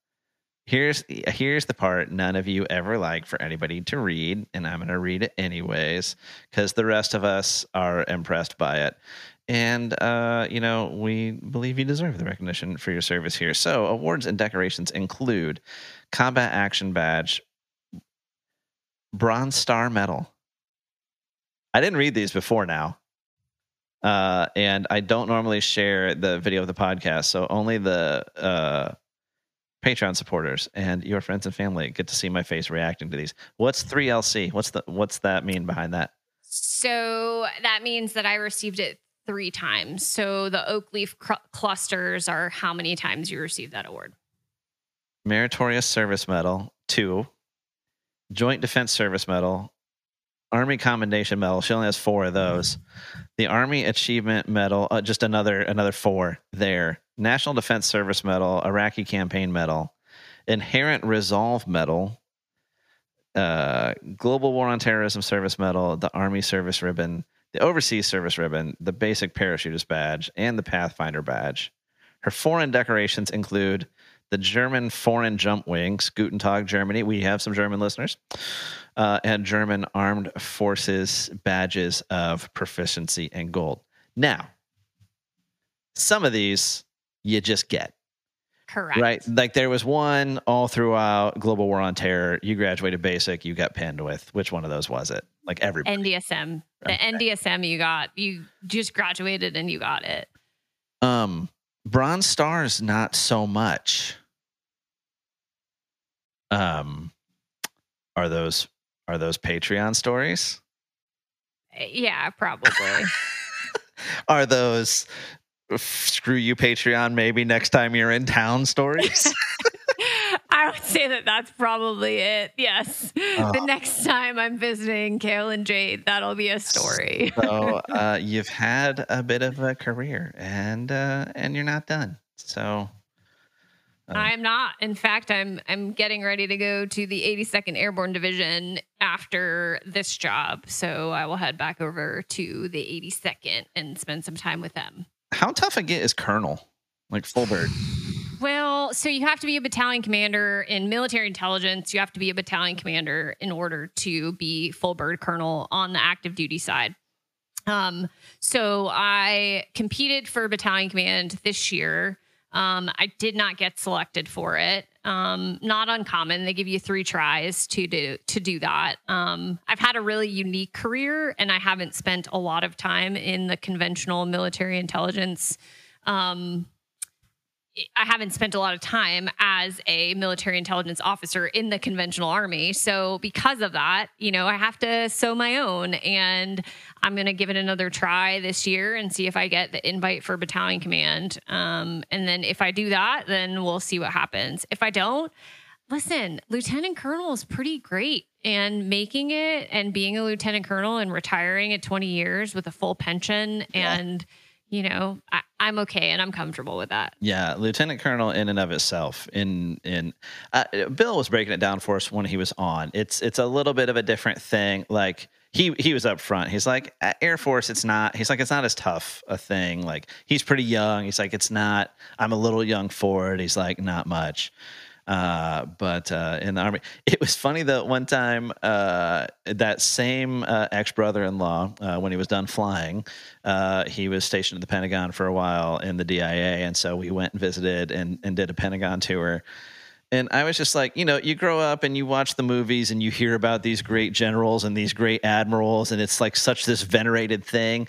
[SPEAKER 1] Here's here's the part none of you ever like for anybody to read, and I'm going to read it anyways because the rest of us are impressed by it. And uh, you know, we believe you deserve the recognition for your service here. So, awards and decorations include Combat Action Badge, Bronze Star Medal, I didn't read these before now. Uh, and I don't normally share the video of the podcast, so only the uh, Patreon supporters and your friends and family get to see my face reacting to these. What's 3LC? What's the what's that mean behind that?
[SPEAKER 2] So that means that I received it three times. So the oak leaf cr- clusters are how many times you received that award?
[SPEAKER 1] Meritorious Service Medal, two. Joint Defense Service Medal, Army Commendation Medal. She only has four of those. The Army Achievement Medal, uh, just another another four there. National Defense Service Medal, Iraqi Campaign Medal, Inherent Resolve Medal, uh, Global War on Terrorism Service Medal, the Army Service Ribbon, the Overseas Service Ribbon, the Basic Parachutist Badge, and the Pathfinder Badge. Her foreign decorations include the German Foreign Jump Wings, Guten Tag, Germany. We have some German listeners. Uh, and German Armed Forces badges of proficiency and gold. Now, some of these you just get.
[SPEAKER 2] Correct.
[SPEAKER 1] Right. Like there was one all throughout Global War on Terror. You graduated basic, you got pinned with. Which one of those was it? Like everybody.
[SPEAKER 2] NDSM. The
[SPEAKER 1] Okay.
[SPEAKER 2] NDSM you got, you just graduated and you got it.
[SPEAKER 1] Um, Bronze Stars, not so much. Um, are those are those Patreon stories?
[SPEAKER 2] Uh, Yeah, probably.
[SPEAKER 1] Are those screw you Patreon? Maybe next time you're in town stories.
[SPEAKER 2] I would say that that's probably it. Yes. The
[SPEAKER 1] Oh.
[SPEAKER 2] next time I'm visiting Kale and Jade, that'll be a story.
[SPEAKER 1] so uh, you've had a bit of a career, and uh, and you're not done. So Uh,
[SPEAKER 2] I'm not. In fact, I'm I'm getting ready to go to the 82nd Airborne Division after this job. So I will head back over to the 82nd and spend some time with them.
[SPEAKER 1] how tough a get is Colonel? Like full bird.
[SPEAKER 2] Well, so you have to be a battalion commander in military intelligence. You have to be a battalion commander in order to be full bird colonel on the active duty side. Um, so I competed for battalion command this year. Um, I did not get selected for it. Um, not uncommon. They give you three tries to do to do that. Um, I've had a really unique career, and I haven't spent a lot of time in the conventional military intelligence um, I haven't spent a lot of time as a military intelligence officer in the conventional army. So, because of that, you know, I have to sew my own. And I'm going to give it another try this year and see if I get the invite for battalion command. Um, and then if I do that, then we'll see what happens. If I don't, listen, lieutenant colonel is pretty great. And making it and being a lieutenant colonel and retiring at 20 years with a full pension
[SPEAKER 1] Yeah.
[SPEAKER 2] and you know, I, I'm okay and I'm comfortable with that.
[SPEAKER 1] Yeah, lieutenant colonel in and of itself. In in uh, Bill was breaking it down for us when he was on. It's it's a little bit of a different thing. Like he he was up front. He's like Air Force. It's not. He's like it's not as tough a thing. Like he's pretty young. He's like it's not. I'm a little young for it. He's like not much. Uh, but uh, in the army, it was funny that One time, uh, that same uh, ex brother in law, uh, when he was done flying, uh, he was stationed at the Pentagon for a while in the DIA, and so we went and visited and, and did a Pentagon tour. And I was just like, you know, you grow up and you watch the movies and you hear about these great generals and these great admirals, and it's like such this venerated thing.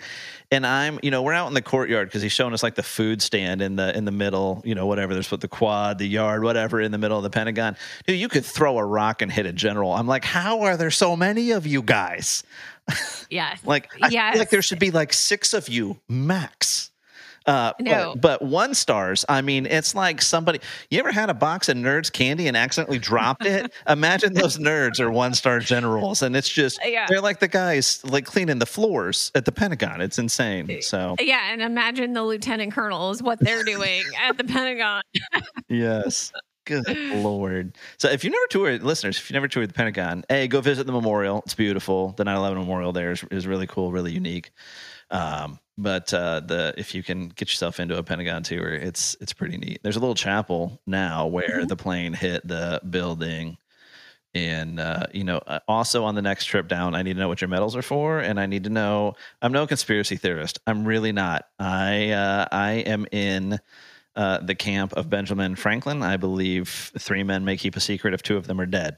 [SPEAKER 1] And I'm, you know, we're out in the courtyard because he's showing us like the food stand in the in the middle, you know, whatever. There's what the quad, the yard, whatever, in the middle of the Pentagon. Dude, you could throw a rock and hit a general. I'm like, how are there so many of you guys?
[SPEAKER 2] Yeah.
[SPEAKER 1] Like, I feel like there should be like six of you max. Uh,
[SPEAKER 2] No.
[SPEAKER 1] but, but one stars. I mean, it's like somebody. You ever had a box of Nerds candy and accidentally dropped it? Imagine those nerds are one star generals, and it's just
[SPEAKER 2] Yeah.
[SPEAKER 1] they're like the guys like cleaning the floors at the Pentagon. It's insane. So
[SPEAKER 2] Yeah, and imagine the lieutenant colonels what they're doing at the Pentagon.
[SPEAKER 1] yes. Good lord! So, if you never toured, listeners, if you never toured the Pentagon, a go visit the memorial. It's beautiful. The 9/11 memorial there is, is really cool, really unique. Um, but uh, the if you can get yourself into a Pentagon tour, it's it's pretty neat. There's a little chapel now where
[SPEAKER 2] Mhm.
[SPEAKER 1] the plane hit the building, and uh, you know, uh, also on the next trip down, I need to know what your medals are for, and I need to know. I'm no conspiracy theorist. I'm really not. I uh, I am in uh, the camp of Benjamin Franklin. I believe three men may keep a secret if two of them are dead.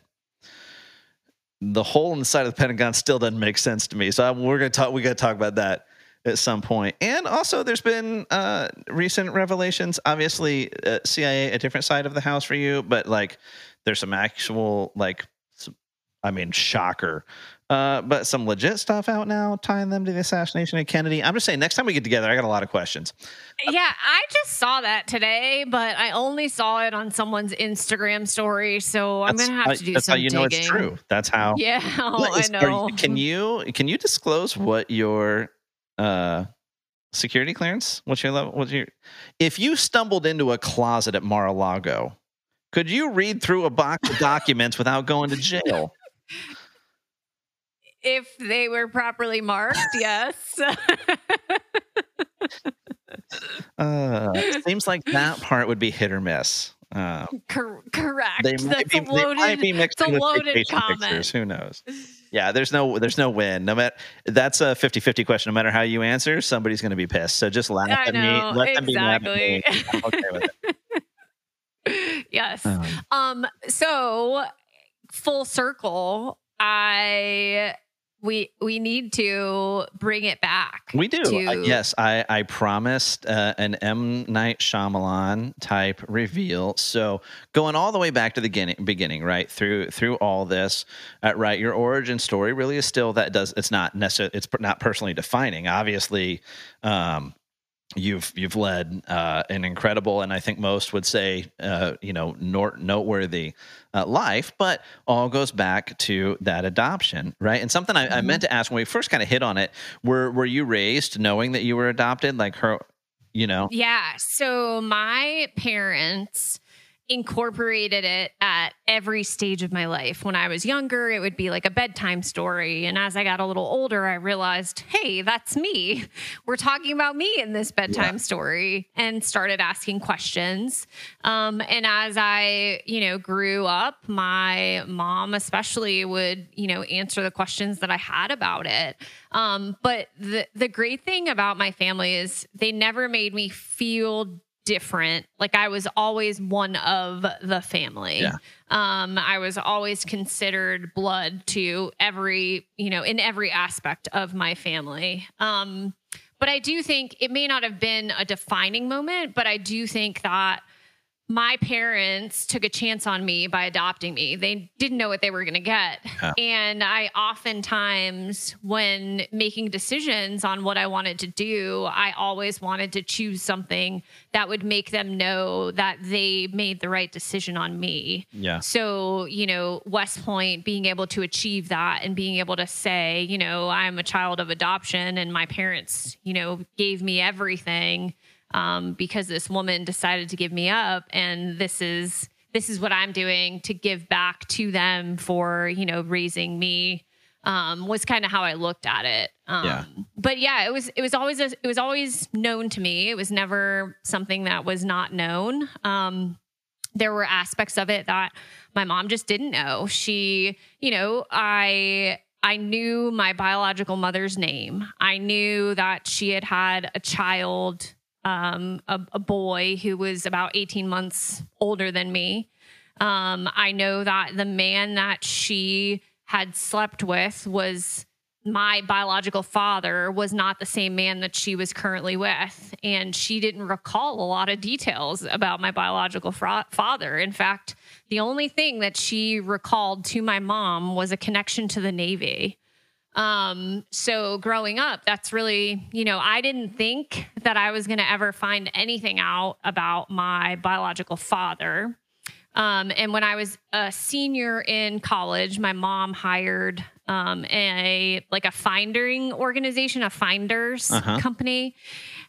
[SPEAKER 1] the hole in the side of the Pentagon still doesn't make sense to me. So I'm, we're gonna talk. We got to talk about that at some point. And also, there's been uh, recent revelations. Obviously, uh, CIA a different side of the house for you, but like there's some actual like, I mean, shocker. Uh, but some legit stuff out now tying them to the assassination of Kennedy. I'm just saying, next time we get together, I got a lot of questions.
[SPEAKER 2] Yeah, I just saw that today, but I only saw it on someone's Instagram story, so I'm
[SPEAKER 1] That's
[SPEAKER 2] gonna have
[SPEAKER 1] how-
[SPEAKER 2] to do
[SPEAKER 1] That's
[SPEAKER 2] some
[SPEAKER 1] how you know it's true. That's how.
[SPEAKER 2] Yeah, I
[SPEAKER 1] are you-
[SPEAKER 2] know.
[SPEAKER 1] can you can you disclose what your uh security clearance? What's your level? What's your if you stumbled into a closet at Mar-a-Lago, could you read through a box of documents without going to jail?
[SPEAKER 2] if they were properly marked, yes.
[SPEAKER 1] Uh, seems like that part would be hit or miss. Uh,
[SPEAKER 2] Cor- correct.
[SPEAKER 1] they might
[SPEAKER 2] That's
[SPEAKER 1] be,
[SPEAKER 2] a
[SPEAKER 1] they might
[SPEAKER 2] loaded.
[SPEAKER 1] be mixed
[SPEAKER 2] it's a
[SPEAKER 1] with
[SPEAKER 2] loaded
[SPEAKER 1] vacation
[SPEAKER 2] comment.
[SPEAKER 1] pictures. Who knows? Yeah, there's no there's no win. No matter that's a 50-50 question. No matter how you answer, somebody's going to be pissed. So just laugh
[SPEAKER 2] I
[SPEAKER 1] at
[SPEAKER 2] know,
[SPEAKER 1] me. Let them be mad at me.
[SPEAKER 2] exactly.
[SPEAKER 1] I'm okay with it.
[SPEAKER 2] yes.
[SPEAKER 1] Um,
[SPEAKER 2] Um. So, full circle. I we we need to bring it back.
[SPEAKER 1] We do.
[SPEAKER 2] to-
[SPEAKER 1] yes, I, I promised uh, an M. Night Shyamalan type reveal. So going all the way back to the beginning, beginning right through through all this, uh, right? Your origin story really is still that does. It's not necessarily. It's not personally defining. Obviously, um, you've you've led uh, an incredible, and I think most would say, uh, you know, nor- noteworthy uh, life. But all goes back to that adoption, right? And something I, I meant to ask when we first kind of hit on it: were were you raised knowing that you were adopted, like her? You know,
[SPEAKER 2] Yeah. So my parents incorporated it at every stage of my life. When I was younger, it would be like a bedtime story. And as I got a little older, I realized, hey, that's me. We're talking about me in this bedtime story and started asking questions. Um, and as I, you know, grew up, my mom especially would, you know, answer the questions that I had about it. Um, but the the great thing about my family is they never made me feel different. Like I was always one of the family.
[SPEAKER 1] Yeah.
[SPEAKER 2] Um, I was always considered blood to every, you know, in every aspect of my family. Um, but I do think it may not have been a defining moment, but I do think that my parents took a chance on me by adopting me. They didn't know what they were going to get.
[SPEAKER 1] Yeah.
[SPEAKER 2] And I oftentimes, when making decisions on what I wanted to do, I always wanted to choose something that would make them know that they made the right decision on me.
[SPEAKER 1] yeah,
[SPEAKER 2] So, you know, West Point being able to achieve that and being able to say, you know, I'm a child of adoption and my parents, you know, gave me everything um, because this woman decided to give me up. And this is this is what I'm doing to give back to them for, you know, raising me. Um, was kind of how I looked at it. Um,
[SPEAKER 1] Yeah.
[SPEAKER 2] But yeah, it was it was always a, it was always known to me. It was never something that was not known. Um, there were aspects of it that my mom just didn't know. She, you know, I I knew my biological mother's name. I knew that she had had a child, um, a, a boy who was about 18 months older than me. Um, I know that the man that she had slept with was my biological father was not the same man that she was currently with. And she didn't recall a lot of details about my biological fra- father. In fact, the only thing that she recalled to my mom was a connection to the Navy. Um, so growing up, that's really, you know, I didn't think that I was going to ever find anything out about my biological father. Um, and when I was a senior in college, my mom hired um, a like a finding organization, a finders
[SPEAKER 1] Uh-huh.
[SPEAKER 2] company,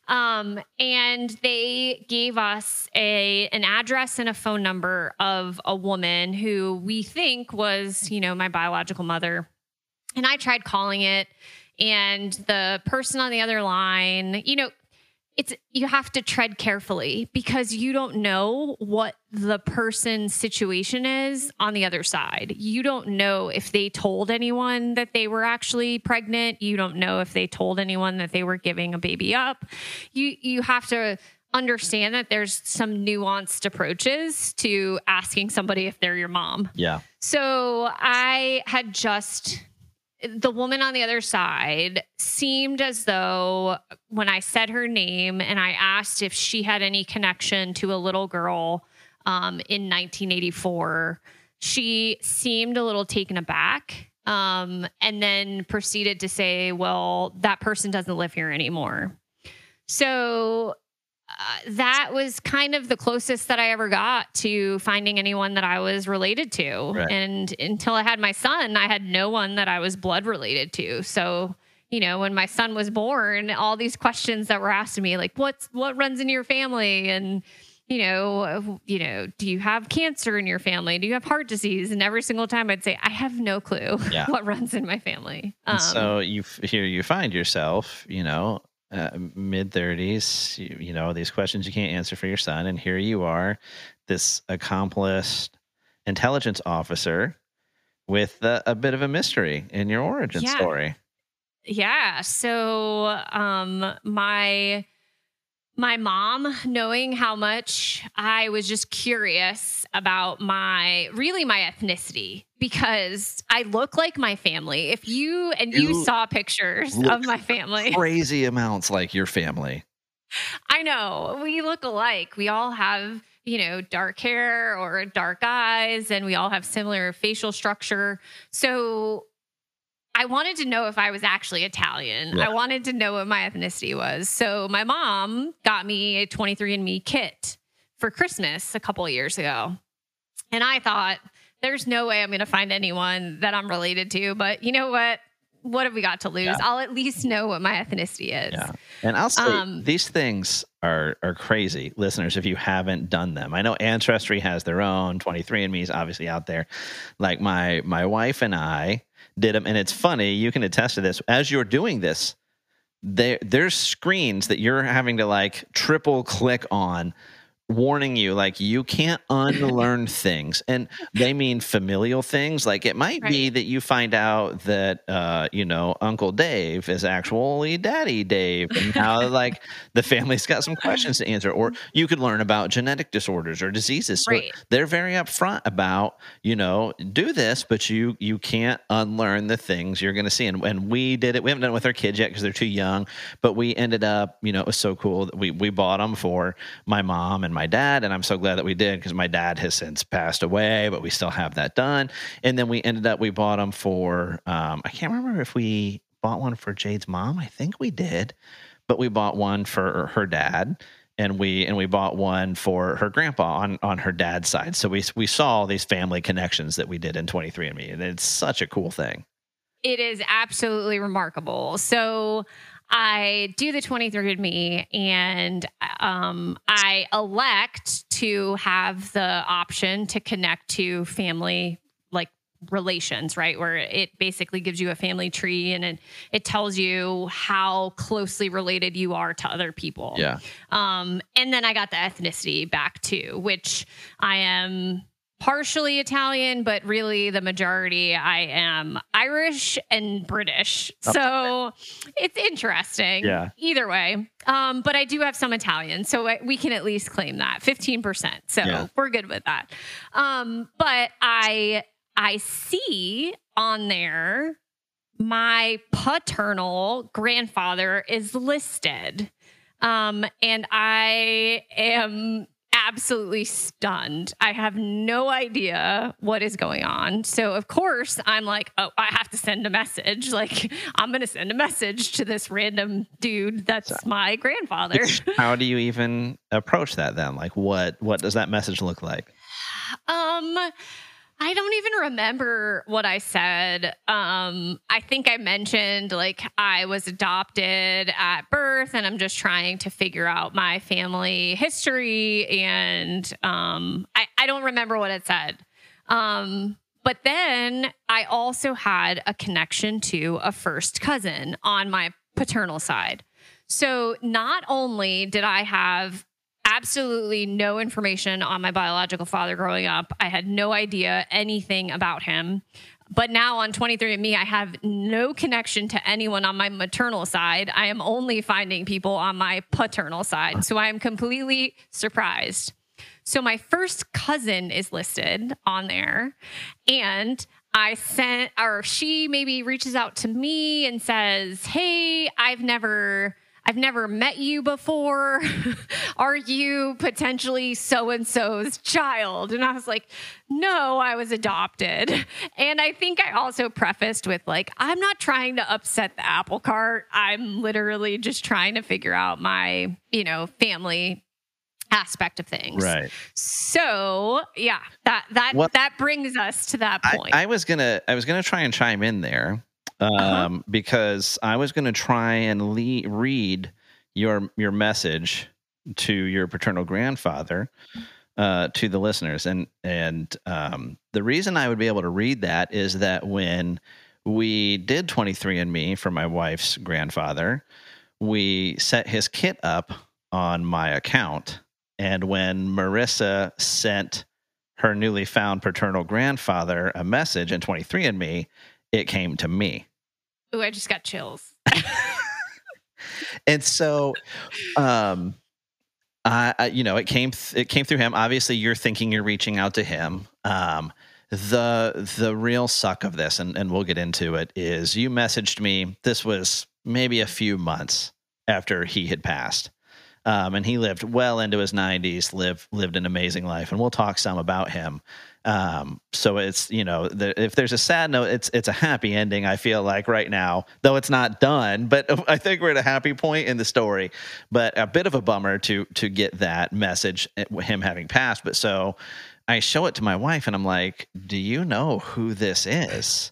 [SPEAKER 2] um, and they gave us a an address and a phone number of a woman who we think was, you know, my biological mother. And I tried calling it, and the person on the other line, you know, it's you have to tread carefully because you don't know what the person's situation is on the other side. You don't know if they told anyone that they were actually pregnant. You don't know if they told anyone that they were giving a baby up. You you have to understand that there's some nuanced approaches to asking somebody if they're your mom.
[SPEAKER 1] Yeah.
[SPEAKER 2] So I had just the woman on the other side seemed as though when I said her name and I asked if she had any connection to a little girl um, in 1984, she seemed a little taken aback um, and then proceeded to say, Well, that person doesn't live here anymore. So uh, that was kind of the closest that I ever got to finding anyone that I was related to.
[SPEAKER 1] Right.
[SPEAKER 2] And until I had my son, I had no one that I was blood related to. So, you know, when my son was born, all these questions that were asked of me, like, what's what runs in your family? And, you know, you know, do you have cancer in your family? Do you have heart disease? And every single time I'd say, I have no clue
[SPEAKER 1] Yeah.
[SPEAKER 2] what runs in my family. Um,
[SPEAKER 1] so you here you find yourself, you know, uh, mid thirties. You, you know these questions you can't answer for your son, and here you are, this accomplished intelligence officer with a, a bit of a mystery in your origin
[SPEAKER 2] Yeah.
[SPEAKER 1] story.
[SPEAKER 2] Yeah. So um my my mom knowing how much I was just curious about my really my ethnicity because I look like my family. If you and you,
[SPEAKER 1] You
[SPEAKER 2] saw pictures of my family.
[SPEAKER 1] Crazy amounts like your family.
[SPEAKER 2] I know. We look alike. We all have, you know, dark hair or dark eyes, and we all have similar facial structure. So I wanted to know if I was actually Italian.
[SPEAKER 1] Yeah.
[SPEAKER 2] I wanted to know what my ethnicity was. So my mom got me a 23andMe kit for Christmas a couple of years ago. And I thought, there's no way I'm going to find anyone that I'm related to. But you know what? What have we got to lose?
[SPEAKER 1] Yeah.
[SPEAKER 2] I'll at least know what my ethnicity is.
[SPEAKER 1] Yeah. And I'll say
[SPEAKER 2] Um,
[SPEAKER 1] these things are are crazy, listeners, if you haven't done them. I know Ancestry has their own, 23andMe is obviously out there. Like my my wife and I did them, and it's funny, you can attest to this. As you're doing this, there there's screens that you're having to like triple click on warning you like you can't unlearn things and they mean familial things like it might be that you find out that uh you know uncle dave is actually daddy dave and how like the family's got some questions to answer or you could learn about genetic disorders or diseases so
[SPEAKER 2] Right.
[SPEAKER 1] they're very upfront about you know do this but you you can't unlearn the things you're going to see and, and we did it we haven't done it with our kids yet because they're too young but we ended up you know it was so cool that we we bought them for my mom and my dad and i'm so glad that we did because my dad has since passed away but we still have that done. And then we ended up we bought them for um, i can't remember if we bought one for jade's mom. I think we did but we bought one for her dad and we and we bought one for her grandpa on on her dad's side. So we we saw these family connections that we did in 23andme and it's such a cool thing.
[SPEAKER 2] It is absolutely remarkable. So I do the 23andMe and um, I elect to have the option to connect to family like relations, right? Where it basically gives you a family tree and it, it tells you how closely related you are to other people.
[SPEAKER 1] yeah
[SPEAKER 2] Um, and then I got the ethnicity back too, which I am partially Italian, but really the majority I am Irish and British. So it's interesting.
[SPEAKER 1] Yeah.
[SPEAKER 2] Either way. Um, but I do have some Italian, so I- we can at least claim that 15%. So
[SPEAKER 1] Yeah.
[SPEAKER 2] we're good with that. Um, but I I see on there my paternal grandfather is listed. Um, and I am absolutely stunned. I have no idea what is going on. So, of course, I'm like, oh, I have to send a message. Like, I'm going to send a message to this random dude that's my grandfather.
[SPEAKER 1] how do you even approach that then like what what does that message look like
[SPEAKER 2] Um, I don't even remember what I said. Um, I think I mentioned like I was adopted at birth and I'm just trying to figure out my family history. And um, I, I don't remember what it said. Um, but then I also had a connection to a first cousin on my paternal side. So not only did I have absolutely no information on my biological father growing up, I had no idea anything about him. But now on 23andMe, I have no connection to anyone on my maternal side. I am only finding people on my paternal side. So I am completely surprised. So my first cousin is listed on there. And I sent, or she maybe reaches out to me and says, Hey, I've never I've never met you before. Are you potentially so and so's child? And I was like, No, I was adopted. And I think I also prefaced with, like, I'm not trying to upset the apple cart. I'm literally just trying to figure out my, you know, family aspect of things.
[SPEAKER 1] Right.
[SPEAKER 2] So yeah, that that well, that brings us to that point.
[SPEAKER 1] I, I was gonna I was gonna try and chime in there. Um, uh-huh. because I was going to try and le- read your your message to your paternal grandfather uh, to the listeners, and and um, the reason I would be able to read that is that when we did 23andMe for my wife's grandfather, we set his kit up on my account, and when Marissa sent her newly found paternal grandfather a message in 23andMe, it came to me.
[SPEAKER 2] Oh, I just got chills.
[SPEAKER 1] and so, um, I, I, you know, it came, th- it came through him. Obviously, you're thinking you're reaching out to him. Um, the the real suck of this, and, and we'll get into it, is you messaged me. This was maybe a few months after he had passed. Um, and he lived well into his 90s, lived lived an amazing life, and we'll talk some about him. Um, so it's you know the, if there's a sad note, it's it's a happy ending. I feel like right now, though it's not done, but I think we're at a happy point in the story. But a bit of a bummer to to get that message, eh, him having passed. But so I show it to my wife, and I'm like, "Do you know who this is?"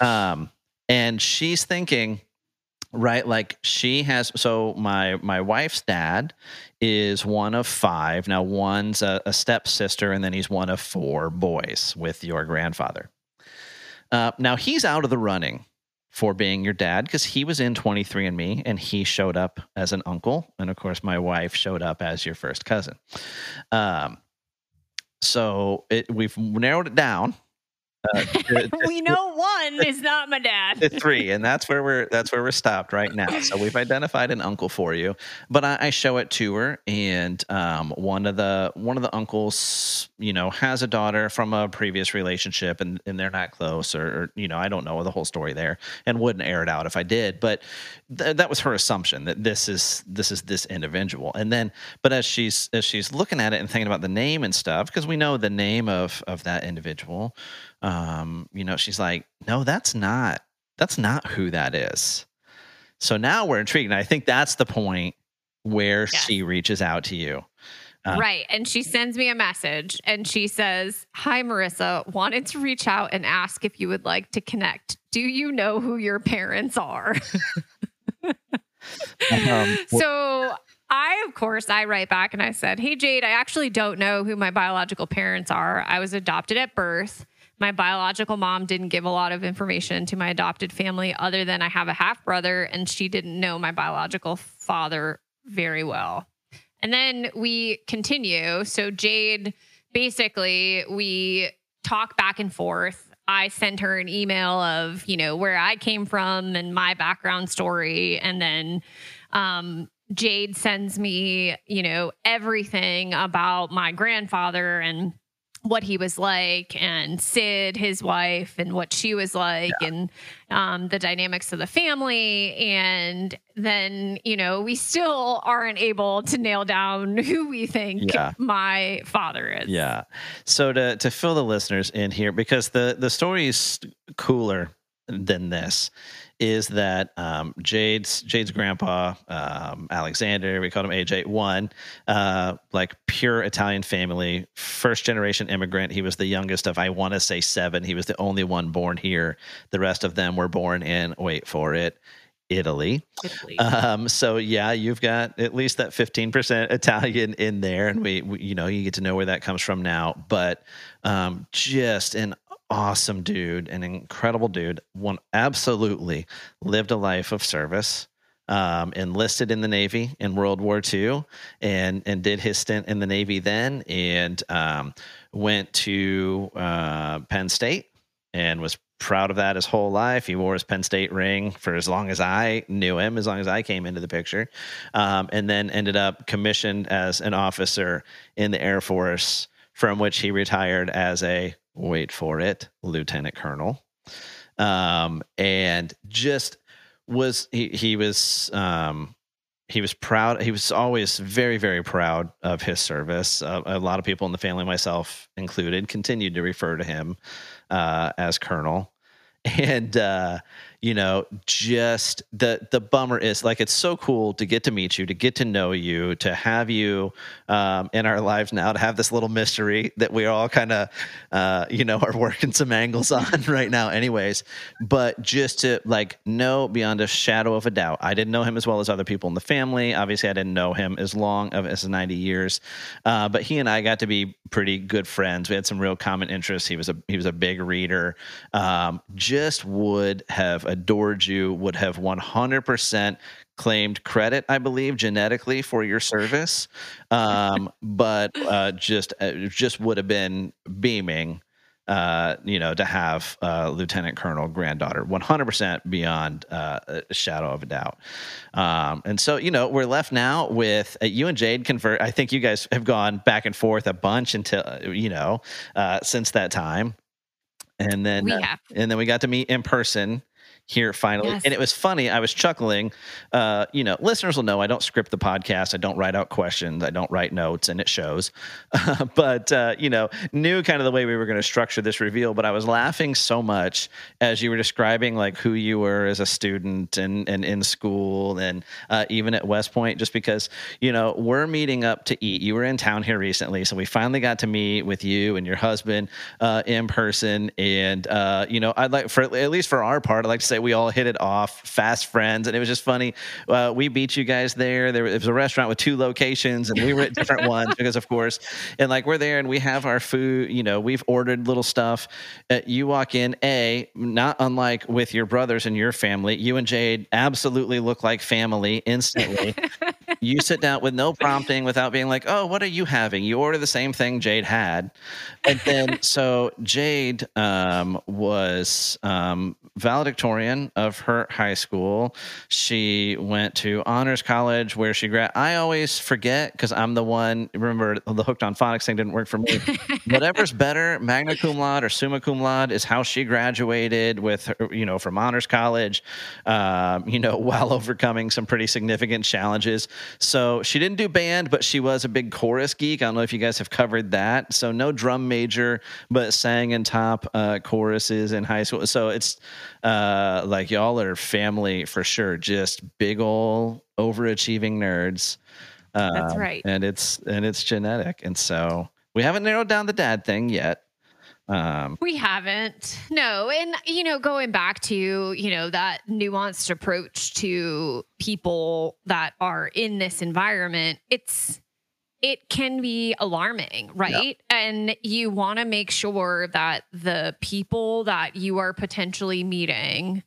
[SPEAKER 1] Um, and she's thinking right like she has so my my wife's dad is one of five. Now one's a, a stepsister and then he's one of four boys with your grandfather. Uh, now he's out of the running for being your dad because he was in 23andme and he showed up as an uncle and of course my wife showed up as your first cousin. Um, so it, we've narrowed it down
[SPEAKER 2] uh, we know one is not my dad.
[SPEAKER 1] three, and that's where we're that's where we're stopped right now. So we've identified an uncle for you, but I, I show it to her, and um, one of the one of the uncles, you know, has a daughter from a previous relationship, and and they're not close, or, or you know, I don't know the whole story there, and wouldn't air it out if I did, but th- that was her assumption that this is this is this individual, and then, but as she's as she's looking at it and thinking about the name and stuff, because we know the name of of that individual um, you know, she's like, no, that's not, that's not who that is. So now we're intrigued. And I think that's the point where she reaches out to you.
[SPEAKER 2] Uh, right. And she sends me a message and she says, Hi, Marissa, wanted to reach out and ask if you would like to connect. Do you know who your parents are? um, so I, of course, I write back and I said, Hey, Jade, I actually don't know who my biological parents are. I was adopted at birth. My biological mom didn't give a lot of information to my adopted family other than I have a half brother and she didn't know my biological father very well. And then we continue. So, Jade, basically, we talk back and forth. I send her an email of, you know, where I came from and my background story. And then um, Jade sends me, you know, everything about my grandfather and what he was like and Sid, his wife, and what she was like, yeah. and um, the dynamics of the family. And then, you know, we still aren't able to nail down who we think yeah. my father is.
[SPEAKER 1] Yeah. So to to fill the listeners in here, because the the story is cooler than this is that um, Jade's Jade's grandpa um, Alexander, we called him AJ one, uh, like pure Italian family, first generation immigrant. He was the youngest of I want to say seven. He was the only one born here. The rest of them were born in wait for it. Italy. Italy. Um, so yeah, you've got at least that 15% Italian in there. And we, we, you know, you get to know where that comes from now, but, um, just an awesome dude, an incredible dude. One absolutely lived a life of service. Um, enlisted in the Navy in World War II, and and did his stint in the Navy then, and um, went to uh, Penn State and was proud of that his whole life. He wore his Penn State ring for as long as I knew him, as long as I came into the picture, um, and then ended up commissioned as an officer in the Air Force, from which he retired as a wait for it, lieutenant colonel, um, and just was he he was um, he was proud. He was always very, very proud of his service. Uh, a lot of people in the family, myself included, continued to refer to him uh, as Colonel. And uh, you know, just the the bummer is like it's so cool to get to meet you, to get to know you, to have you um, in our lives now, to have this little mystery that we all kind of, uh, you know, are working some angles on right now, anyways. But just to like know beyond a shadow of a doubt, I didn't know him as well as other people in the family. Obviously, I didn't know him as long of as ninety years, uh, but he and I got to be pretty good friends. We had some real common interests. He was a he was a big reader. Um, just would have adored you would have 100% claimed credit, I believe, genetically for your service, um, but uh, just uh, just would have been beaming. Uh, you know, to have uh, Lieutenant Colonel granddaughter, 100% beyond uh, a shadow of a doubt. Um, and so, you know, we're left now with uh, you and Jade convert. I think you guys have gone back and forth a bunch until, you know, uh, since that time. And then, and then we got to meet in person here finally.
[SPEAKER 2] Yes.
[SPEAKER 1] and it was funny i was chuckling uh, you know listeners will know i don't script the podcast i don't write out questions i don't write notes and it shows. But uh, you know knew kind of the way we were going to structure this reveal but i was laughing so much as you were describing like who you were as a student and, and in school and uh, even at west point just because you know we're meeting up to eat. You were in town here recently so we finally got to meet with you and your husband uh, in person. And uh, you know i'd like for at least for our part i'd like to say we all hit it off fast friends and it was just funny uh, we beat you guys there. There was a restaurant with two locations and we were at different ones because of course and like we're there and we have our food you know we've ordered little stuff. Uh, you walk in a not unlike with your brothers and your family you and jade absolutely look like family instantly you sit down with no prompting without being like oh what are you having? You order the same thing jade had. And then so jade um, was um, valedictorian of her high school. She went to honors college where she grad i always forget because i'm the one remember the hooked on phonics thing didn't work for me? Whatever's better magna cum laude or summa cum laude is how she graduated with her, you know from honors college um, you know while overcoming some pretty significant challenges so she didn't do band but she was a big chorus geek. I don't know if you guys have covered that. So no drum major but sang in top uh, choruses in high school. So it's uh, like y'all are family for sure. Just big ol' overachieving nerds.
[SPEAKER 2] That's
[SPEAKER 1] um,
[SPEAKER 2] right.
[SPEAKER 1] and it's and it's genetic. And so we haven't narrowed down the dad thing yet um
[SPEAKER 2] We haven't. No. And, you know, going back to, you know, that nuanced approach to people that are in this environment, it's, it can be alarming, right? And you want to make sure that the people that you are potentially meeting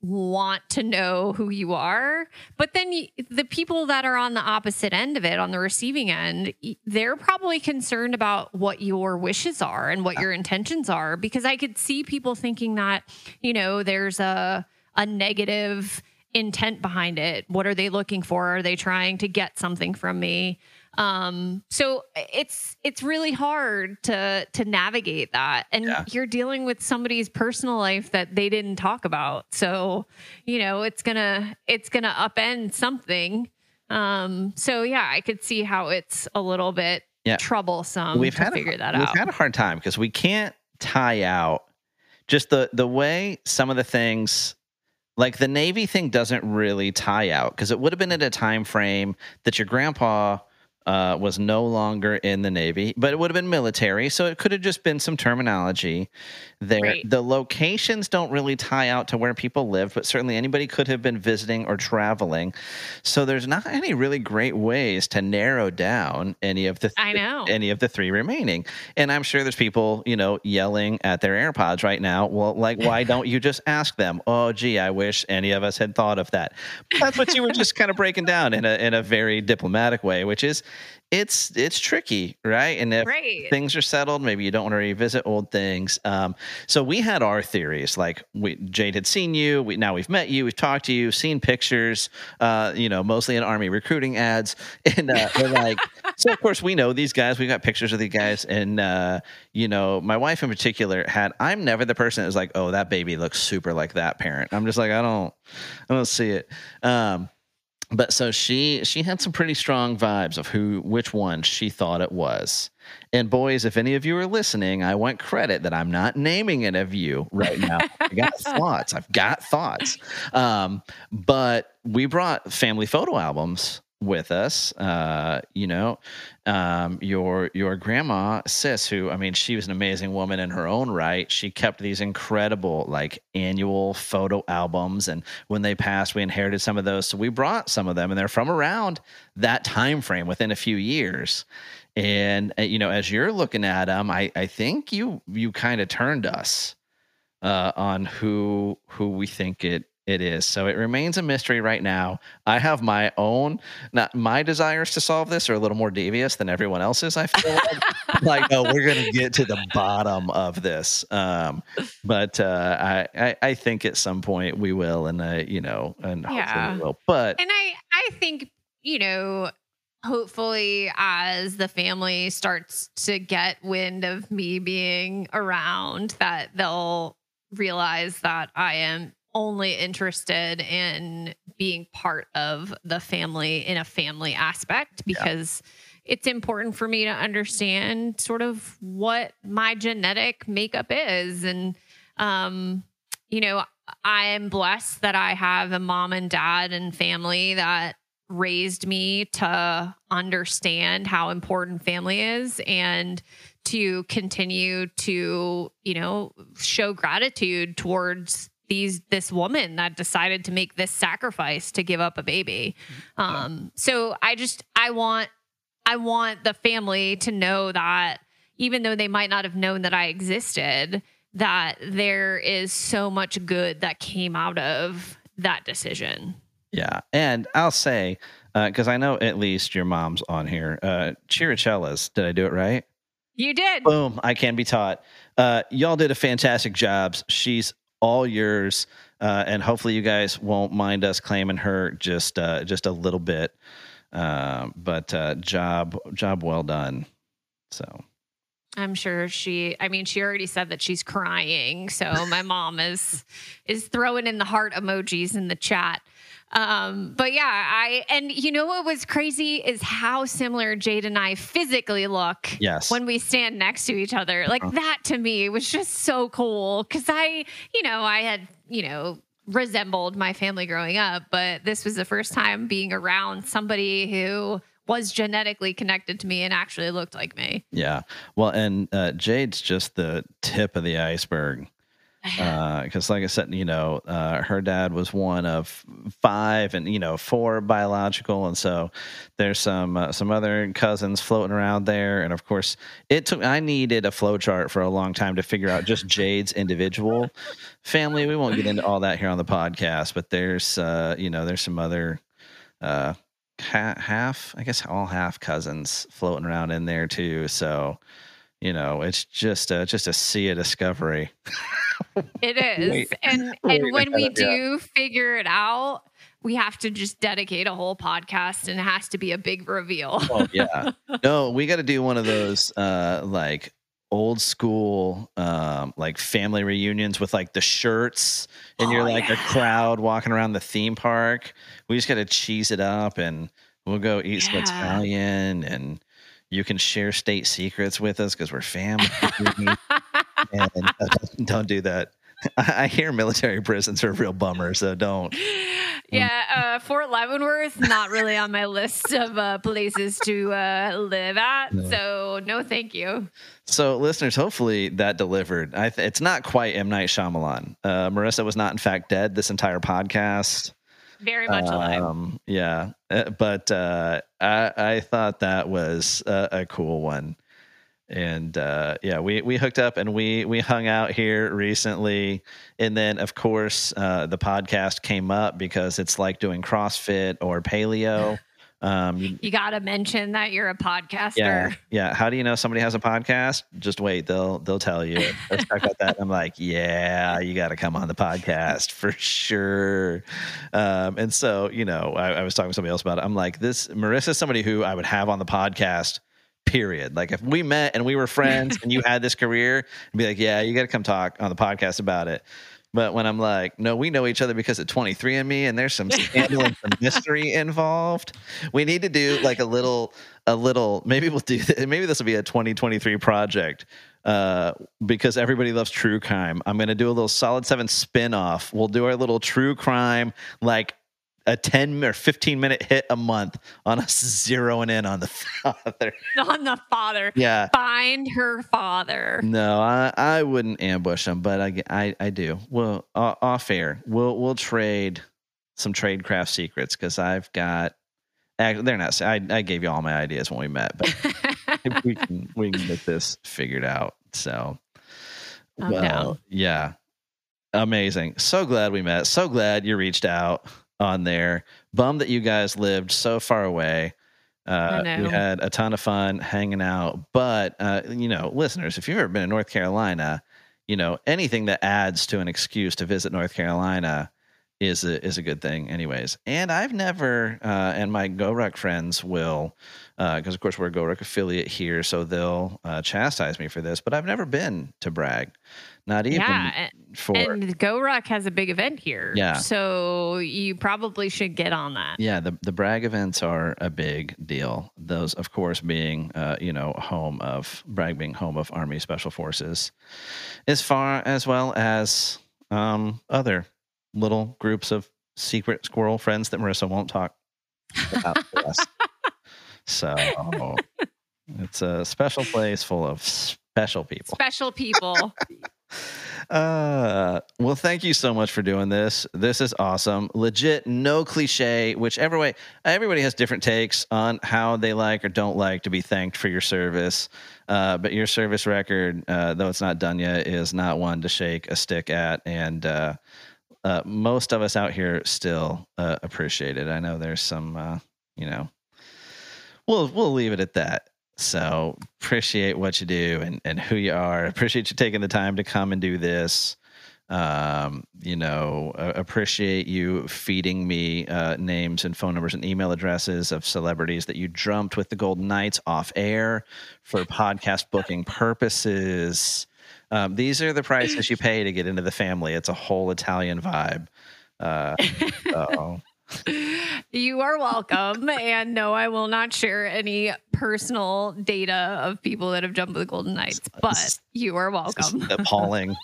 [SPEAKER 2] want to know who you are. But then the people that are on the opposite end of it on the receiving end they're probably concerned about what your wishes are and what uh. your intentions are. Because i could see people thinking that you know there's a a negative intent behind it. What are they looking for? Are they trying to get something from me um so it's it's really hard to to navigate that and
[SPEAKER 1] Yeah.
[SPEAKER 2] you're dealing with somebody's personal life that they didn't talk about so you know it's gonna it's gonna upend something um so yeah i could see how it's a little bit
[SPEAKER 1] Yeah.
[SPEAKER 2] troublesome
[SPEAKER 1] we've
[SPEAKER 2] to
[SPEAKER 1] had
[SPEAKER 2] figure
[SPEAKER 1] a,
[SPEAKER 2] that
[SPEAKER 1] we've
[SPEAKER 2] out
[SPEAKER 1] had a hard time because we can't tie out just the the way some of the things like the navy thing doesn't really tie out because it would have been at a time frame that your grandpa uh, was no longer in the navy but it would have been military so it could have just been some terminology there
[SPEAKER 2] Right.
[SPEAKER 1] the locations don't really tie out to where people live but certainly anybody could have been visiting or traveling so there's not any really great ways to narrow down any of the
[SPEAKER 2] i know
[SPEAKER 1] any of the three remaining. And I'm sure there's people, you know, yelling at their AirPods right now. Well, like, why don't you just ask them? Oh, gee, I wish any of us had thought of that. That's what you were just kind of breaking down in a in a very diplomatic way, which is it's it's tricky, right? And if
[SPEAKER 2] Right.
[SPEAKER 1] things are settled, maybe you don't want to revisit old things. Um, so we had our theories. Like we, Jade had seen you. We now we've met you. We've talked to you, seen pictures. Uh, you know, mostly in army recruiting ads, and uh, we're like, so of course we know these guys. We've got pictures of these guys, and uh, you know, my wife in particular had. I'm never the person that was like, oh, that baby looks super like that parent. I'm just like, I don't, I don't see it. Um, but so she she had some pretty strong vibes of who which one she thought it was. And boys if any of you are listening i want credit that i'm not naming it of you right now. I got thoughts. I've got thoughts. Um, but we brought family photo albums with us uh, you know um, your your grandma sis who i mean she was an amazing woman in her own right. She kept these incredible like annual photo albums and when they passed we inherited some of those. So we brought some of them and they're from around that time frame within a few years. And uh, you know as you're looking at them i i think you you kind of turned us uh, on who who we think it it is. So it remains a mystery right now. I have my own, not my desires to solve this are a little more devious than everyone else's. I feel like, like oh, we're gonna get to the bottom of this. Um, but uh, I, I I think at some point we will, and uh, you know, and hopefully we will. But
[SPEAKER 2] And I I think, you know, hopefully as the family starts to get wind of me being around that they'll realize that I am only interested in being part of the family in a family aspect because it's important for me to understand sort of what my genetic makeup is. And um you know I am blessed that I have a mom and dad and family that raised me to understand how important family is and to continue to, you know, show gratitude towards these this woman that decided to make this sacrifice to give up a baby. Um so I just I want I want the family to know that even though they might not have known that I existed, that there is so much good that came out of that decision.
[SPEAKER 1] Yeah, and I'll say because I know at least your mom's on here. Uh, Chiricellas, did I do it right?
[SPEAKER 2] You did.
[SPEAKER 1] Boom! I can be taught. Uh, y'all did a fantastic job. She's all yours, uh, and hopefully you guys won't mind us claiming her just uh, just a little bit. Um, but uh, job job well done. So
[SPEAKER 2] I'm sure she I mean she already said that she's crying. So my mom is is throwing in the heart emojis in the chat. Um but yeah, I and you know what was crazy is how similar Jade and I physically look
[SPEAKER 1] yes,
[SPEAKER 2] when we stand next to each other. Like
[SPEAKER 1] Uh-huh.
[SPEAKER 2] that to me was just so cool cuz I, you know, I had, you know, resembled my family growing up, but this was the first time being around somebody who was genetically connected to me and actually looked like me.
[SPEAKER 1] yeah. Well, and uh, Jade's just the tip of the iceberg. because like i said you know uh, her dad was one of five and you know four biological. And so there's some uh, some other cousins floating around there. And of course it took i needed a flow chart for a long time to figure out just jade's individual family. We won't get into all that here on the podcast but there's uh you know there's some other uh ha- half i guess all half cousins floating around in there too. So you know it's just a, just a sea of discovery
[SPEAKER 2] It is.
[SPEAKER 1] Wait.
[SPEAKER 2] and
[SPEAKER 1] Wait,
[SPEAKER 2] and when we
[SPEAKER 1] got it, yeah.
[SPEAKER 2] do figure it out, we have to just dedicate a whole podcast and it has to be a big reveal.
[SPEAKER 1] Oh yeah. No, we got to do one of those uh like old school um like family reunions with like the shirts and you're
[SPEAKER 2] Oh,
[SPEAKER 1] like a crowd walking around the theme park. We just got to cheese it up and we'll go eat some
[SPEAKER 2] Yeah.
[SPEAKER 1] Italian and you can share state secrets with us because we're family. and uh, don't, don't that. I, hear military prisons are a real bummer, so don't.
[SPEAKER 2] yeah, uh, Fort Leavenworth, not really on my list of uh, places to uh, live at.
[SPEAKER 1] No.
[SPEAKER 2] So, no, thank you.
[SPEAKER 1] So, listeners, hopefully that delivered. I th- it's not quite M Night Shyamalan. Uh, Marissa was not, in fact, dead this entire podcast.
[SPEAKER 2] Very much alive.
[SPEAKER 1] Um, yeah, Uh, but uh, I, I thought that was a, a cool one, and uh, yeah, we we hooked up and we we hung out here recently, and then of course uh, the podcast came up because it's like doing CrossFit or paleo Um, you,
[SPEAKER 2] You got to mention that you're a podcaster.
[SPEAKER 1] yeah, yeah. How do you know somebody has a podcast? Just wait; they'll they'll tell you. Let's talk about that. I'm like, yeah, you got to come on the podcast for sure. Um, and so, you know, I, I was talking to somebody else about it. I'm like, this Marissa's somebody who I would have on the podcast. Period. Like if we met and we were friends and you had this career, and be like, yeah, you got to come talk on the podcast about it. But when I'm like, no, we know each other because of 23andMe and there's some scandal and some mystery involved. We need to do like a little, a little, maybe we'll do, maybe this will be a 2023 project uh, because everybody loves true crime. I'm going to do a little solid seven spin off. We'll do our little true crime, like a 10 or 15 minute hit a month on us zeroing in on the father.
[SPEAKER 2] On the father.
[SPEAKER 1] Yeah.
[SPEAKER 2] Find her father.
[SPEAKER 1] No, I, I wouldn't ambush him, but I, I, I do. Well, uh, off air, we'll we'll trade some trade craft secrets because I've got. They're not. I I gave you all my ideas when we met, but we can we can get this figured out. So,
[SPEAKER 2] I'm down.
[SPEAKER 1] yeah, amazing. So glad we met. So glad you reached out on there. Bummed that you guys lived so far away. Uh, we had a ton of fun hanging out. But uh, you know, listeners, if you've ever been in North Carolina, you know anything that adds to an excuse to visit North Carolina is a, is a good thing, anyways. And I've never, uh, and my GoRuck friends will, because of course we're a GoRuck affiliate here, so they'll uh, chastise me for this. But I've never been to Bragg, not even
[SPEAKER 2] Yeah. and-
[SPEAKER 1] for.
[SPEAKER 2] And GoRuck has a big event here.
[SPEAKER 1] Yeah.
[SPEAKER 2] So you probably should get on that.
[SPEAKER 1] Yeah, the the Bragg events are a big deal. Those, of course, being uh, you know home of Bragg being home of Army Special Forces, as far as well as um, other little groups of secret squirrel friends that Marissa won't talk about. So it's a special place full of special people.
[SPEAKER 2] Special people.
[SPEAKER 1] Uh, well, thank you so much for doing this. This is awesome. Legit, no cliche. Whichever way, everybody has different takes on how they like or don't like to be thanked for your service. Uh, but your service record, uh, though it's not done yet, is not one to shake a stick at. And uh, uh, most of us out here still uh, appreciate it. I know there's some, you know, we'll we'll leave it at that. So appreciate what you do and, and who you are. Appreciate you taking the time to come and do this. Um, you know, uh, appreciate you feeding me uh, names and phone numbers and email addresses of celebrities that you drumped with the Golden Knights off air for podcast booking purposes. Um, these are the prices you pay to get into the family. It's a whole Italian vibe. Uh, so
[SPEAKER 2] You are welcome. and no, I will not share any personal data of people that have jumped with the Golden Knights, but you are welcome.
[SPEAKER 1] appalling.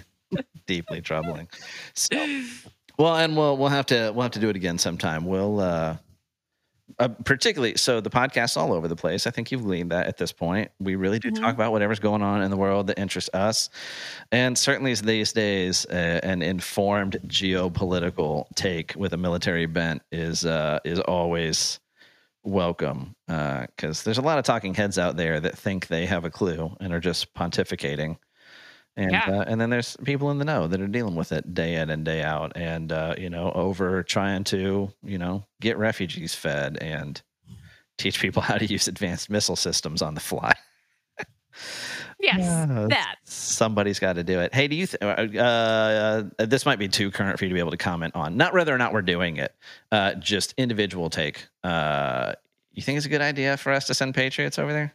[SPEAKER 1] Deeply troubling. So, well, and we'll we'll have to we'll have to do it again sometime. We'll uh, uh particularly so the podcast's all over the place. I think you've gleaned that at this point. We really do
[SPEAKER 2] Mhm.
[SPEAKER 1] talk about whatever's going on in the world that interests us, and certainly these days, uh, an informed geopolitical take with a military bent is uh, is always welcome because there's a lot of talking heads out there that think they have a clue and are just pontificating and
[SPEAKER 2] Yeah.
[SPEAKER 1] uh, and then there's people in the know that are dealing with it day in and day out and uh, you know over trying to you know get refugees fed and teach people how to use advanced missile systems on the fly.
[SPEAKER 2] Yes,
[SPEAKER 1] Yeah,
[SPEAKER 2] that.
[SPEAKER 1] somebody's got to do it. Hey do you th- uh, uh, this might be too current for you to be able to comment on. Not whether or not we're doing it uh, just individual take. Uh, you think it's a good idea for us to send patriots over there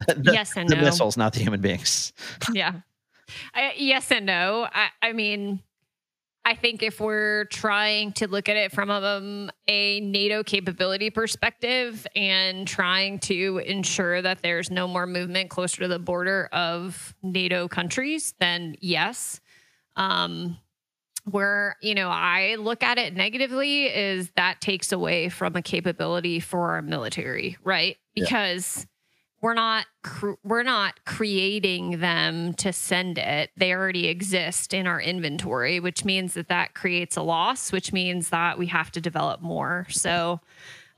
[SPEAKER 1] the,
[SPEAKER 2] yes and
[SPEAKER 1] the
[SPEAKER 2] no.
[SPEAKER 1] missiles not the human beings
[SPEAKER 2] Yeah. I, yes and no. I, I mean, I think if we're trying to look at it from um, a NATO capability perspective and trying to ensure that there's no more movement closer to the border of NATO countries, then yes. Um, where you know I look at it negatively is that takes away from a capability for our military, right?
[SPEAKER 1] Yeah.
[SPEAKER 2] We're not cr- we're not creating them to send it. They already exist in our inventory which means that that creates a loss which means that we have to develop more. So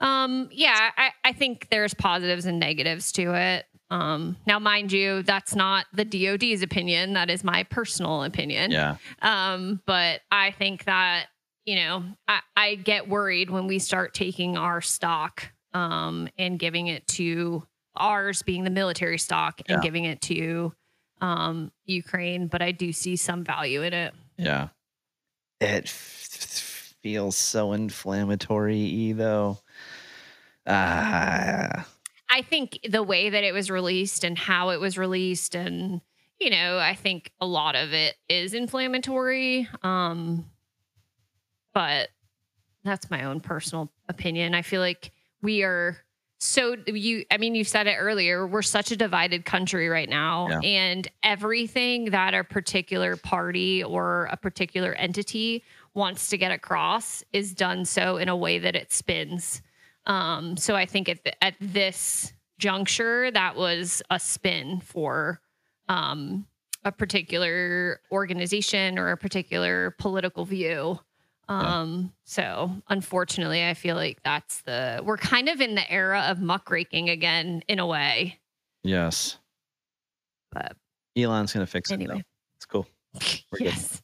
[SPEAKER 2] um yeah i, I think there's positives and negatives to it. Um now mind you that's not the dod's opinion. That is my personal opinion.
[SPEAKER 1] Yeah.
[SPEAKER 2] Um, but I think that you know, I, I get worried when we start taking our stock um, and giving it to ours being the military stock and
[SPEAKER 1] Yeah.
[SPEAKER 2] giving it to um, Ukraine, but I do see some value in it.
[SPEAKER 1] Yeah. It f- feels so inflammatory, though. Ah,
[SPEAKER 2] I think the way that it was released and how it was released and you know, I think a lot of it is inflammatory. Um but that's my own personal opinion. I feel like we are so you I mean you said it earlier, we're such a divided country right now
[SPEAKER 1] Yeah.
[SPEAKER 2] and everything that a particular party or a particular entity wants to get across is done so in a way that it spins. Um, so I think at, th- at this juncture, that was a spin for um, a particular organization or a particular political view. Um, So unfortunately, I feel like that's the we're kind of in the era of muckraking again in a way.
[SPEAKER 1] yes.
[SPEAKER 2] But
[SPEAKER 1] Elon's going to fix it.
[SPEAKER 2] Anyway.
[SPEAKER 1] Though. It's cool. We're
[SPEAKER 2] yes,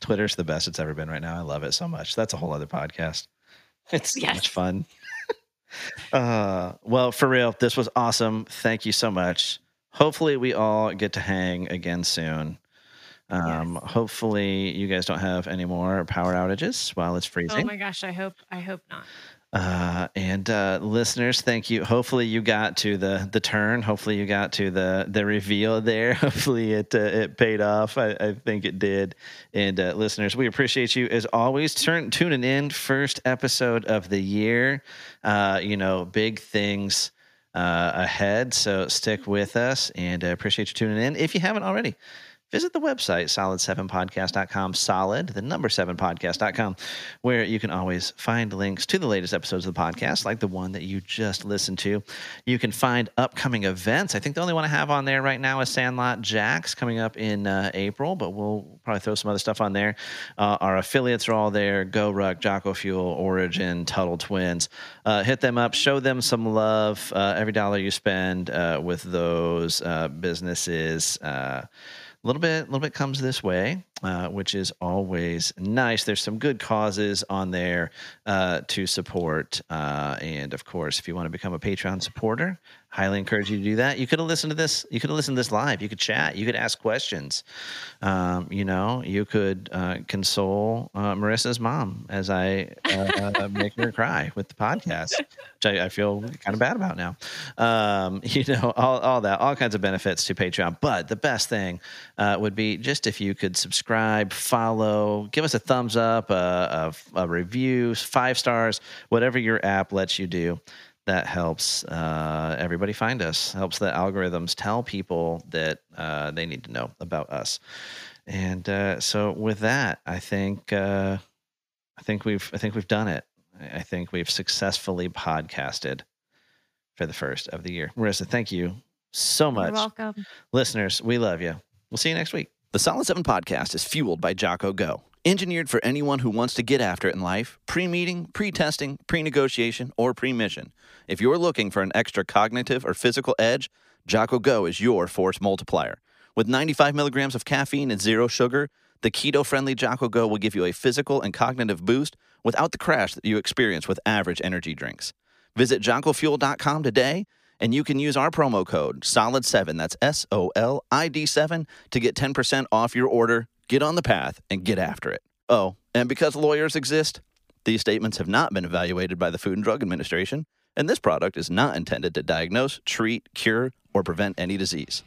[SPEAKER 1] Twitter's the best it's ever been right now. I love it so much. That's a whole other podcast. It's so
[SPEAKER 2] Yes.
[SPEAKER 1] much fun. uh, well, for real, this was awesome. Thank you so much. Hopefully, we all get to hang again soon. Um, Hopefully, you guys don't have any more power outages while it's freezing.
[SPEAKER 2] oh my gosh, I hope I hope not.
[SPEAKER 1] Uh, and uh, listeners, thank you. Hopefully, you got to the the turn. Hopefully, you got to the the reveal there. Hopefully, it uh, it paid off. I, I think it did. And uh, listeners, we appreciate you as always. Turn tuning in. First episode of the year. Uh, you know, big things uh, ahead. So stick with us, and uh, appreciate you tuning in. If you haven't already visit the website solid7podcast.com solid the number 7podcast.com where you can always find links to the latest episodes of the podcast like the one that you just listened to. You can find upcoming events. I think the only one i have on there right now is sandlot jacks coming up in uh, april but we'll probably throw some other stuff on there. Uh, our affiliates are all there. GoRuck jocko fuel origin tuttle twins. Uh, hit them up. Show them some love. Uh, every dollar you spend uh, with those uh, businesses little bit, little bit comes this way, uh, which is always nice. There's some good causes on there uh, to support, uh, and of course, if you want to become a Patreon supporter, highly encourage you to do that. You could have listened to this. You could have listened to this live. You could chat. You could ask questions. Um, you know, you could uh, console uh, Marissa's mom as I uh, make her cry with the podcast, which I, I feel kind of bad about now. Um, you know, all, all that, all kinds of benefits to Patreon. But the best thing uh, would be just if you could subscribe, follow, give us a thumbs up, a, a, a review, five stars, whatever your app lets you do. That helps uh, everybody find us. Helps the algorithms tell people that uh, they need to know about us. And uh, so, with that, I think uh, I think we've I think we've done it. I I think we've successfully podcasted for the first of the year. Marissa, thank you so much.
[SPEAKER 2] You're welcome.
[SPEAKER 1] Listeners, we love you. We'll see you next week. The Solid 7 podcast is fueled by Jocko Go, engineered for anyone who wants to get after it in life, pre meeting, pre testing, pre negotiation, or pre mission. If you're looking for an extra cognitive or physical edge, Jocko Go is your force multiplier. With 95 milligrams of caffeine and zero sugar, the keto friendly Jocko Go will give you a physical and cognitive boost without the crash that you experience with average energy drinks. Visit jockofuel.com today and you can use our promo code SOLID7, that's S O L I D 7, to get 10% off your order. Get on the path and get after it. Oh, and because lawyers exist, these statements have not been evaluated by the Food and Drug Administration, and this product is not intended to diagnose, treat, cure, or prevent any disease.